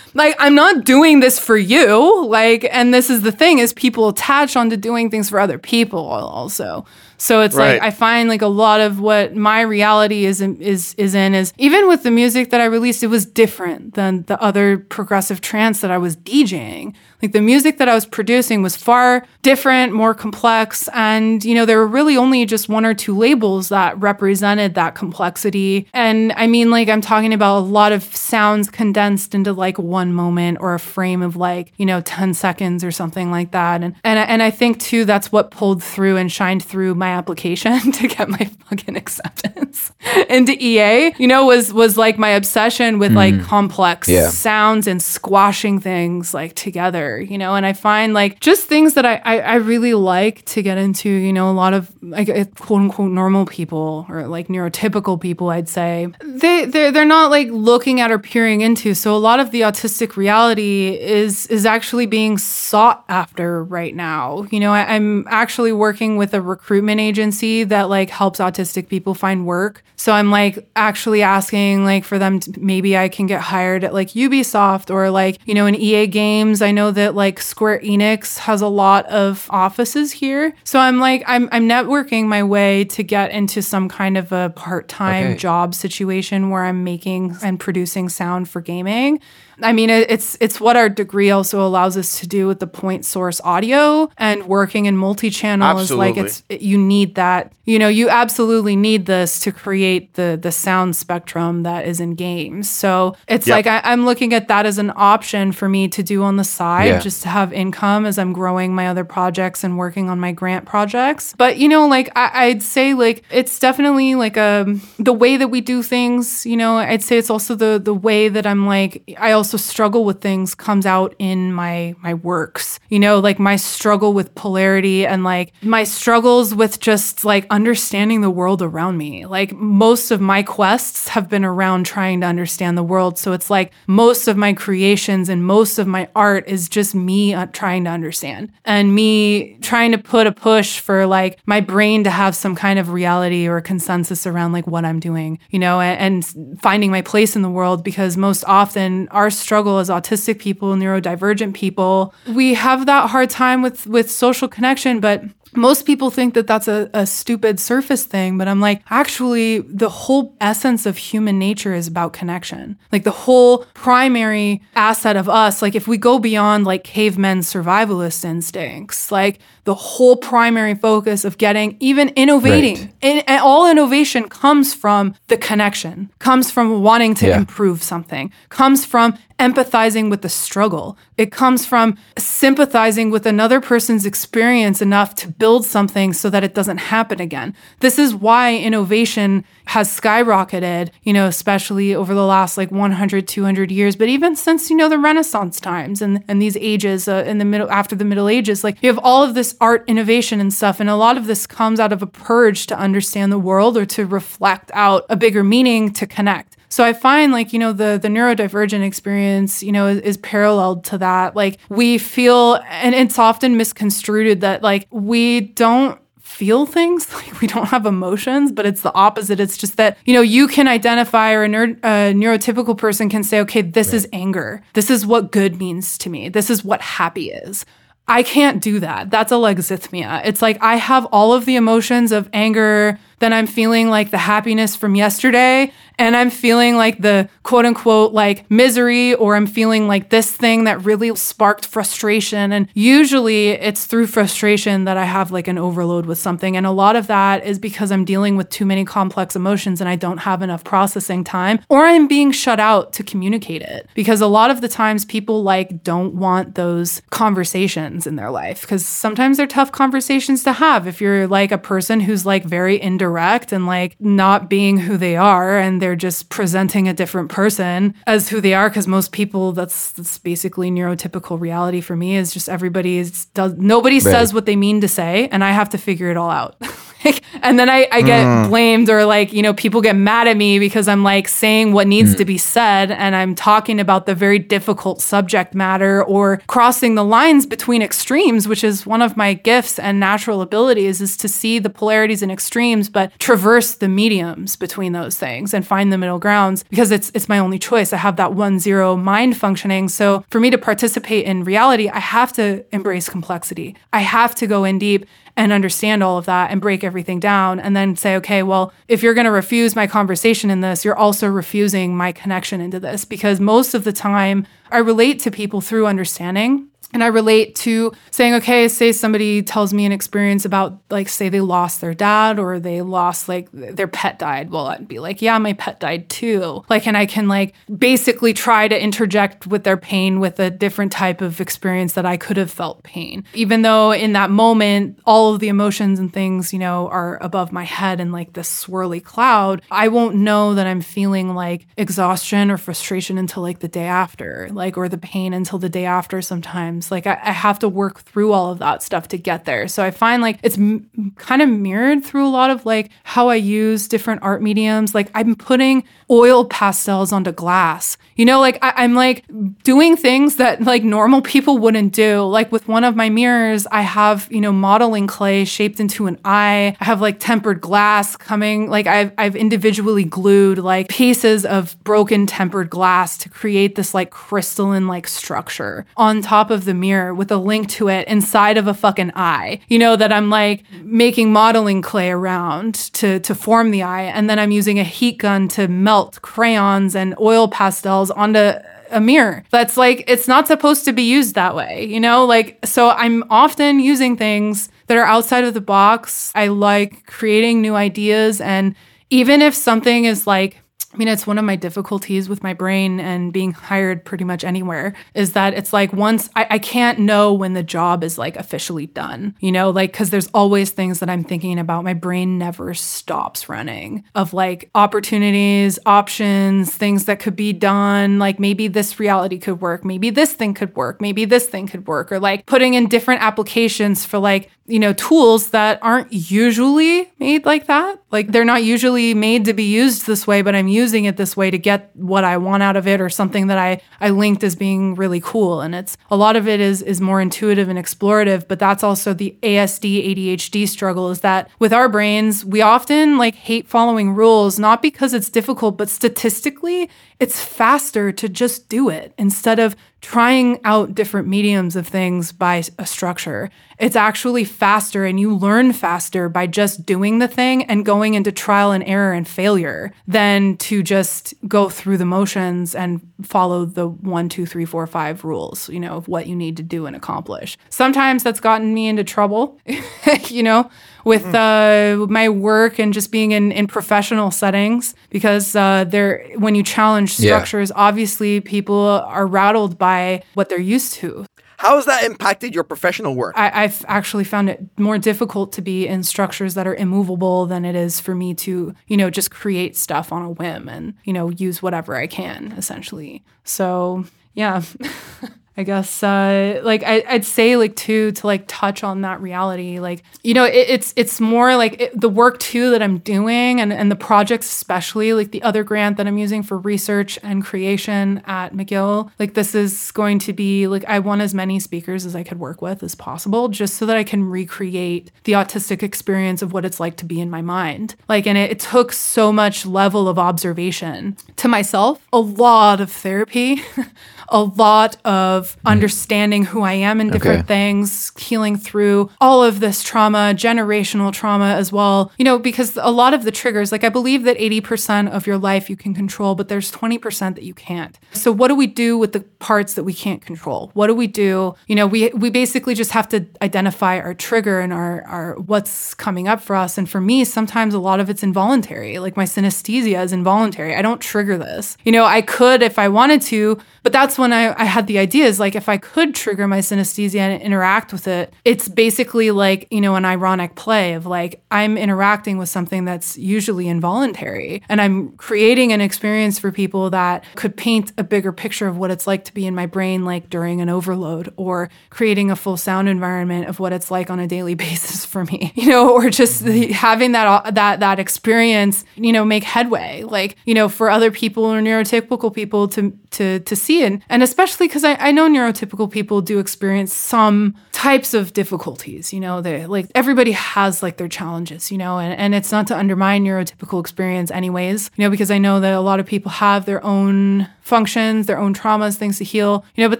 like I'm not doing this for you. Like and this is the thing is people attach onto doing things for other people also. So it's Right. like I find like a lot of what my reality is in, is is in is even with the music that I released, it was different than the other progressive trance that I was DJing. Like the music that I was producing was far different, more complex, and you know there were really only just one or two labels that represented that complexity. And I mean, like I'm talking about a lot of sounds condensed into like one moment or a frame of like you know 10 seconds or something like that. And and and I think too that's what pulled through and shined through my application to get my fucking acceptance into EA. You know, was was like my obsession with like complex Yeah. sounds and squashing things like together, you know, and I find like just things that I, I, I really like to get into, you know, a lot of like uh, quote unquote normal people or like neurotypical people, I'd say they, they're, they're not like looking at or peering into. So a lot of the autistic reality is, is actually being sought after right now. You know, I, I'm actually working with a recruitment agency that like helps autistic people find work. So I'm like actually asking like for them to maybe I can get hired at like Ubisoft or like, you know, in EA games. I know that like Square Enix has a lot of offices here. So I'm like I'm I'm networking my way to get into some kind of a part-time Okay. job situation where I'm making and producing sound for gaming. I mean, it's it's what our degree also allows us to do with the point source audio and working in multi-channel is like it's it- you need that. You know, you absolutely need this to create the the sound spectrum that is in games. So it's Yep. like I, I'm looking at that as an option for me to do on the side, Yeah. just to have income as I'm growing my other projects and working on my grant projects. But you know, like I, I'd say, like it's definitely like um the way that we do things. You know, I'd say it's also the the way that I'm like I also struggle with things comes out in my my works. You know, like my struggle with polarity and like my struggles with just like understanding the world around me. Like most of my quests have been around trying to understand the world. So it's like most of my creations and most of my art is just me uh, trying to understand and me trying to put a push for like my brain to have some kind of reality or consensus around like what I'm doing, you know, and, and finding my place in the world because most often our struggle as autistic people, neurodivergent people, we have that hard time with with social connection, but most people think that that's a, a stupid surface thing, but I'm like, actually, the whole essence of human nature is about connection. Like the whole primary asset of us, like if we go beyond like cavemen survivalist instincts, like the whole primary focus of getting even innovating, Right. and, and all innovation comes from the connection, comes from wanting to Yeah. improve something, comes from empathizing with the struggle. It comes from sympathizing with another person's experience enough to build something so that it doesn't happen again. This is why innovation has skyrocketed, you know, especially over the last like 100, 200 years, but even since, you know, the Renaissance times and, and these ages uh, in the middle, after the Middle Ages, like you have all of this art innovation and stuff. And a lot of this comes out of a purge to understand the world or to reflect out a bigger meaning to connect. So I find like, you know, the the neurodivergent experience, you know, is, is paralleled to that. Like we feel and it's often misconstrued that like we don't feel things like we don't have emotions but it's the opposite it's just that you know you can identify or a, a neurotypical person can say okay this is anger this is what good means to me this is what happy is I can't do that. That's alexithymia. It's like I have all of the emotions of anger, then I'm feeling like the happiness from yesterday, and I'm feeling like the quote unquote like misery, or I'm feeling like this thing that really sparked frustration. And usually it's through frustration that I have like an overload with something. And a lot of that is because I'm dealing with too many complex emotions and I don't have enough processing time, or I'm being shut out to communicate it. Because a lot of the times people like don't want those conversations in their life because sometimes they're tough conversations to have if you're like a person who's like very indirect direct and like not being who they are and they're just presenting a different person as who they are because most people that's that's basically neurotypical reality for me is just everybody is does nobody says what they mean to say and I have to figure it all out. And then I, I get hmm. blamed or like, you know, people get mad at me because I'm like saying what needs to hmm. be said and I'm talking about the very difficult subject matter or crossing the lines between extremes, which is one of my gifts and natural abilities is to see the polarities and extremes, but traverse the mediums between those things and find the middle grounds because it's it's my only choice. I have that one zero mind functioning. So for me to participate in reality, I have to embrace complexity. I have to go in deep and understand all of that and break everything down and then say, okay, well, if you're going to refuse my conversation in this, you're also refusing my connection into this because most of the time I relate to people through understanding. And I relate to saying, okay, say somebody tells me an experience about, like, say they lost their dad or they lost, like, their pet died. Well, I'd be like, yeah, my pet died too. Like, and I can, like, basically try to interject with their pain with a different type of experience that I could have felt pain. Even though in that moment, all of the emotions and things, you know, are above my head and like this swirly cloud, I won't know that I'm feeling like exhaustion or frustration until like the day after, like, or the pain until the day after sometimes. Like, I, I have to work through all of that stuff to get there. So I find like it's m- kind of mirrored through a lot of like how I use different art mediums. Like, I'm putting oil pastels onto glass. You know, like I, I'm like doing things that like normal people wouldn't do. Like with one of my mirrors, I have, you know, modeling clay shaped into an eye. I have like tempered glass coming, like I've I've individually glued like pieces of broken tempered glass to create this like crystalline like structure on top of the mirror with a link to it inside of a fucking eye. You know, that I'm like making modeling clay around to to form the eye. And then I'm using a heat gun to melt crayons and oil pastels onto a mirror. That's like, it's not supposed to be used that way, you know? Like, so I'm often using things that are outside of the box. I like creating new ideas. And even if something is like, I mean, it's one of my difficulties with my brain and being hired pretty much anywhere is that it's like once I, I can't know when the job is like officially done, you know, like because there's always things that I'm thinking about. My brain never stops running of like opportunities, options, things that could be done. Like maybe this reality could work, maybe this thing could work, maybe this thing could work, or like putting in different applications for like you know, tools that aren't usually made like that. Like they're not usually made to be used this way, but I'm using it this way to get what I want out of it or something that I I linked as being really cool. And it's a lot of it is is more intuitive and explorative, but that's also the ASD ADHD struggle is that with our brains, we often like hate following rules not because it's difficult, but statistically, it's faster to just do it instead of trying out different mediums of things by a structure. It's actually faster and you learn faster by just doing the thing and going into trial and error and failure than to just go through the motions and follow the one, two, three, four, five rules, you know, of what you need to do and accomplish. Sometimes that's gotten me into trouble, you know, with uh, my work and just being in, in professional settings because uh, there when you challenge Yeah. structures, obviously people are rattled by what they're used to. How has that impacted your professional work? I, I've actually found it more difficult to be in structures that are immovable than it is for me to, you know, just create stuff on a whim and, you know, use whatever I can essentially. So, yeah. I guess uh, like I, I'd say like too to like touch on that reality like you know it, it's it's more like it, the work too that I'm doing and and the projects especially like the other grant that I'm using for research and creation at McGill like this is going to be like I want as many speakers as I could work with as possible just so that I can recreate the autistic experience of what it's like to be in my mind. Like and it, it took so much level of observation to myself a lot of therapy a lot of understanding who I am in different Okay. things, healing through all of this trauma, generational trauma as well. You know, because a lot of the triggers, like I believe that 80% of your life you can control, but there's 20% that you can't. So what do we do with the parts that we can't control? What do we do? You know, we we basically just have to identify our trigger and our our what's coming up for us. And for me, sometimes a lot of it's involuntary. Like my synesthesia is involuntary. I don't trigger this. You know, I could if I wanted to, but that's when I, I had the idea is like if I could trigger my synesthesia and interact with it, it's basically like, you know, an ironic play of like I'm interacting with something that's usually involuntary and I'm creating an experience for people that could paint a bigger picture of what it's like to be in my brain like during an overload or creating a full sound environment of what it's like on a daily basis for me, you know, or just the, having that uh, that that experience, you know, make headway like, you know, for other people or neurotypical people to to to see it. And especially because I, I know neurotypical people do experience some types of difficulties, you know, they like everybody has like their challenges, you know, and, and it's not to undermine neurotypical experience anyways, you know, because I know that a lot of people have their own functions, their own traumas, things to heal, you know, but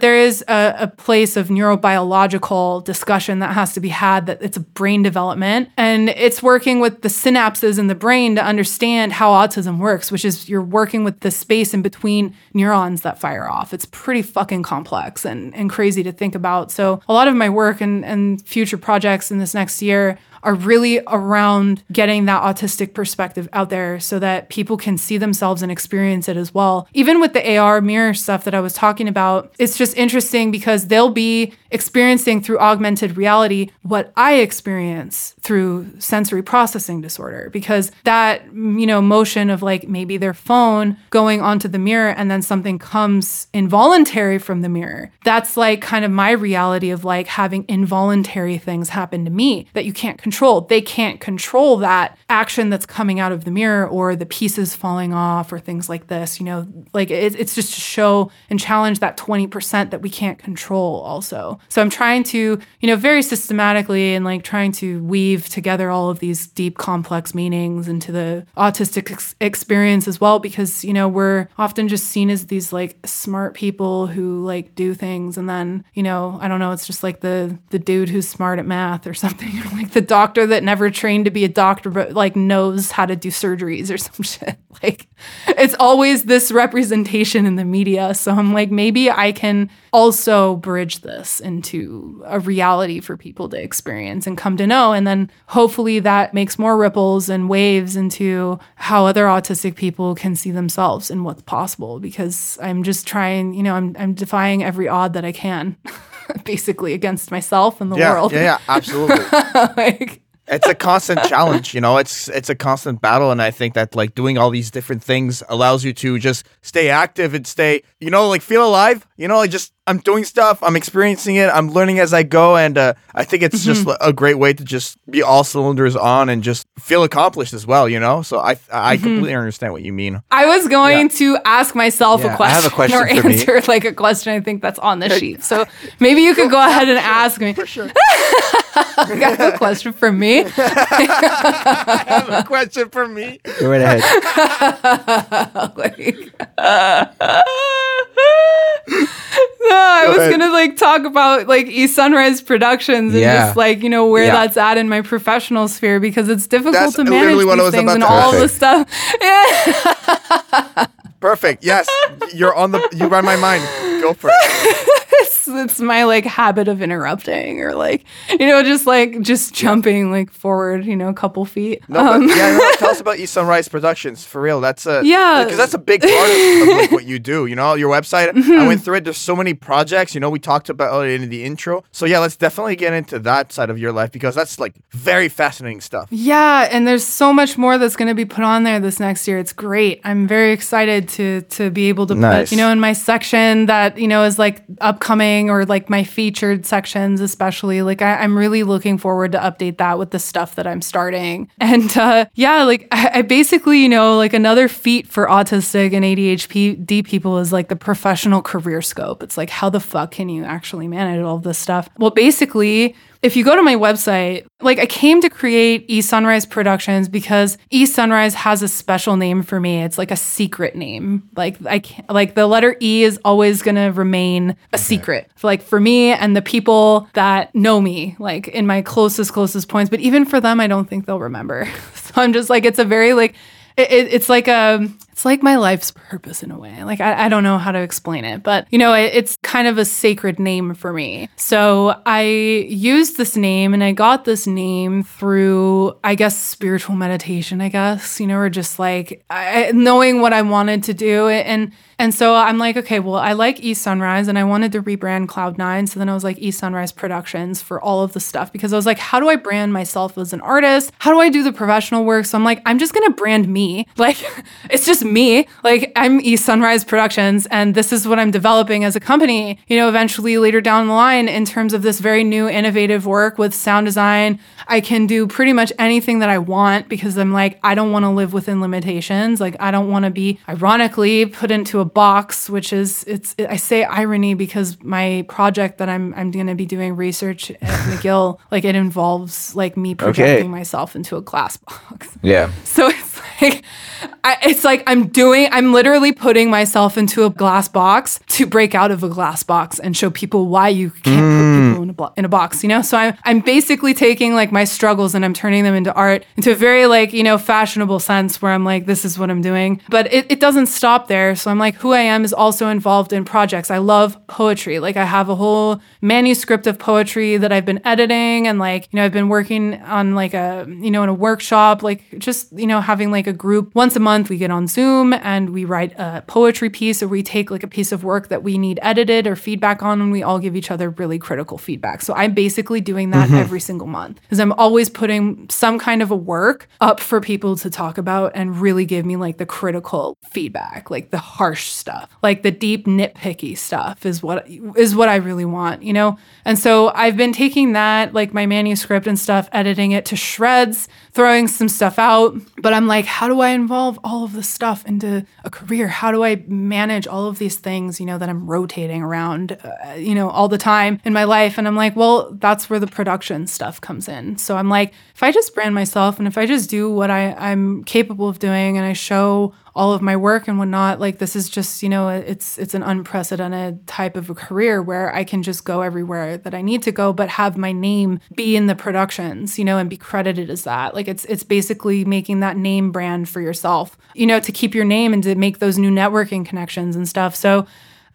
there is a, a place of neurobiological discussion that has to be had that it's a brain development and it's working with the synapses in the brain to understand how autism works, which is you're working with the space in between neurons that fire off. It's pretty fucking complex and, and crazy to think about. So a lot of my work and, and future projects in this next year are really around getting that autistic perspective out there so that people can see themselves and experience it as well. Even with the AR mirror stuff that I was talking about, it's just interesting because they'll be experiencing through augmented reality what I experience through sensory processing disorder because that, you know, motion of like maybe their phone going onto the mirror and then something comes involuntary from the mirror. That's like kind of my reality of like having involuntary things happen to me that you can't control They can't control that action that's coming out of the mirror or the pieces falling off or things like this. You know, like it, it's just to show and challenge that 20% that we can't control also. So I'm trying to, you know, very systematically and like trying to weave together all of these deep, complex meanings into the autistic ex- experience as well, because, you know, we're often just seen as these like smart people who like do things and then, you know, I don't know, it's just like the the dude who's smart at math or something, or like the dog doctor that never trained to be a doctor but like knows how to do surgeries or some shit. Like it's always this representation in the media. So I'm like maybe I can also bridge this into a reality for people to experience and come to know and then hopefully that makes more ripples and waves into how other autistic people can see themselves and what's possible because I'm just trying, you know, I'm I'm defying every odd that I can. basically against myself and the yeah, world. Yeah, yeah, absolutely. like, it's a constant challenge, you know. It's it's a constant battle, and I think that like doing all these different things allows you to just stay active and stay, you know, like feel alive. You know, like just I'm doing stuff, I'm experiencing it, I'm learning as I go, and uh, I think it's mm-hmm. just a great way to just be all cylinders on and just feel accomplished as well. You know, so I I mm-hmm. completely understand what you mean. I was going yeah. to ask myself yeah, a question, I have a question or answer me. like a question I think that's on the sheet. So maybe you could go ahead and ask me. For sure. I have a question for me. I have a question for me. Go right ahead. like, no, I was gonna like talk about like East Sunrise Productions and yeah. just like you know where yeah. that's at in my professional sphere because it's difficult that's to manage these things and all the stuff. Yeah. Perfect. Yes, you're on the. You run my mind. Go for it it's it's my like habit of interrupting or like you know just like just jumping like forward you know a couple feet. No, um, but, yeah, no, tell us about East Sunrise Productions for real. That's a yeah because that's a big part of, of like, what you do. You know, your website. Mm-hmm. I went through it. There's so many projects. You know, we talked about it in the intro. So yeah, let's definitely get into that side of your life because that's like very fascinating stuff. Yeah, and there's so much more that's going to be put on there this next year. It's great. I'm very excited to to be able to nice. put you know in my section that you know is like upcoming or like my featured sections, especially. Like I, am really looking forward to update that with the stuff that I'm starting. And uh, yeah, like I, I basically, you know, like another feat for autistic and ADHD people is like the professional career scope. It's like, how the fuck can you actually manage all this stuff? Well, basically, if you go to my website, like I came to create East Sunrise Productions because East Sunrise has a special name for me. It's like a secret name. Like I can't, like the letter E is always going to remain a okay. secret. Like for me and the people that know me, like in my closest closest points, but even for them I don't think they'll remember. so I'm just like it's a very like it, it's like a it's like my life's purpose in a way. Like, I, I don't know how to explain it, but you know, it, it's kind of a sacred name for me. So I used this name and I got this name through, I guess, spiritual meditation, I guess, you know, or just like I, knowing what I wanted to do. And and so I'm like, okay, well, I like East Sunrise and I wanted to rebrand Cloud9. So then I was like, East Sunrise Productions for all of the stuff because I was like, how do I brand myself as an artist? How do I do the professional work? So I'm like, I'm just going to brand me. Like, it's just me. Like, I'm East Sunrise Productions and this is what I'm developing as a company, you know, eventually later down the line in terms of this very new innovative work with sound design. I can do pretty much anything that I want because I'm like, I don't want to live within limitations. Like, I don't want to be ironically put into a box, which is it's I say irony because my project that I'm I'm going to be doing research at McGill, like it involves like me projecting myself into a glass box. Yeah. So it's like I, it's like I'm doing I'm literally putting myself into a glass box to break out of a glass box and show people why you can't put people blo- in a box, you know? So I'm I'm basically taking like my struggles and I'm turning them into art into a very like, you know, fashionable sense where I'm like this is what I'm doing. But it, it doesn't stop there. So I'm like who I am is also involved in projects. I love poetry. Like I have a whole manuscript of poetry that I've been editing and like, you know, I've been working on like a, you know, in a workshop, like just, you know, having like a group once a month we get on Zoom and we write a poetry piece or we take like a piece of work that we need edited or feedback on and we all give each other really critical feedback. So I'm basically doing that mm-hmm. every single month because I'm always putting some kind of a work up for people to talk about and really give me like the critical feedback, like the harsh stuff, like the deep nitpicky stuff is what is what I really want, you know? And so I've been taking that, like my manuscript and stuff, editing it to shreds, throwing some stuff out. But I'm like, how do I involve all of this stuff into a career? How do I manage all of these things, you know, that I'm rotating around, uh, you know, all the time in my life? And I'm like, well, that's where the production stuff comes in. So I'm like, if I just brand myself and if I just do what I, I'm capable of doing and I show all of my work and whatnot like this is just you know it's it's an unprecedented type of a career where i can just go everywhere that i need to go but have my name be in the productions you know and be credited as that like it's it's basically making that name brand for yourself you know to keep your name and to make those new networking connections and stuff so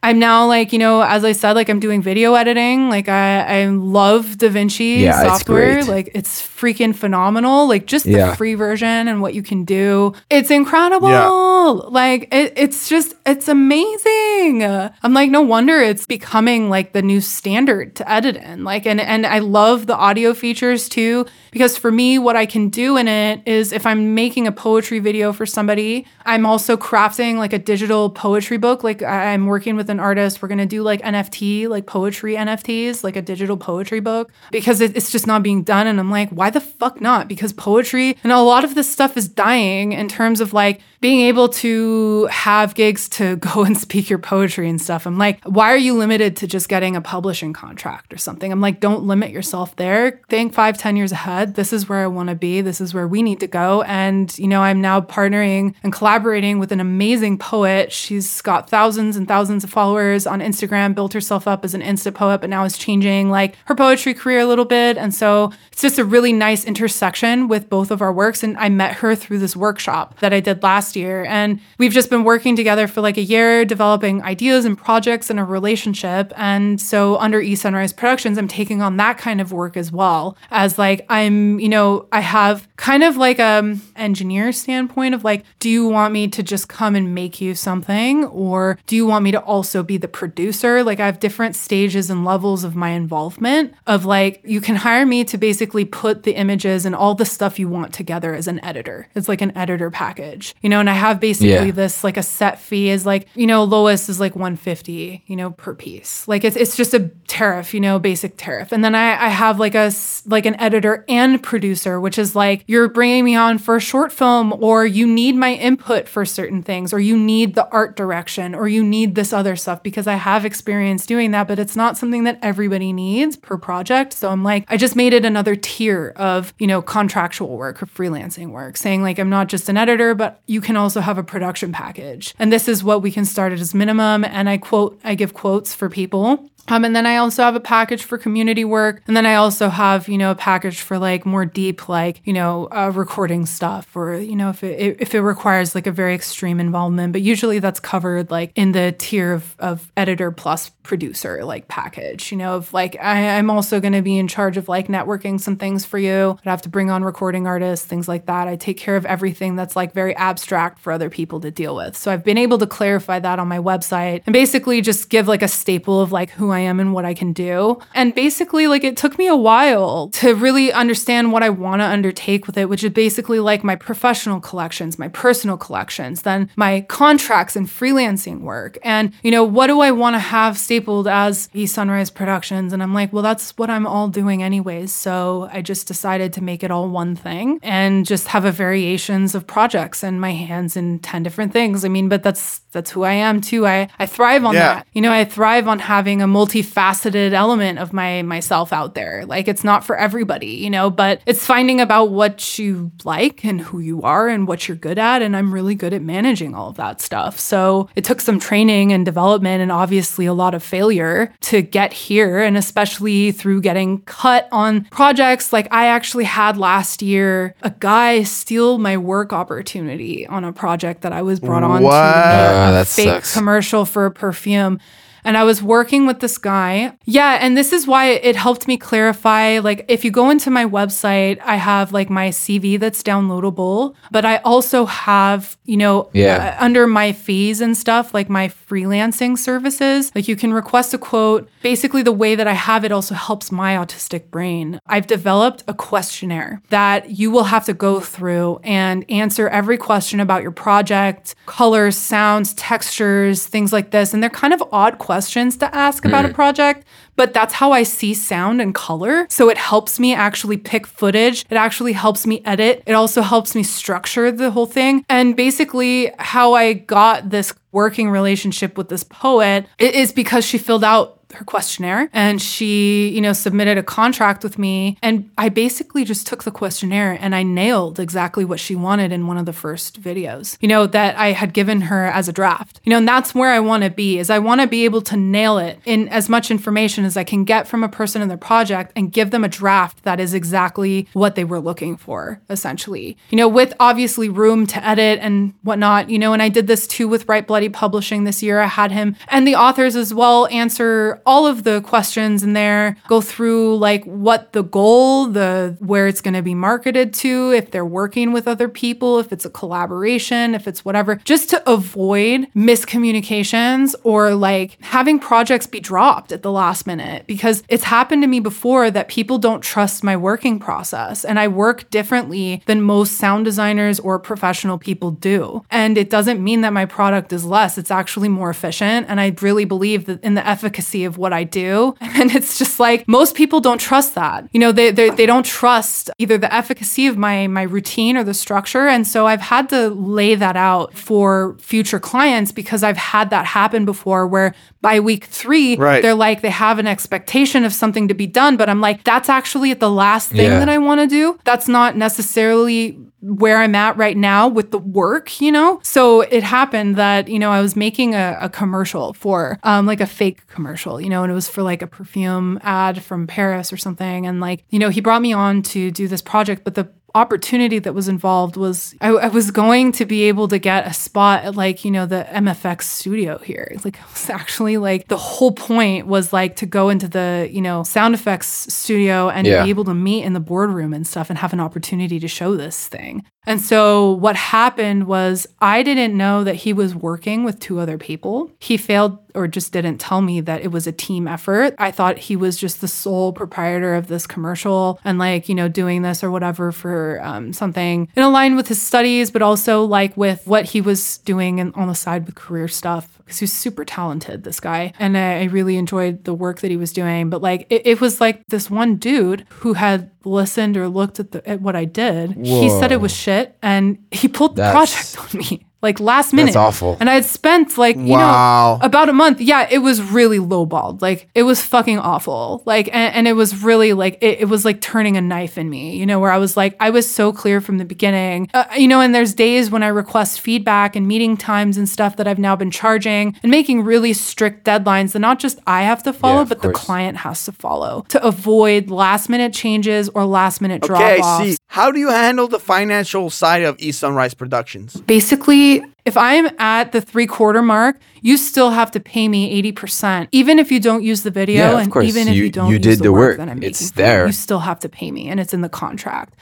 I'm now like, you know, as I said, like I'm doing video editing. Like I, I love DaVinci Yeah, it's software. great. Like it's freaking phenomenal. Like just the Yeah. free version and what you can do. It's incredible. Like it, it's just it's amazing. I'm like, no wonder it's becoming like the new standard to edit in. Like and and I love the audio features too. Because for me, what I can do in it is if I'm making a poetry video for somebody, I'm also crafting like a digital poetry book. Like I'm working with an artist. We're gonna do like NFT, like poetry NFTs, like a digital poetry book, because it, it's just not being done. And I'm like, why the fuck not? Because poetry and a lot of this stuff is dying in terms of like being able to have gigs to go and speak your poetry and stuff. I'm like, why are you limited to just getting a publishing contract or something? I'm like, don't limit yourself there. Think five, ten years ahead. This is where I want to be. This is where we need to go. And, you know, I'm now partnering and collaborating with an amazing poet. She's got thousands and thousands of followers on Instagram, built herself up as an Insta poet, but now is changing like her poetry career a little bit. And so it's just a really nice intersection with both of our works. And I met her through this workshop that I did last year. And we've just been working together for like a year, developing ideas and projects and a relationship. And so under East Sunrise Productions, I'm taking on that kind of work as well as like I'm, you know, I have kind of like a engineer standpoint of like, do you want me to just come and make you something? Or do you want me to also be the producer? Like I have different stages and levels of my involvement of like, you can hire me to basically put the images and all the stuff you want together as an editor. It's like an editor package, you know, and I have basically Yeah. this like a set fee is like, you know, lowest is like 150, you know, per piece. Like it's, it's just a tariff, you know, basic tariff. And then I, I have like a, like an editor and producer, which is like, you're bringing me on for a short film or you need my input for certain things or you need the art direction or you need this other stuff because I have experience doing that, but it's not something that everybody needs per project. So I'm like, I just made it another tier of, you know, contractual work or freelancing work, saying like, I'm not just an editor, but you can also have a production package. And this is what we can start at as minimum. And I quote, I give quotes for people Um, and then I also have a package for community work. And then I also have, you know, a package for like more deep, like, you know, uh, recording stuff or, you know, if it, if it requires like a very extreme involvement. But usually that's covered like in the tier of, of editor plus producer like package, you know, of like, I, I'm also going to be in charge of like networking some things for you. I have to bring on recording artists, things like that. I take care of everything that's like very abstract for other people to deal with. So I've been able to clarify that on my website and basically just give like a staple of like who I am and what I can do. And basically, like, it took me a while to really understand what I want to undertake with it, which is basically like my professional collections, my personal collections, then my contracts and freelancing work. And, you know, what do I want to have stapled as the Sunrise Productions? And I'm like, well, that's what I'm all doing anyways. So I just decided to make it all one thing and just have a variations of projects and my hands in 10 different things. I mean, but that's that's who I am too. I, I thrive on Yeah. that. You know, I thrive on having a multifaceted element of my myself out there. Like it's not for everybody, you know, but it's finding about what you like and who you are and what you're good at. And I'm really good at managing all of that stuff. So it took some training and development and obviously a lot of failure to get here. And especially through getting cut on projects. Like I actually had last year a guy steal my work opportunity on a project that I was brought on What? to oh, a that fake sucks. commercial for a perfume. And I was working with this guy. Yeah. And this is why it helped me clarify. Like, if you go into my website, I have like my CV that's downloadable, but I also have, you know, Yeah. uh, under my fees and stuff, like my freelancing services, like you can request a quote. Basically, the way that I have it also helps my autistic brain. I've developed a questionnaire that you will have to go through and answer every question about your project, colors, sounds, textures, things like this. And they're kind of odd questions to ask about a mm. project, but that's how I see sound and color. So it helps me actually pick footage. It actually helps me edit. It also helps me structure the whole thing. And basically, how I got this working relationship with this poet is because she filled out her questionnaire and she, you know, submitted a contract with me. And I basically just took the questionnaire and I nailed exactly what she wanted in one of the first videos, you know, that I had given her as a draft. You know, and that's where I want to be is I want to be able to nail it in as much information as I can get from a person in their project and give them a draft that is exactly what they were looking for, essentially. You know, with obviously room to edit and whatnot, you know, and I did this too with Write Bloody Publishing this year. I had him and the authors as well answer all of the questions in there, go through like what the goal, the where it's going to be marketed to, if they're working with other people, if it's a collaboration, if it's whatever, just to avoid miscommunications or like having projects be dropped at the last minute because it's happened to me before that people don't trust my working process and I work differently than most sound designers or professional people do. And it doesn't mean that my product is less, it's actually more efficient and I really believe that in the efficacy of what I do. And it's just like most people don't trust that. You know, they they, they don't trust either the efficacy of my my routine or the structure. And so I've had to lay that out for future clients because I've had that happen before where by week three, Right. they're like they have an expectation of something to be done. But I'm like, that's actually the last thing Yeah. that I want to do. That's not necessarily where I'm at right now with the work, you know? So it happened that, you know, I was making a, a commercial for um, like a fake commercial, you know, and it was for like a perfume ad from Paris or something. And like, you know, he brought me on to do this project, but the opportunity that was involved was I, I was going to be able to get a spot at like you know the MFX studio here like it was actually like the whole point was like to go into the you know sound effects studio and Yeah. be able to meet in the boardroom and stuff and have an opportunity to show this thing and so what happened was I didn't know that he was working with two other people. He failed or just didn't tell me that it was a team effort. I thought he was just the sole proprietor of this commercial and like you know doing this or whatever for um, something in line with his studies but also like with what he was doing and on the side with career stuff because he was super talented this guy. And I, I really enjoyed the work that he was doing. But like it, it was like this one dude who had listened or looked at, the, at what i did. He said it was shit and he pulled the That's- project on me like last minute. That's awful. And I had spent like, you Wow. know, about a month. Yeah, it was really lowballed. Like it was fucking awful. Like, and, and it was really like, it, it was like turning a knife in me, you know, where I was like, I was so clear from the beginning, uh, you know, and there's days when I request feedback and meeting times and stuff that I've now been charging and making really strict deadlines that not just I have to follow, of but the client has to follow to avoid last minute changes or last minute drop Okay, see, how do you handle the financial side of East Sunrise Productions? Basically, if I'm at the three quarter mark, you still have to pay me 80%. Even if you don't use the video Yeah, of and course. even if You- you don't you use did the, work, work. that I'm making It's you, there. you still have to pay me and it's in the contract.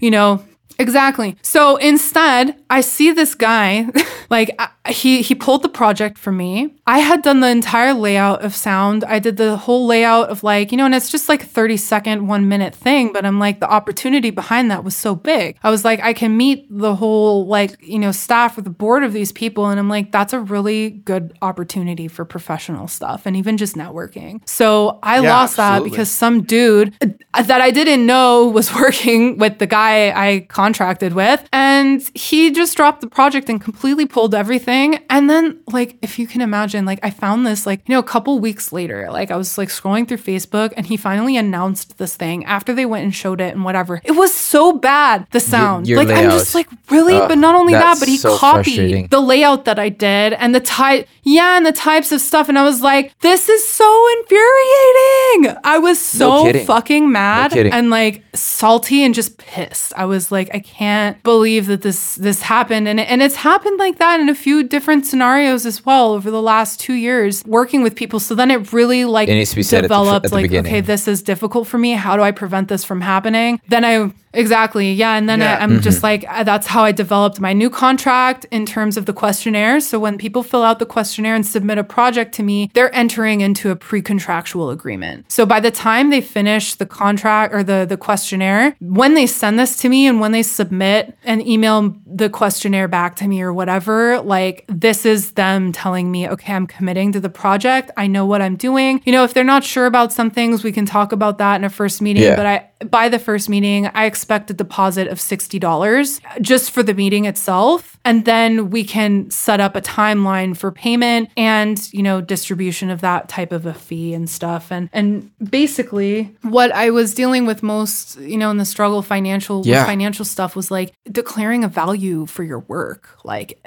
You know, Exactly. So instead, I see this guy, like I- he he pulled the project for me. I had done the entire layout of sound. I did the whole layout of like, you know, and it's just like a 30 second, 1 minute thing, but I'm like the opportunity behind that was so big. I was like I can meet the whole like, you know, staff or the board of these people and I'm like that's a really good opportunity for professional stuff and even just networking. So I Yeah, lost that because some dude uh, that I didn't know was working with the guy I contracted with. And he just dropped the project and completely pulled everything. And then, like, if you can imagine, like, I found this, like, you know, a couple weeks later, like, I was like scrolling through Facebook and he finally announced this thing after they went and showed it and whatever. It was so bad, the sound. your like, I'm just like, really? Ugh, but not only that, but he so copied the layout that I did and the type, yeah, and the types of stuff. And I was like, this is so infuriating. I was so kidding. fucking mad kidding. and like salty and just pissed. I was like, I can't believe that this this happened, and and it's happened like that in a few different scenarios as well over the last two years working with people. So then it really like It needs to be said at the developed at the like, beginning. okay, this is difficult for me. How do I prevent this from happening? Then I exactly yeah, and then Yeah. I, I'm just like uh, that's how I developed my new contract in terms of the questionnaire. So when people fill out the questionnaire and submit a project to me, they're entering into a pre-contractual agreement. So by the time they finish the contract or the the questionnaire, when they send this to me and when they submit and email the questionnaire back to me or whatever, like this is them telling me, okay, I'm committing to the project. I know what I'm doing. You know, if they're not sure about some things, we can talk about that in a first meeting. Yeah. But I by the first meeting, I expect a deposit of $60 just for the meeting itself. And then we can set up a timeline for payment and, you know, distribution of that type of a fee and stuff. And and basically what I was dealing with most, you know, in the struggle financial Yeah. financial stuff was like declaring a value for your work. Like,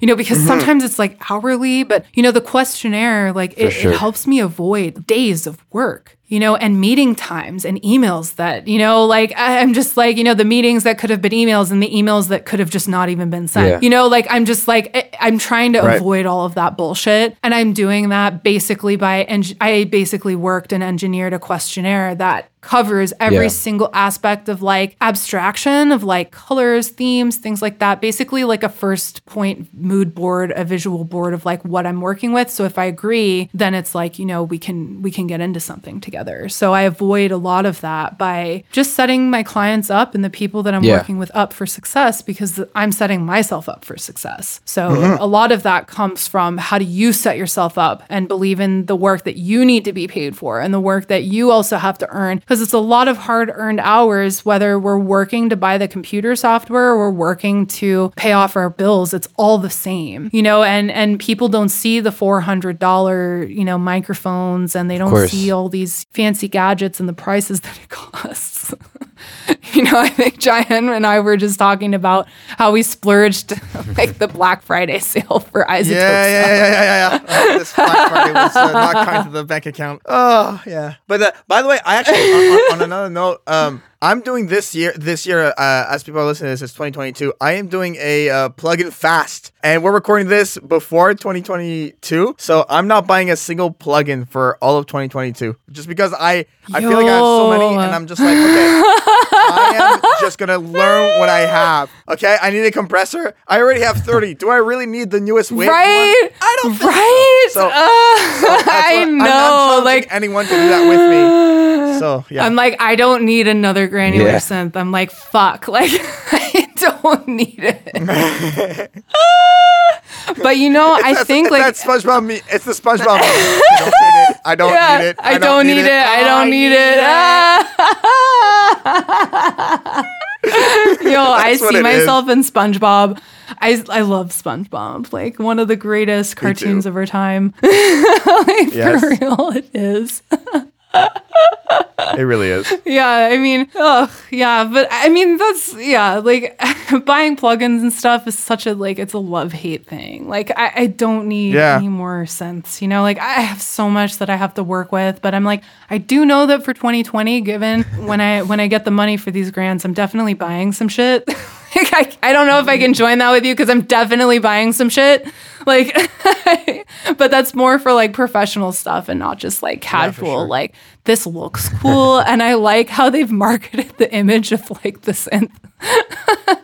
you know, Mm-hmm. because sometimes it's like hourly, but you know, the questionnaire, like it, sure. it helps me avoid days of work you know, and meeting times and emails that, you know, like I'm just like, you know, the meetings that could have been emails and the emails that could have just not even been sent. Yeah. You know, like I'm just like, I- I'm trying to Right. avoid all of that bullshit. And I'm doing that basically by, eng- I basically worked and engineered a questionnaire that covers every Yeah. single aspect of like abstraction of like colors, themes, things like that. Basically, like a first point mood board, a visual board of like what I'm working with. So if I agree, then it's like, you know, we can we can get into something together. So I avoid a lot of that by just setting my clients up and the people that I'm Yeah. working with up for success because I'm setting myself up for success. So Mm-hmm. a lot of that comes from how do you set yourself up and believe in the work that you need to be paid for and the work that you also have to earn because it's a lot of hard earned hours whether we're working to buy the computer software or we're working to pay off our bills it's all the same you know? And and people don't see the $400 you know microphones and they don't see all these fancy gadgets and the prices that it costs you know, I think Jaian and I were just talking about how we splurged like the Black Friday sale for Yeah, iZotope yeah, yeah, yeah, yeah, yeah. Uh, this Black Friday was uh, not kind to the bank account. Oh, yeah. But uh, by the way, I actually, on, on, on another note, um, I'm doing this year. This year, uh, as people are listening to this, it's 2022. I am doing a uh, plug-in fast, and we're recording this before 2022. So I'm not buying a single plugin for all of 2022, just because I I feel like I have so many, and I'm just like, okay. I am just gonna learn what I have. Okay, I need a compressor. I already have 30. Do I really need the newest wave? one? Right? I don't think right? so. So, Uh, that's I what- I'm know. not like anyone to do that with me. So yeah. I'm like, I don't need another granular Yeah. synth. I'm like, fuck. Like I don't need it. but you know, I That's- think like that SpongeBob me. It's the SpongeBob. I don't need it. I don't need it. I, don't need it. I don't need it. Yo, I see it is. myself in SpongeBob. I I love SpongeBob. Like one of the greatest cartoons of our time. like Yes. for real, it is. It really is. Yeah, I mean, oh yeah, but I mean that's yeah, like buying plugins and stuff is such a like it's a love hate thing. Like I, I don't need Yeah. any more sense, you know. Like I have so much that I have to work with, but I'm like I do know that for 2020, given when I when I get the money for these grants, I'm definitely buying some shit. like I, I don't know if I can join that with you because I'm definitely buying some shit. Like, but that's more for like professional stuff and not just like casual. sure. Like this looks cool, and I like how they've marketed the image of like the synth.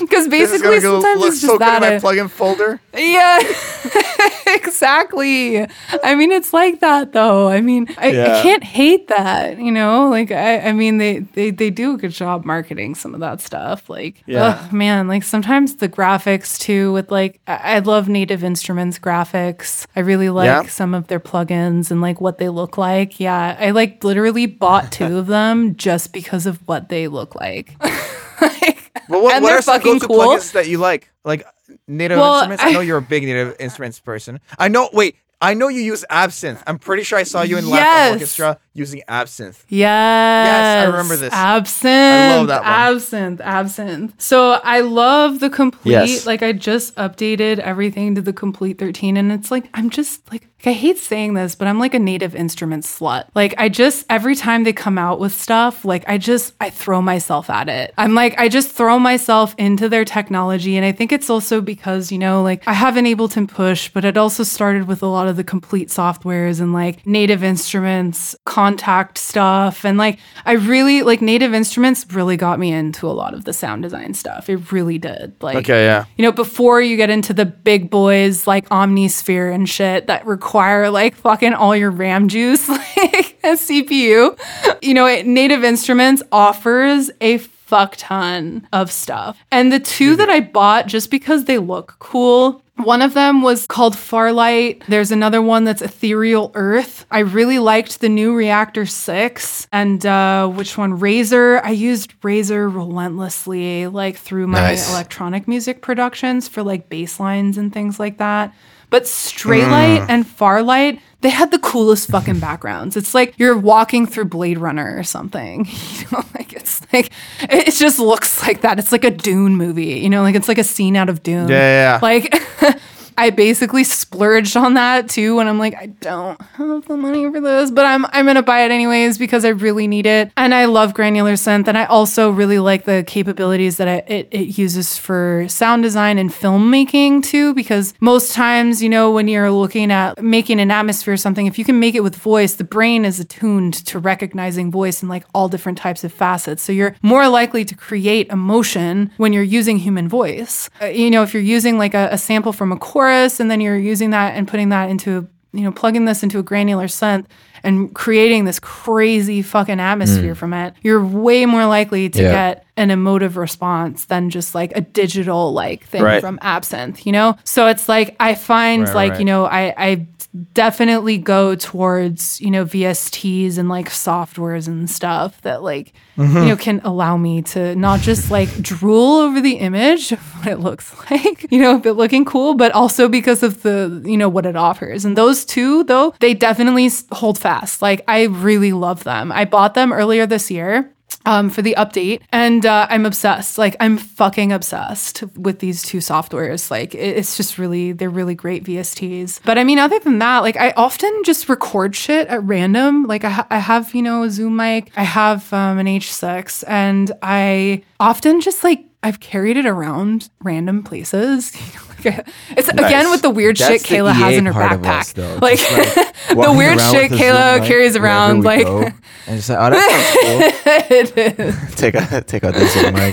Because basically, go sometimes it's just that. my plugin folder. yeah, exactly. I mean, it's like that though. I mean, I, Yeah. I can't hate that. You know, like I, I mean, they, they they do a good job marketing some of that stuff. Like, Yeah. ugh, man, like sometimes the graphics too. With like, I, I love Native Instruments graphics. I really like Yeah. some of their plugins and like what they look like. Yeah, I like literally bought two of them just because of what they look like. like Well, what, and what they're are some fucking go-to cool. plugins that you like? Like native Well, instruments. I, I- know you're a big native instruments person. I know. Wait, I know you use Absynth. I'm pretty sure I saw you in Latin Yes. Orchestra using Absynth. Yes. Yes. I remember this. Absynth. I love that one. Absynth. Absynth. So I love the Komplete. Yes. Like I just updated everything to the Komplete 13, and it's like I'm just like I hate saying this, but I'm like a native instrument slut. Like I just every time they come out with stuff, like I just I throw myself at it. I'm like I just throw myself into their technology, and I think it's also because you know like I have an Ableton push, but it also started with a lot of the Komplete softwares and like native instruments, Kontakt stuff, and like I really like native instruments really got me into a lot of the sound design stuff. It really did. Like Okay, yeah. you know, before you get into the big boys like Omnisphere and shit that require like fucking all your RAM juice, like a CPU, you know, it, Native Instruments offers a fuck ton of stuff. And the two that I bought just because they look cool. One of them was called Farlight. There's another one that's Ethereal Earth. I really liked the new Reaktor 6 and uh, which one? Razor. I used Razor relentlessly, like through my Nice. electronic music productions for like bass lines and things like that. But Straylight mm. and Farlight, they had the coolest fucking backgrounds. It's like you're walking through Blade Runner or something. You know, like it's like it it just looks like that. It's like a Dune movie. You know, like it's like a scene out of Dune. Yeah, yeah, yeah. Like I basically splurged on that too, when I'm like, I don't have the money for this, but I'm I'm gonna buy it anyways because I really need it, and I love granular synth, and I also really like the capabilities that it, it, uses for sound design and filmmaking too. Because most times, you know, when you're looking at making an atmosphere or something, if you can make it with voice, the brain is attuned to recognizing voice in like all different types of facets, so you're more likely to create emotion when you're using human voice. Uh, you know, if you're using like a, a sample from a chorus and then you're using that and putting that into, you know, plugging this into a granular synth and creating this crazy fucking atmosphere mm. from it, you're way more likely to Yeah. get an emotive response than just like a digital like thing Right. from Absynth, you know? So it's like I find Right, like, right. you know, I I definitely go towards, you know, VSTs and like softwares and stuff that like Mm-hmm. you know can allow me to not just like drool over the image of what it looks like, you know, of it looking cool, but also because of the, you know, what it offers. And those two though, they definitely hold fast. Like I really love them. I bought them earlier this year um, for the update. And uh, I'm obsessed. Like, I'm fucking obsessed with these two softwares. Like, it's just really, they're really great VSTs. But I mean, other than that, like, I often just record shit at random. Like, I, ha- I have, you know, a Zoom mic, I have um, an H6, and I often just like, I've carried it around random places. You know, like, it's again with the weird That's shit Kayla has in her backpack. us, though. like, Just, the weird shit Kayla Zoom carries around. we Like, go, and just like, oh, that sounds cool. it is. take out, take out this Zoom mic.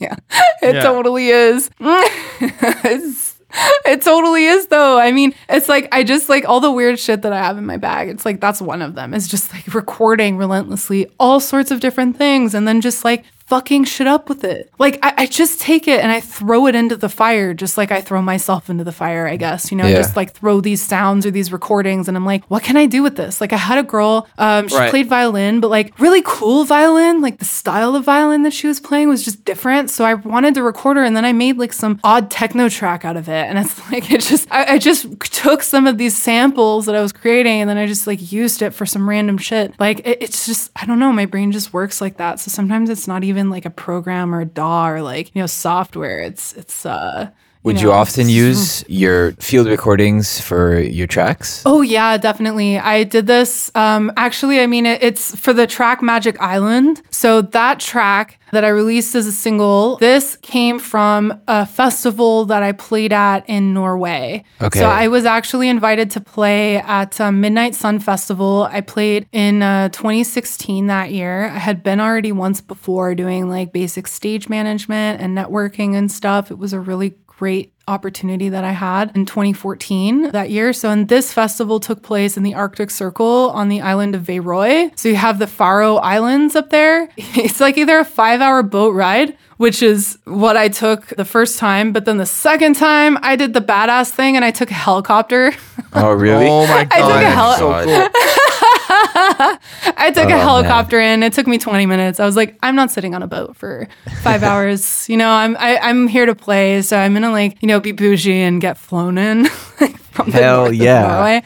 yeah, it Yeah. totally is. It's- it totally is though. I mean, it's like I just like all the weird shit that I have in my bag. It's like that's one of them. Is just like recording relentlessly all sorts of different things and then just like fucking shit up with it. Like I, I just take it and I throw it into the fire, just like I throw myself into the fire, I guess. You know, Yeah. just like throw these sounds or these recordings, and I'm like, what can I do with this? Like I had a girl, um, she Right. played violin, but like really cool violin. Like the style of violin that she was playing was just different. So I wanted to record her, and then I made like some odd techno track out of it. And it's like it just I, I just took some of these samples that I was creating, and then I just like used it for some random shit. Like it, it's just I don't know, my brain just works like that. So sometimes it's not even like a program or a DAW or like you know software. It's it's uh. Would you know, often use your field recordings for your tracks? Oh yeah, definitely. I did this. Um, actually, I mean, it, it's for the track Magic Island. So that track that I released as a single, this came from a festival that I played at in Norway. Okay. So I was actually invited to play at um, Midnight Sun Festival. I played in uh, 2016 that year. I had been already once before doing like basic stage management and networking and stuff. It was a really great opportunity that I had in 2014 that year. So, and this festival took place in the Arctic Circle on the island of Værøy. So you have the Faroe Islands up there. It's like either a five hour boat ride. Which is what I took the first time. But then the second time, I did the badass thing and I took a helicopter. Oh, really? Oh my god, I took a that's hel- so cool. I took Oh, a helicopter in. It took me 20 minutes. I was like, I'm not sitting on a boat for five hours. You know, I'm I, I'm here to play, so I'm gonna like you know be bougie and get flown in. like, from the Hell yeah.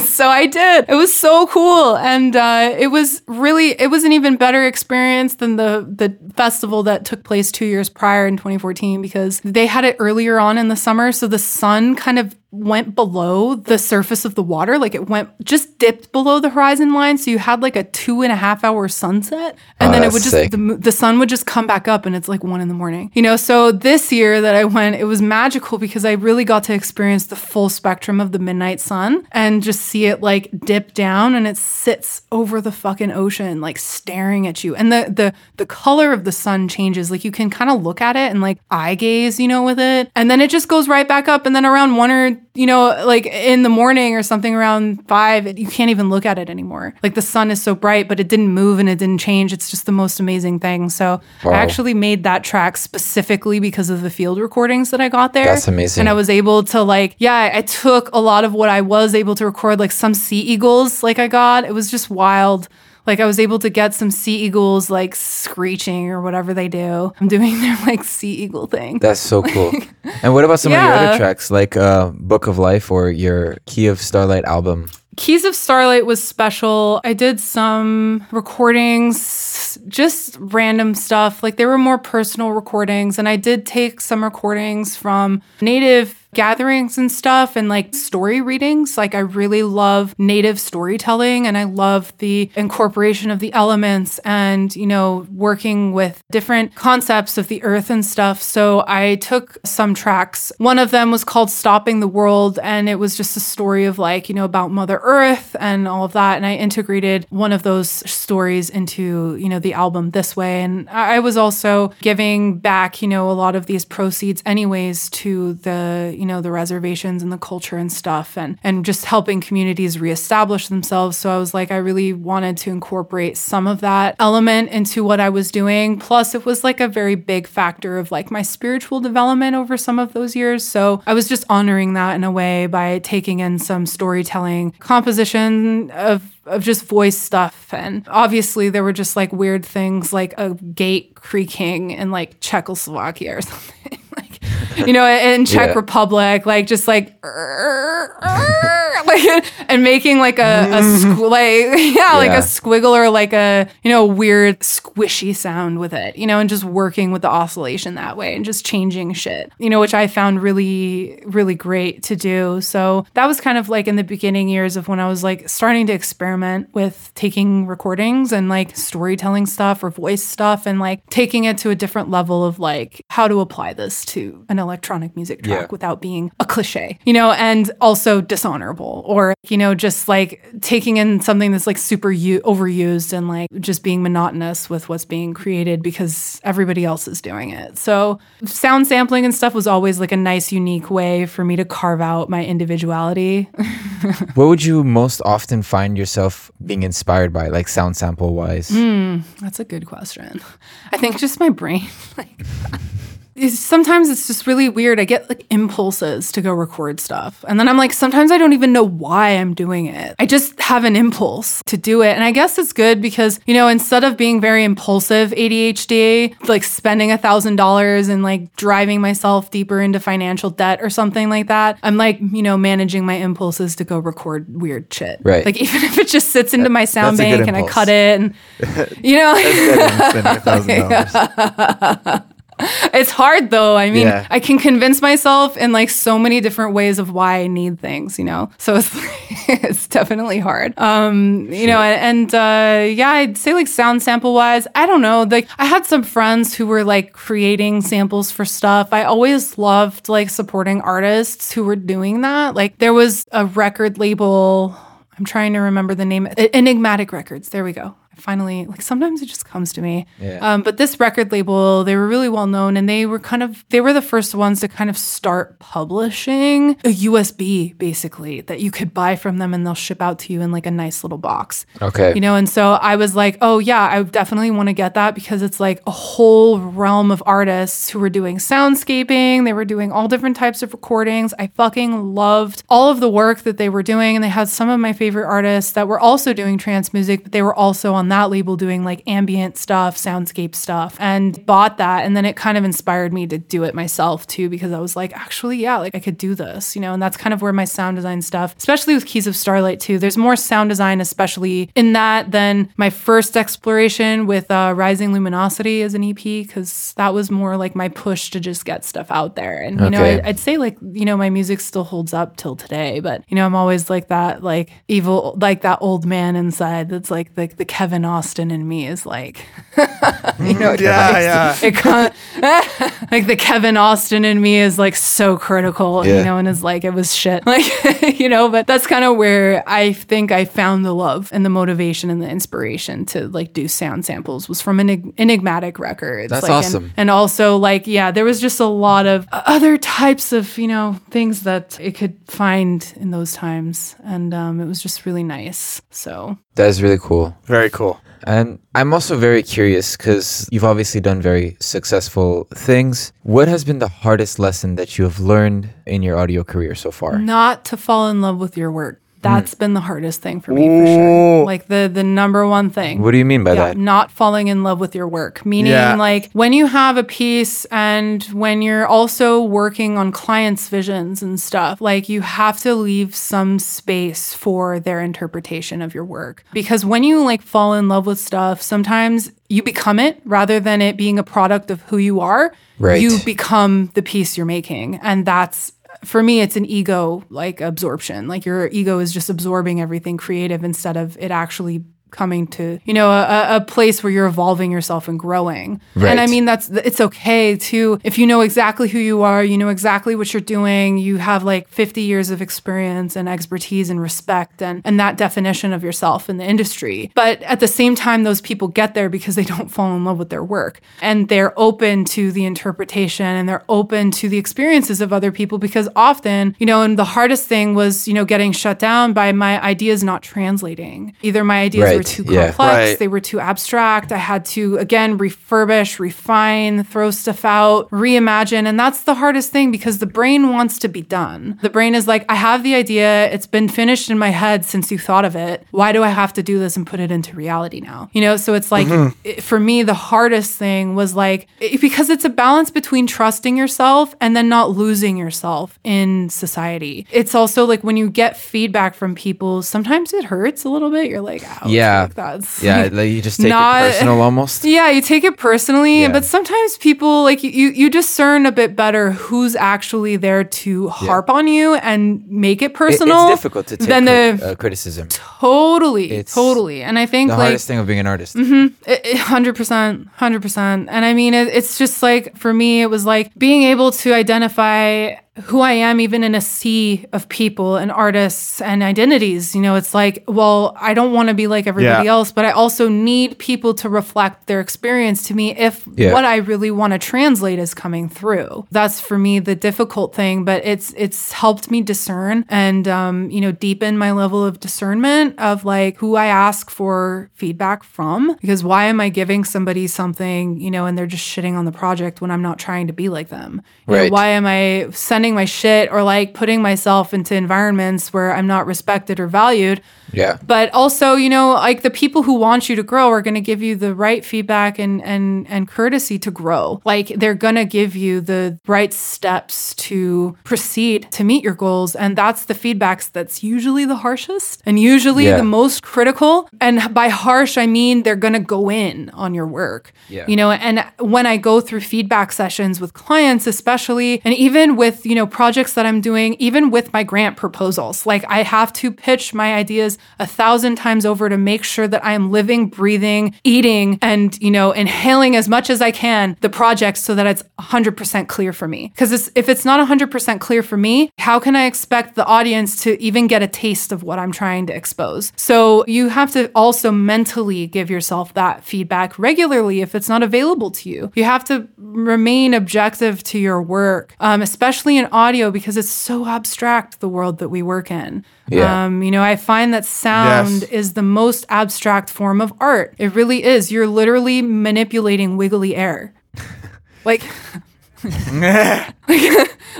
So I did. It was so cool, and uh, it was really it was an even better experience than the the festival that took place two years prior in 2014 because they had it earlier on in the summer, so the sun kind of went below the surface of the water like it went just dipped below the horizon line so you had like a two and a half hour sunset and Oh, then it would just the, the sun would just come back up and it's like one in the morning you know? So this year that i went it was magical because i really got to experience the full spectrum of the midnight sun and just see it like dip down and it sits over the fucking ocean like staring at you. And the the the color of the sun changes. Like you can kind of look at it and like eye gaze you know with it. And then it just goes right back up and then around one or you know like in the morning or something around five you can't even look at it anymore like the sun is so bright but it didn't move and it didn't change it's just the most amazing thing so Wow. i actually made that track specifically because of the field recordings that i got there That's amazing. and i was able to like yeah I- i took a lot of what i was able to record like some sea eagles like i got it was just wild like I was able to get some sea eagles like screeching or whatever they do. I'm doing their like sea eagle thing. That's so cool. and what about some of your other tracks, like uh, Book of Life or your Key of Starlight album? Keys of Starlight was special. I did some recordings, just random stuff. Like they were more personal recordings. And I did take some recordings from native gatherings and stuff and like story readings. Like I really love native storytelling and I love the incorporation of the elements and, you know, working with different concepts of the earth and stuff. So I took some tracks. One of them was called Stopping the World and it was just a story of like, you know, about Mother Earth and all of that. And I integrated one of those stories into, you know, the album this way. And I was also giving back, you know, a lot of these proceeds anyways to the, you know, the reservations and the culture and stuff and and just helping communities reestablish themselves. So I was like, I really wanted to incorporate some of that element into what I was doing. Plus it was like a very big factor of like my spiritual development over some of those years. So I was just honoring that in a way by taking in some storytelling composition of of just voice stuff and obviously there were just like weird things like a gate creaking in like Czechoslovakia or something you know in Czech Yeah. Republic like just like like and making like a, a squ- like yeah like a squiggle or like a you know weird squishy sound with it you know and just working with the oscillation that way and just changing shit you know which I found really really great to do so that was kind of like in the beginning years of when I was like starting to experiment with taking recordings and like storytelling stuff or voice stuff and like taking it to a different level of like how to apply this to an electronic music track Yeah. without being a cliche, you know, and also dishonorable or, you know, just like taking in something that's like super u- overused and like just being monotonous with what's being created because everybody else is doing it. So, sound sampling and stuff was always like a nice, unique way for me to carve out my individuality. What would you most often find yourself being inspired by, like sound sample wise? Hmm, that's a good question. I think just my brain. Like, sometimes it's just really weird. I get like impulses to go record stuff. And then I'm like, sometimes I don't even know why I'm doing it. I just have an impulse to do it. And I guess it's good because, you know, instead of being very impulsive ADHD, like spending a thousand dollars and like driving myself deeper into financial debt or something like that, I'm like, you know, managing my impulses to go record weird shit. Right. Like even if it just sits into my sound that's a good bank and I cut it and, you know, $1,000. It's hard though. I mean, Yeah. I can convince myself in like so many different ways of why I need things, you know. So it's it's definitely hard. Um, you know, and uh yeah, I'd say like sound sample wise, I don't know. Like I had some friends who were like creating samples for stuff. I always loved like supporting artists who were doing that. Like there was a record label I'm trying to remember the name. Enigmatic Records. There we go. Finally, like sometimes it just comes to me. Yeah. Um, but this record label, they were really well known and they were kind of, they were the first ones to kind of start publishing a USB basically that you could buy from them and they'll ship out to you in like a nice little box. Okay. You know, and so I was like, oh yeah, I definitely want to get that because it's like a whole realm of artists who were doing soundscaping. They were doing all different types of recordings. I fucking loved all of the work that they were doing. And they had some of my favorite artists that were also doing trance music, but they were also on that label doing like ambient stuff, soundscape stuff, and bought that. And then it kind of inspired me to do it myself too, because I was like, actually, yeah, like I could do this, you know, and that's kind of where my sound design stuff, especially with Keys of Starlight too. There's more sound design, especially in that, than my first exploration with uh, Rising Luminosity as an EP, because that was more like my push to just get stuff out there. And, you know, I, I'd say like, you know, my music still holds up till today, but, you know, I'm always like that, like evil, like that old man inside that's like the, the Kevin Austin in me is like, you know, Yeah, yeah. it kind like the Kevin Austin in me is like so critical, Yeah. you know, and is like it was shit, like you know. But that's kind of where I think I found the love and the motivation and the inspiration to like do sound samples was from Enig- Enigmatic Records. That's like, and- awesome. And, also like yeah, there was just a lot of other types of you know things that it could find in those times, and um, it was just really nice. So That is really cool. Very cool. And I'm also very curious because you've obviously done very successful things. What has been the hardest lesson that you have learned in your audio career so far? not to fall in love with your work. That's mm. been the hardest thing for me for Ooh. sure. Like the the number one thing. What do you mean by yeah, that? not falling in love with your work. Meaning Yeah. like when you have a piece and when you're also working on clients' visions and stuff, like you have to leave some space for their interpretation of your work. Because when you like fall in love with stuff, sometimes you become it rather than it being a product of who you are. Right. You become the piece you're making. And that's for me it's an ego like absorption. Like your ego is just absorbing everything creative instead of it actually coming to you know a, a place where you're evolving yourself and growing. And i mean that's it's okay to if you know exactly who you are you know exactly what you're doing you have like 50 years of experience and expertise and respect and and that definition of yourself in the industry. But at the same time those people get there because they don't fall in love with their work. And they're open to the interpretation and they're open to the experiences of other people because often you know and the hardest thing was you know getting shut down by my ideas not translating. Either my ideas were Right, too yeah. complex Right. they were too abstract. I had to again refurbish refine throw stuff out reimagine. And that's the hardest thing because the brain wants to be done. The brain is like i have the idea. It's been finished in my head since you thought of it. Why do i have to do this and put it into reality now? You know so it's like mm-hmm. it- for me the hardest thing was like it- because it's a balance between trusting yourself and then not losing yourself in society. It's also like when you get feedback from people sometimes it hurts a little bit. You're like ouch Yeah, Yeah. like, that's Yeah, like you just take Not- it personal almost. Yeah, you take it personally, Yeah. but sometimes people like you you discern a bit better who's actually there to harp on you and make it It- personal. it's difficult to take than cri- the uh, criticism. totally, It's totally. And I think The like hardest thing of being an artist. hundred percent, hundred percent. And I mean, it, it's just like for me, it was like being able to identify who I am, even in a sea of people and artists and identities. You know, it's like, well, I don't want to be like everybody Yeah. else, but I also need people to reflect their experience to me if Yeah. what I really want to translate is coming through. That's for me the difficult thing, but it's it's helped me discern and um, you know deepen my level of discernment of like who I ask for feedback from. Because why am I giving somebody something you know and they're just shitting on the project when I'm not trying to be like them? You know, Right. why am I sending my shit or like putting myself into environments where I'm not respected or valued? Yeah. but also you know like the people who want you to grow are going to give you the right feedback and and and courtesy to grow like they're going to give you the right steps to proceed to meet your goals and that's the feedbacks that's usually the harshest and usually Yeah. the most critical and by harsh i mean they're going to go in on your work Yeah. you know and when i go through feedback sessions with clients especially and even with you know projects that i'm doing even with my grant proposals. Like i have to pitch my ideas a thousand times over to make sure that i am living breathing eating and you know inhaling as much as i can the project so that it's 100% clear for me. Because if it's not 100% clear for me how can i expect the audience to even get a taste of what i'm trying to expose? So you have to also mentally give yourself that feedback regularly if it's not available to you. You have to remain objective to your work um, especially in audio because it's so abstract the world that we work in Yeah. um, you know i find that sound Yes. is the most abstract form of art it really is you're literally manipulating wiggly air like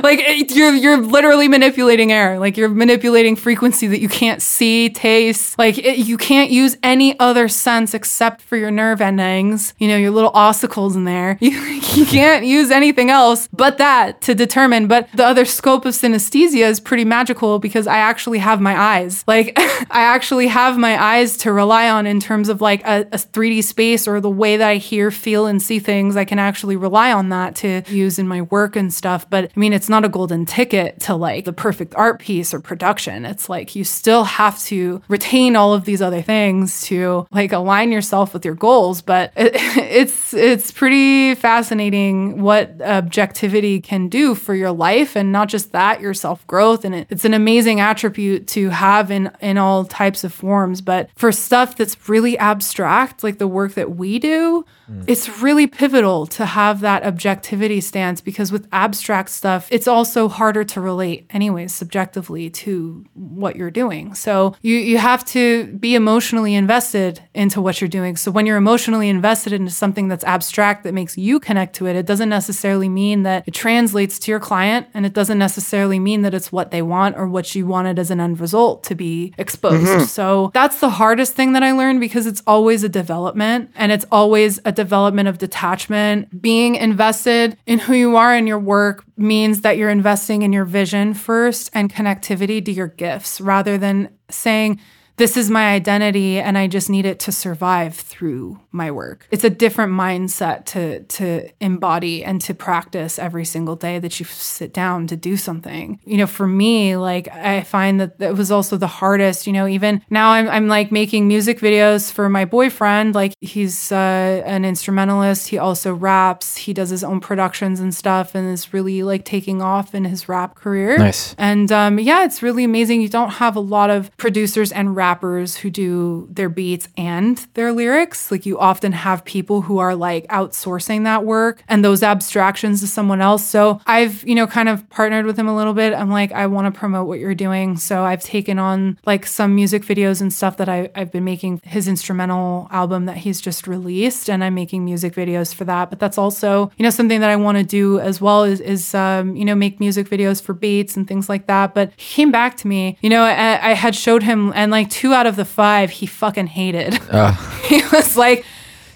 like it- you're you're literally manipulating air. Like you're manipulating frequency that you can't see taste. Like it, you can't use any other sense except for your nerve endings you know your little ossicles in there. You, you can't use anything else but that to determine. But the other scope of synesthesia is pretty magical because i actually have my eyes. Like i actually have my eyes to rely on in terms of like a, a 3d space or the way that i hear feel and see things. I can actually rely on that to use in my work and stuff but i mean it's not a golden ticket to like the perfect art piece or production. It's like you still have to retain all of these other things to like align yourself with your goals but it, it's it's pretty fascinating what objectivity can do for your life and not just that your self-growth. And it, it's an amazing attribute to have in in all types of forms but for stuff that's really abstract like the work that we do Mm. it's really pivotal to have that objectivity stance because with abstract stuff it's also harder to relate anyways subjectively to what you're doing. So you you have to be emotionally invested into what you're doing. So when you're emotionally invested into something that's abstract that makes you connect to it it doesn't necessarily mean that it translates to your client and it doesn't necessarily mean that it's what they want or what you wanted as an end result to be exposed. Mm-hmm. So that's the hardest thing that i learned because it's always a development and it's always a development of detachment. Being invested in who you are in your work means that you're investing in your vision first and connectivity to your gifts rather than saying this is my identity and I just need it to survive through my work. It's a different mindset to to embody and to practice every single day that you sit down to do something. You know, for me, like I find that it was also the hardest, you know, even now I'm I'm like making music videos for my boyfriend, like he's uh, an instrumentalist, he also raps, he does his own productions and stuff and is really like taking off in his rap career. Nice. And um, yeah, it's really amazing. You don't have a lot of producers and rappers who do their beats and their lyrics. Like you often have people who are like outsourcing that work and those abstractions to someone else. So I've, you know, kind of partnered with him a little bit. I'm like, I want to promote what you're doing. So I've taken on like some music videos and stuff that I, I've been making his instrumental album that he's just released. And I'm making music videos for that. But that's also, you know, something that I want to do as well is, is um, you know, make music videos for beats and things like that. But he came back to me, you know, I, I had showed him and like two out of the five he fucking hated. he was like,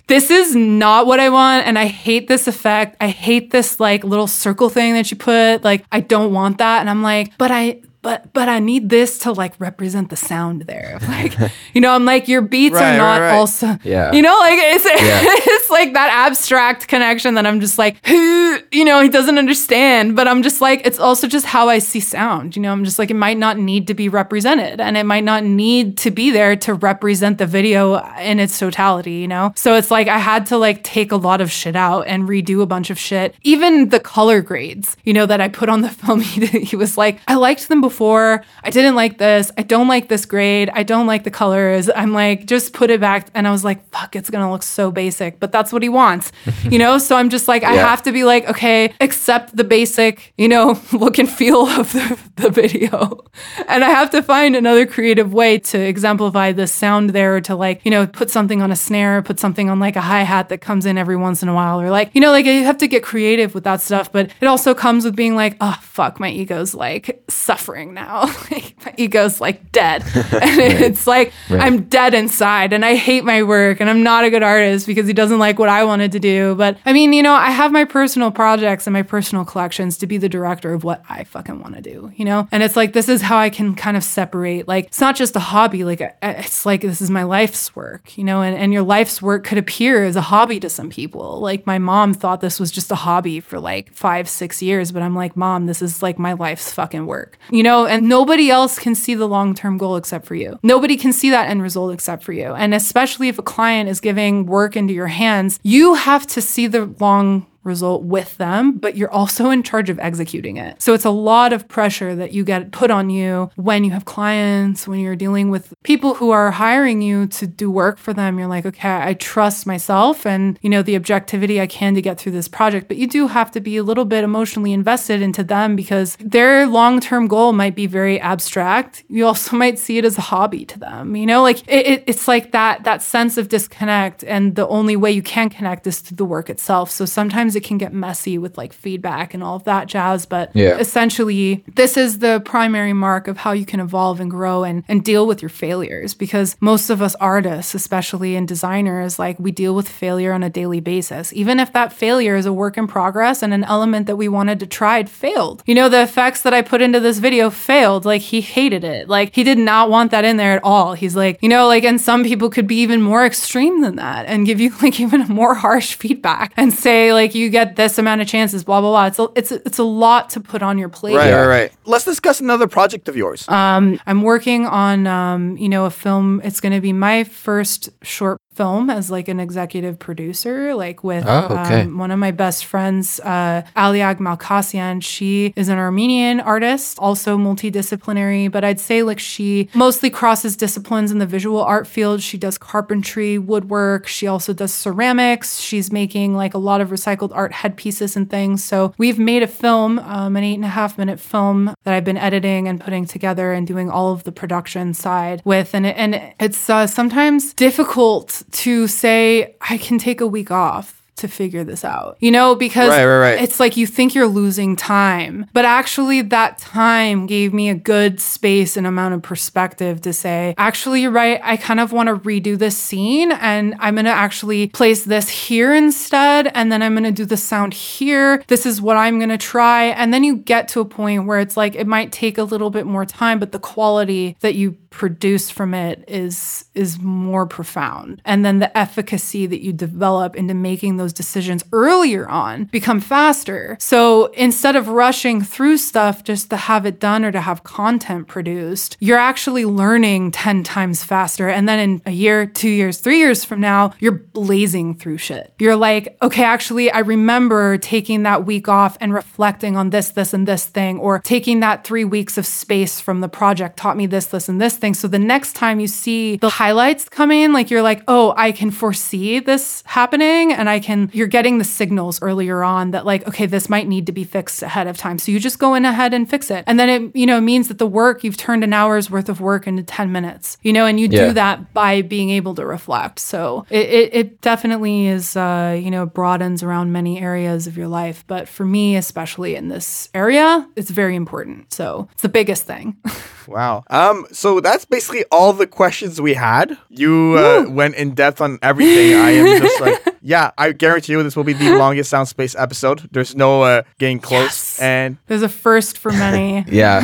this is not what I want. And I hate this effect. I hate this like little circle thing that you put. Like, I don't want that. And I'm like, but I, but but I need this to like represent the sound there. Like, you know, I'm like, your beats Right, are right, not right. Yeah. also you know, like it's it's like that abstract connection that I'm just like, who, you know, he doesn't understand. But I'm just like, it's also just how I see sound. You know, I'm just like, it might not need to be represented and it might not need to be there to represent the video in its totality, you know? So it's like I had to like take a lot of shit out and redo a bunch of shit. Even the color grades, you know, that I put on the film, he, he was like, I liked them before. I didn't like this. I don't like this grade. I don't like the colors. I'm like, just put it back. And I was like, fuck, it's gonna look so basic, but that's what he wants, you know? So I'm just like, I Yeah. have to be like, okay, accept the basic, you know, look and feel of the, the video. And I have to find another creative way to exemplify the sound there, to like, you know, put something on a snare, put something on like a hi hat that comes in every once in a while, or like, you know, like you have to get creative with that stuff. But it also comes with being like, oh, fuck, my ego's like suffering now. like, my ego's like dead. and it's like, I'm dead inside and I hate my work and I'm not a good artist because he doesn't like what I wanted to do. But I mean, you know, I have my personal projects and my personal collections to be the director of what I fucking want to do, you know? And it's like, this is how I can kind of separate. Like, it's not just a hobby. Like, it's like, this is my life's work, you know? And, and your life's work could appear as a hobby to some people. Like, my mom thought this was just a hobby for like five, six years. But I'm like, mom, this is like my life's fucking work, you know? And nobody else can see the long term goal except for you. Nobody can see that end result except for you. And especially if a client is giving work into your hands, you have to see the long result with them, but you're also in charge of executing it. So it's a lot of pressure that you get put on you when you have clients, when you're dealing with people who are hiring you to do work for them. You're like, okay, I trust myself and, you know, the objectivity I can to get through this project. But you do have to be a little bit emotionally invested into them because their long term goal might be very abstract. You also might see it as a hobby to them, you know, like it, it, it's like that, that sense of disconnect. And the only way you can connect is through the work itself. So sometimes it can get messy with like feedback and all of that jazz. But Yeah. essentially, this is the primary mark of how you can evolve and grow and, and deal with your failures because most of us artists, especially and designers, like we deal with failure on a daily basis. Even if that failure is a work in progress and an element that we wanted to try, it failed. You know, the effects that I put into this video failed. Like he hated it. Like he did not want that in there at all. He's like, you know, like, and some people could be even more extreme than that and give you like even more harsh feedback and say, like, you get this amount of chances, blah, blah, blah. It's a, it's a, it's a lot to put on your plate. Right, right, right. Let's discuss another project of yours. Um, I'm working on, um, you know, a film. It's going to be my first short film as like an executive producer, like with Oh, okay. um, one of my best friends, uh, Aliag Malkasian. She is an Armenian artist, also multidisciplinary, but I'd say like she mostly crosses disciplines in the visual art field. She does carpentry, woodwork. She also does ceramics. She's making like a lot of recycled art headpieces and things. So we've made a film, um, an eight and a half minute film that I've been editing and putting together and doing all of the production side with. And, it, and it's uh, sometimes difficult to say, I can take a week off to figure this out, you know, because Right, right, right. it's like you think you're losing time, but actually that time gave me a good space and amount of perspective to say, actually, you're right. I kind of want to redo this scene and I'm going to actually place this here instead. And then I'm going to do the sound here. This is what I'm going to try. And then you get to a point where it's like, it might take a little bit more time, but the quality that you produce from it is is more profound and then the efficacy that you develop into making those decisions earlier on become faster. So instead of rushing through stuff just to have it done or to have content produced you're actually learning 10 times faster. And then in a year 2 years 3 years from now you're blazing through shit. You're like okay actually I remember taking that week off and reflecting on this this and this thing or taking that 3 weeks of space from the project taught me this this and this thing. So the next time you see the highlights come in like you're like oh I can foresee this happening and I can you're getting the signals earlier on that like okay this might need to be fixed ahead of time. So you just go in ahead and fix it. And then it you know means that the work you've turned an hour's worth of work into 10 minutes you know and you Yeah. do that by being able to reflect. So it, it, it definitely is uh, you know broadens around many areas of your life. But for me especially in this area it's very important. So it's the biggest thing Wow. Um. So that's basically all the questions we had. You uh, went in depth on everything. I am just like yeah, I guarantee you this will be the longest Sound Space episode. There's no uh, getting close. Yes. And There's a first for many. Yeah,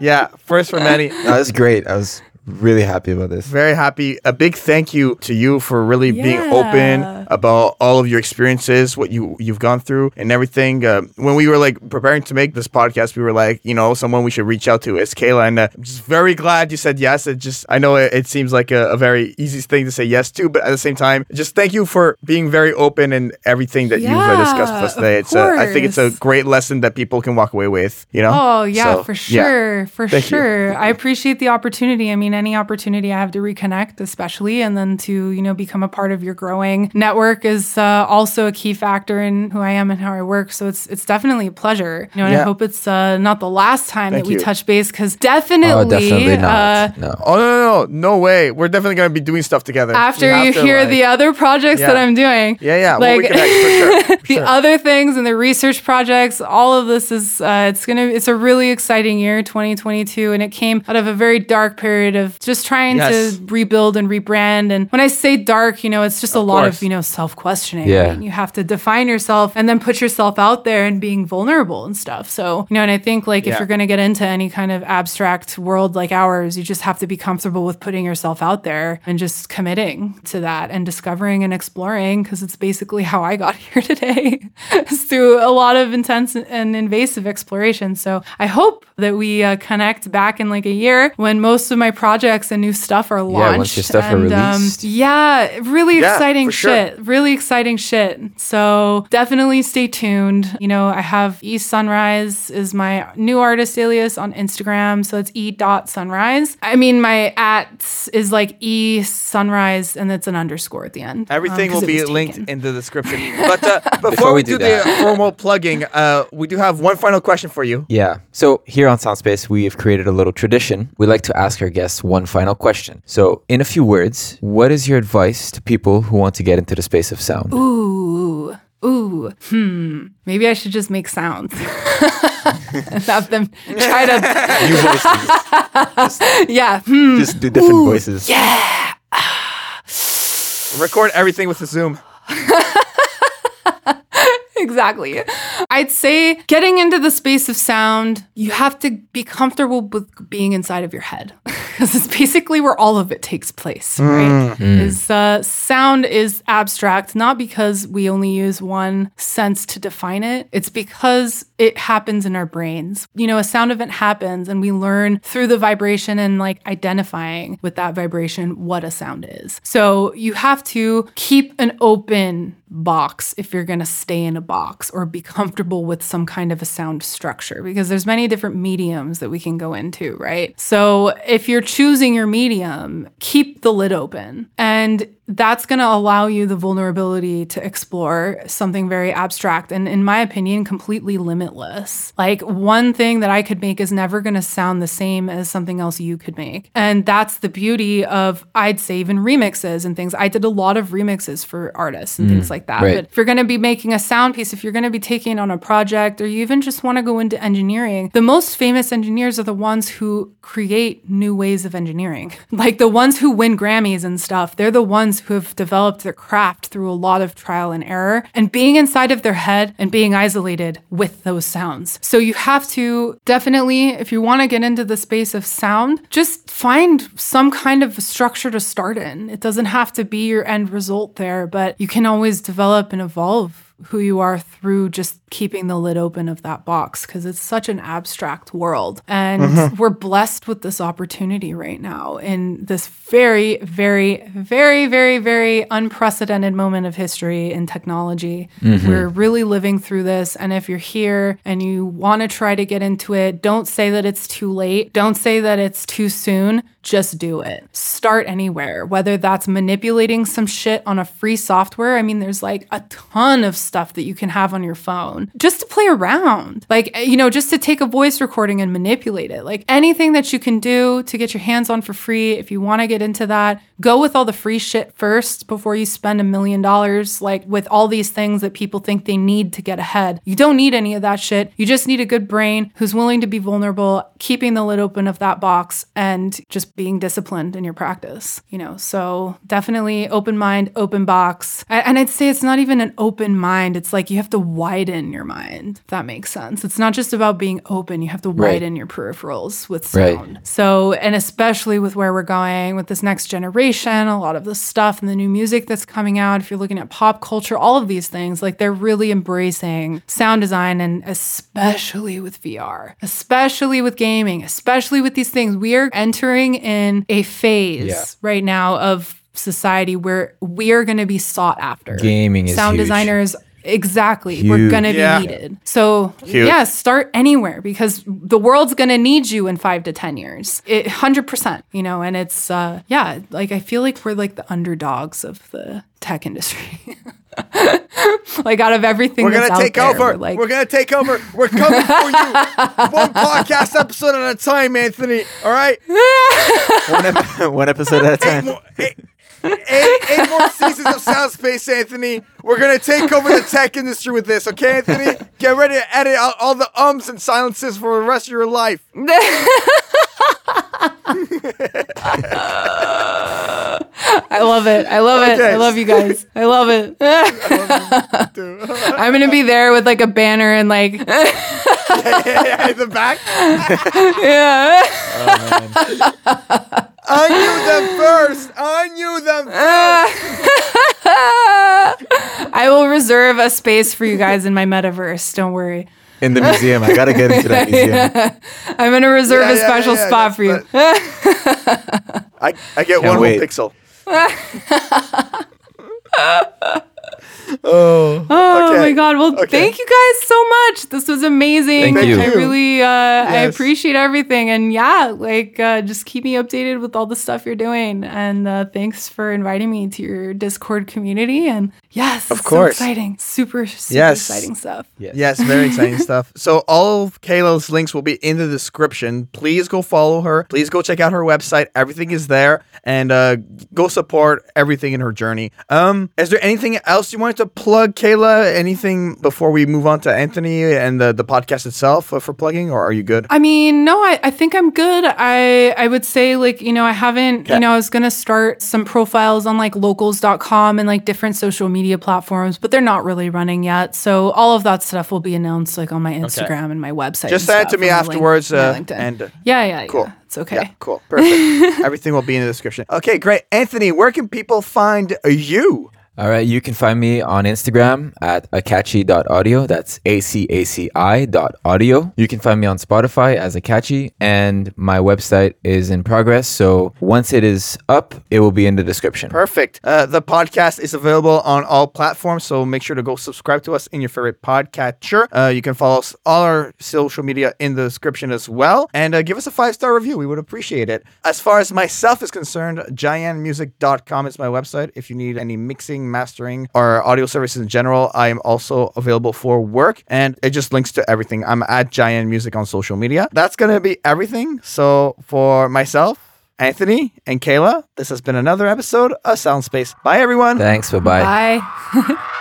yeah, first for many. that was great. I was really happy about this. Very happy. A big thank you to you for really being open about all of your experiences, what you you've gone through, and everything. Uh, when we were like preparing to make this podcast, we were like, you know, someone we should reach out to is Kayla, and uh, I'm just very glad you said yes. It just I know it, it seems like a, a very easy thing to say yes to, but at the same time, just thank you for being very open and everything that you've uh, discussed with us today. It's uh, I think it's a great lesson that people can walk away with. You know? Oh yeah, So, for yeah. sure, for Thank you. sure. I appreciate the opportunity. I mean, any opportunity I have to reconnect, especially, and then to you know become a part of your growing network is uh, also a key factor in who I am and how I work. So it's it's definitely a pleasure. You know, and Yeah. I hope it's uh, not the last time Thank that we you. touch base because definitely, Oh, definitely uh, no. Oh no, no, no, no way! We're definitely gonna be doing stuff together. after We have you to, hear like- the other projects that I'm doing. Yeah, yeah. We'll Like- reconnect for sure. for the sure. other things and the research projects all of this is uh, it's gonna it's a really exciting year 2022 and it came out of a very dark period of just trying Yes. to rebuild and rebrand and when i say dark you know it's just a lot course. of you know self-questioning Yeah. right? you have to define yourself and then put yourself out there and being vulnerable and stuff so you know and i think like if you're going to get into any kind of abstract world like ours you just have to be comfortable with putting yourself out there and just committing to that and discovering and exploring because it's basically how i got here today is through a lot of intense and invasive exploration so i hope that we uh, connect back in like a year when most of my projects and new stuff are launched Yeah, once your stuff are and, um, released. yeah really Yeah, exciting for sure. shit really exciting shit. So definitely stay tuned. You know, I have E Sunrise is my new artist alias on Instagram. So it's E dot sunrise. I mean, my at is like E sunrise and it's an underscore at the end. um, will be linked taken. in the description. But uh, before, we, we do, do the formal plugging, uh, we do have one final question for you. Yeah. So here on Soundspace, we have created a little tradition. We like to ask our guests one final question. So, in a few words, what is your advice to people who want to get into the space of sound? Ooh. Ooh, hmm. Maybe I should just make sounds have them try to, New voices. yeah, hmm. Just do different voices. Yeah. Record everything with the Zoom. exactly. I'd say getting into the space of sound, you have to be comfortable with being inside of your head because it's basically where all of it takes place, right? Is uh, sound is abstract not because we only use one sense to define it. It's because it happens in our brains. You know, a sound event happens and we learn through the vibration and like identifying with that vibration what a sound is. So you have to keep an open box if you're going to stay in a box or be comfortable with some kind of a sound structure because there's many different mediums that we can go into, right? So if you're choosing your medium, keep the lid open and that's going to allow you the vulnerability to explore something very abstract and in my opinion completely limitless. Like one thing that I could make is never going to sound the same as something else you could make. And that's the beauty of I'd say even remixes and things. I did a lot of remixes for artists and mm, things like that. right. But if you're going to be making a sound piece, if you're going to be taking on a project or you even just want to go into engineering, the most famous engineers are the ones who create new ways of engineering. Like the ones who win Grammys and stuff, they're the ones who have developed their craft through a lot of trial and error and being inside of their head and being isolated with those sounds. So you have to definitely, if you want to get into the space of sound, just find some kind of structure to start in. It doesn't have to be your end result there, but you can always develop and evolve who you are through just keeping the lid open of that box because it's such an abstract world. And mm-hmm. we're blessed with this opportunity right now in this very, very, very, very, very unprecedented moment of history in technology. Mm-hmm. We're really living through this. And if you're here and you want to try to get into it, don't say that it's too late. Don't say that it's too soon. Just do it. Start anywhere, whether that's manipulating some shit on a free software. I mean, there's like a ton of stuff that you can have on your phone just to play around. Like, eh, you know, just to take a voice recording and manipulate it. Like anything that you can do to get your hands on for free, if you want to get into that, go with all the free shit first before you spend a million dollars, like with all these things that people think they need to get ahead. You don't need any of that shit. You just need a good brain who's willing to be vulnerable, keeping the lid open of that box, and just being disciplined in your practice, you know? So definitely open mind, open box. And I'd say it's not even an open mind. It's like you have to widen your mind, if that makes sense. It's not just about being open, you have to Right. widen your peripherals with Right. sound. So, and especially with where we're going with this next generation, a lot of the stuff and the new music that's coming out, if you're looking at pop culture, all of these things, like they're really embracing sound design and especially with VR, especially with gaming, especially with these things. We are entering in a phase Yeah. right now of society where we are going to be sought after. Gaming is sound huge. designers. Exactly. We're going to be Yeah. needed. So, Huge. yeah, start anywhere because the world's going to need you in five to 10 years. It, 100%, you know, and it's, uh, yeah, like I feel like we're like the underdogs of the tech industry. like out of everything We're gonna take there, over. We're like, we're gonna take over. We're coming for you. One podcast episode at a time, Anthony. All right. one, ep- one episode at a time. More- eight, eight, eight more seasons of Sound Space, Anthony. We're gonna take over the tech industry with this, okay, Anthony? Get ready to edit out all the ums and silences for the rest of your life. I love it. I love it. Okay. I love you guys. I love it. I'm going to be there with like a banner and like, In the back. yeah. I knew them first. I knew them. first. I will reserve a space for you guys in my metaverse. Don't worry. In the museum. I gotta get into that museum. I'm going to reserve Yeah, a yeah, special yeah, spot for you. I, I get Can't one wait. pixel. oh, Oh okay. my god! Well, Okay. thank you guys so much. This was amazing. Thank you. I really, uh, I appreciate everything, and yeah, like uh, just keep me updated with all the stuff you're doing. And uh, thanks for inviting me to your Discord community. And yes, Of course. so exciting, super, super Yes. exciting stuff. Yes, very exciting stuff. So all of Kayla's links will be in the description. Please go follow her. Please go check out her website. Everything is there, and uh, go support everything in her journey. Um, is there anything else you wanted to plug, Kayla? Anything before we move on to Anthony and the the podcast itself uh, for plugging, or are you good? I mean, no, I, I think I'm good. I I would say like, you know, I haven't, Okay. you know, I was gonna start some profiles on like locals.com and like different social media platforms, but they're not really running yet. So all of that stuff will be announced like on my Instagram and my website. Just send it to me and the link- afterwards, uh, and, uh, yeah, yeah, cool. yeah. It's okay. Yeah, cool. Perfect. Everything will be in the description. Okay, great. Anthony, where can people find you? All right, you can find me on Instagram at akachi.audio. That's A C A C I dot audio. You can find me on Spotify as Akachi, and my website is in progress. So once it is up, it will be in the description. Perfect. Uh, the podcast is available on all platforms, so make sure to go subscribe to us in your favorite podcatcher. Uh, you can follow us all our social media in the description as well, and uh, give us a five star review. We would appreciate it. As far as myself is concerned, jaianmusic.com is my website. If you need any mixing, mastering, or audio services in general, I am also available for work, and it just links to everything. I'm at Jaian Music on social media. That's gonna be everything. So for myself. Anthony and Kayla, this has been another episode of Soundspace. Bye, everyone. Thanks. Bye bye. Bye.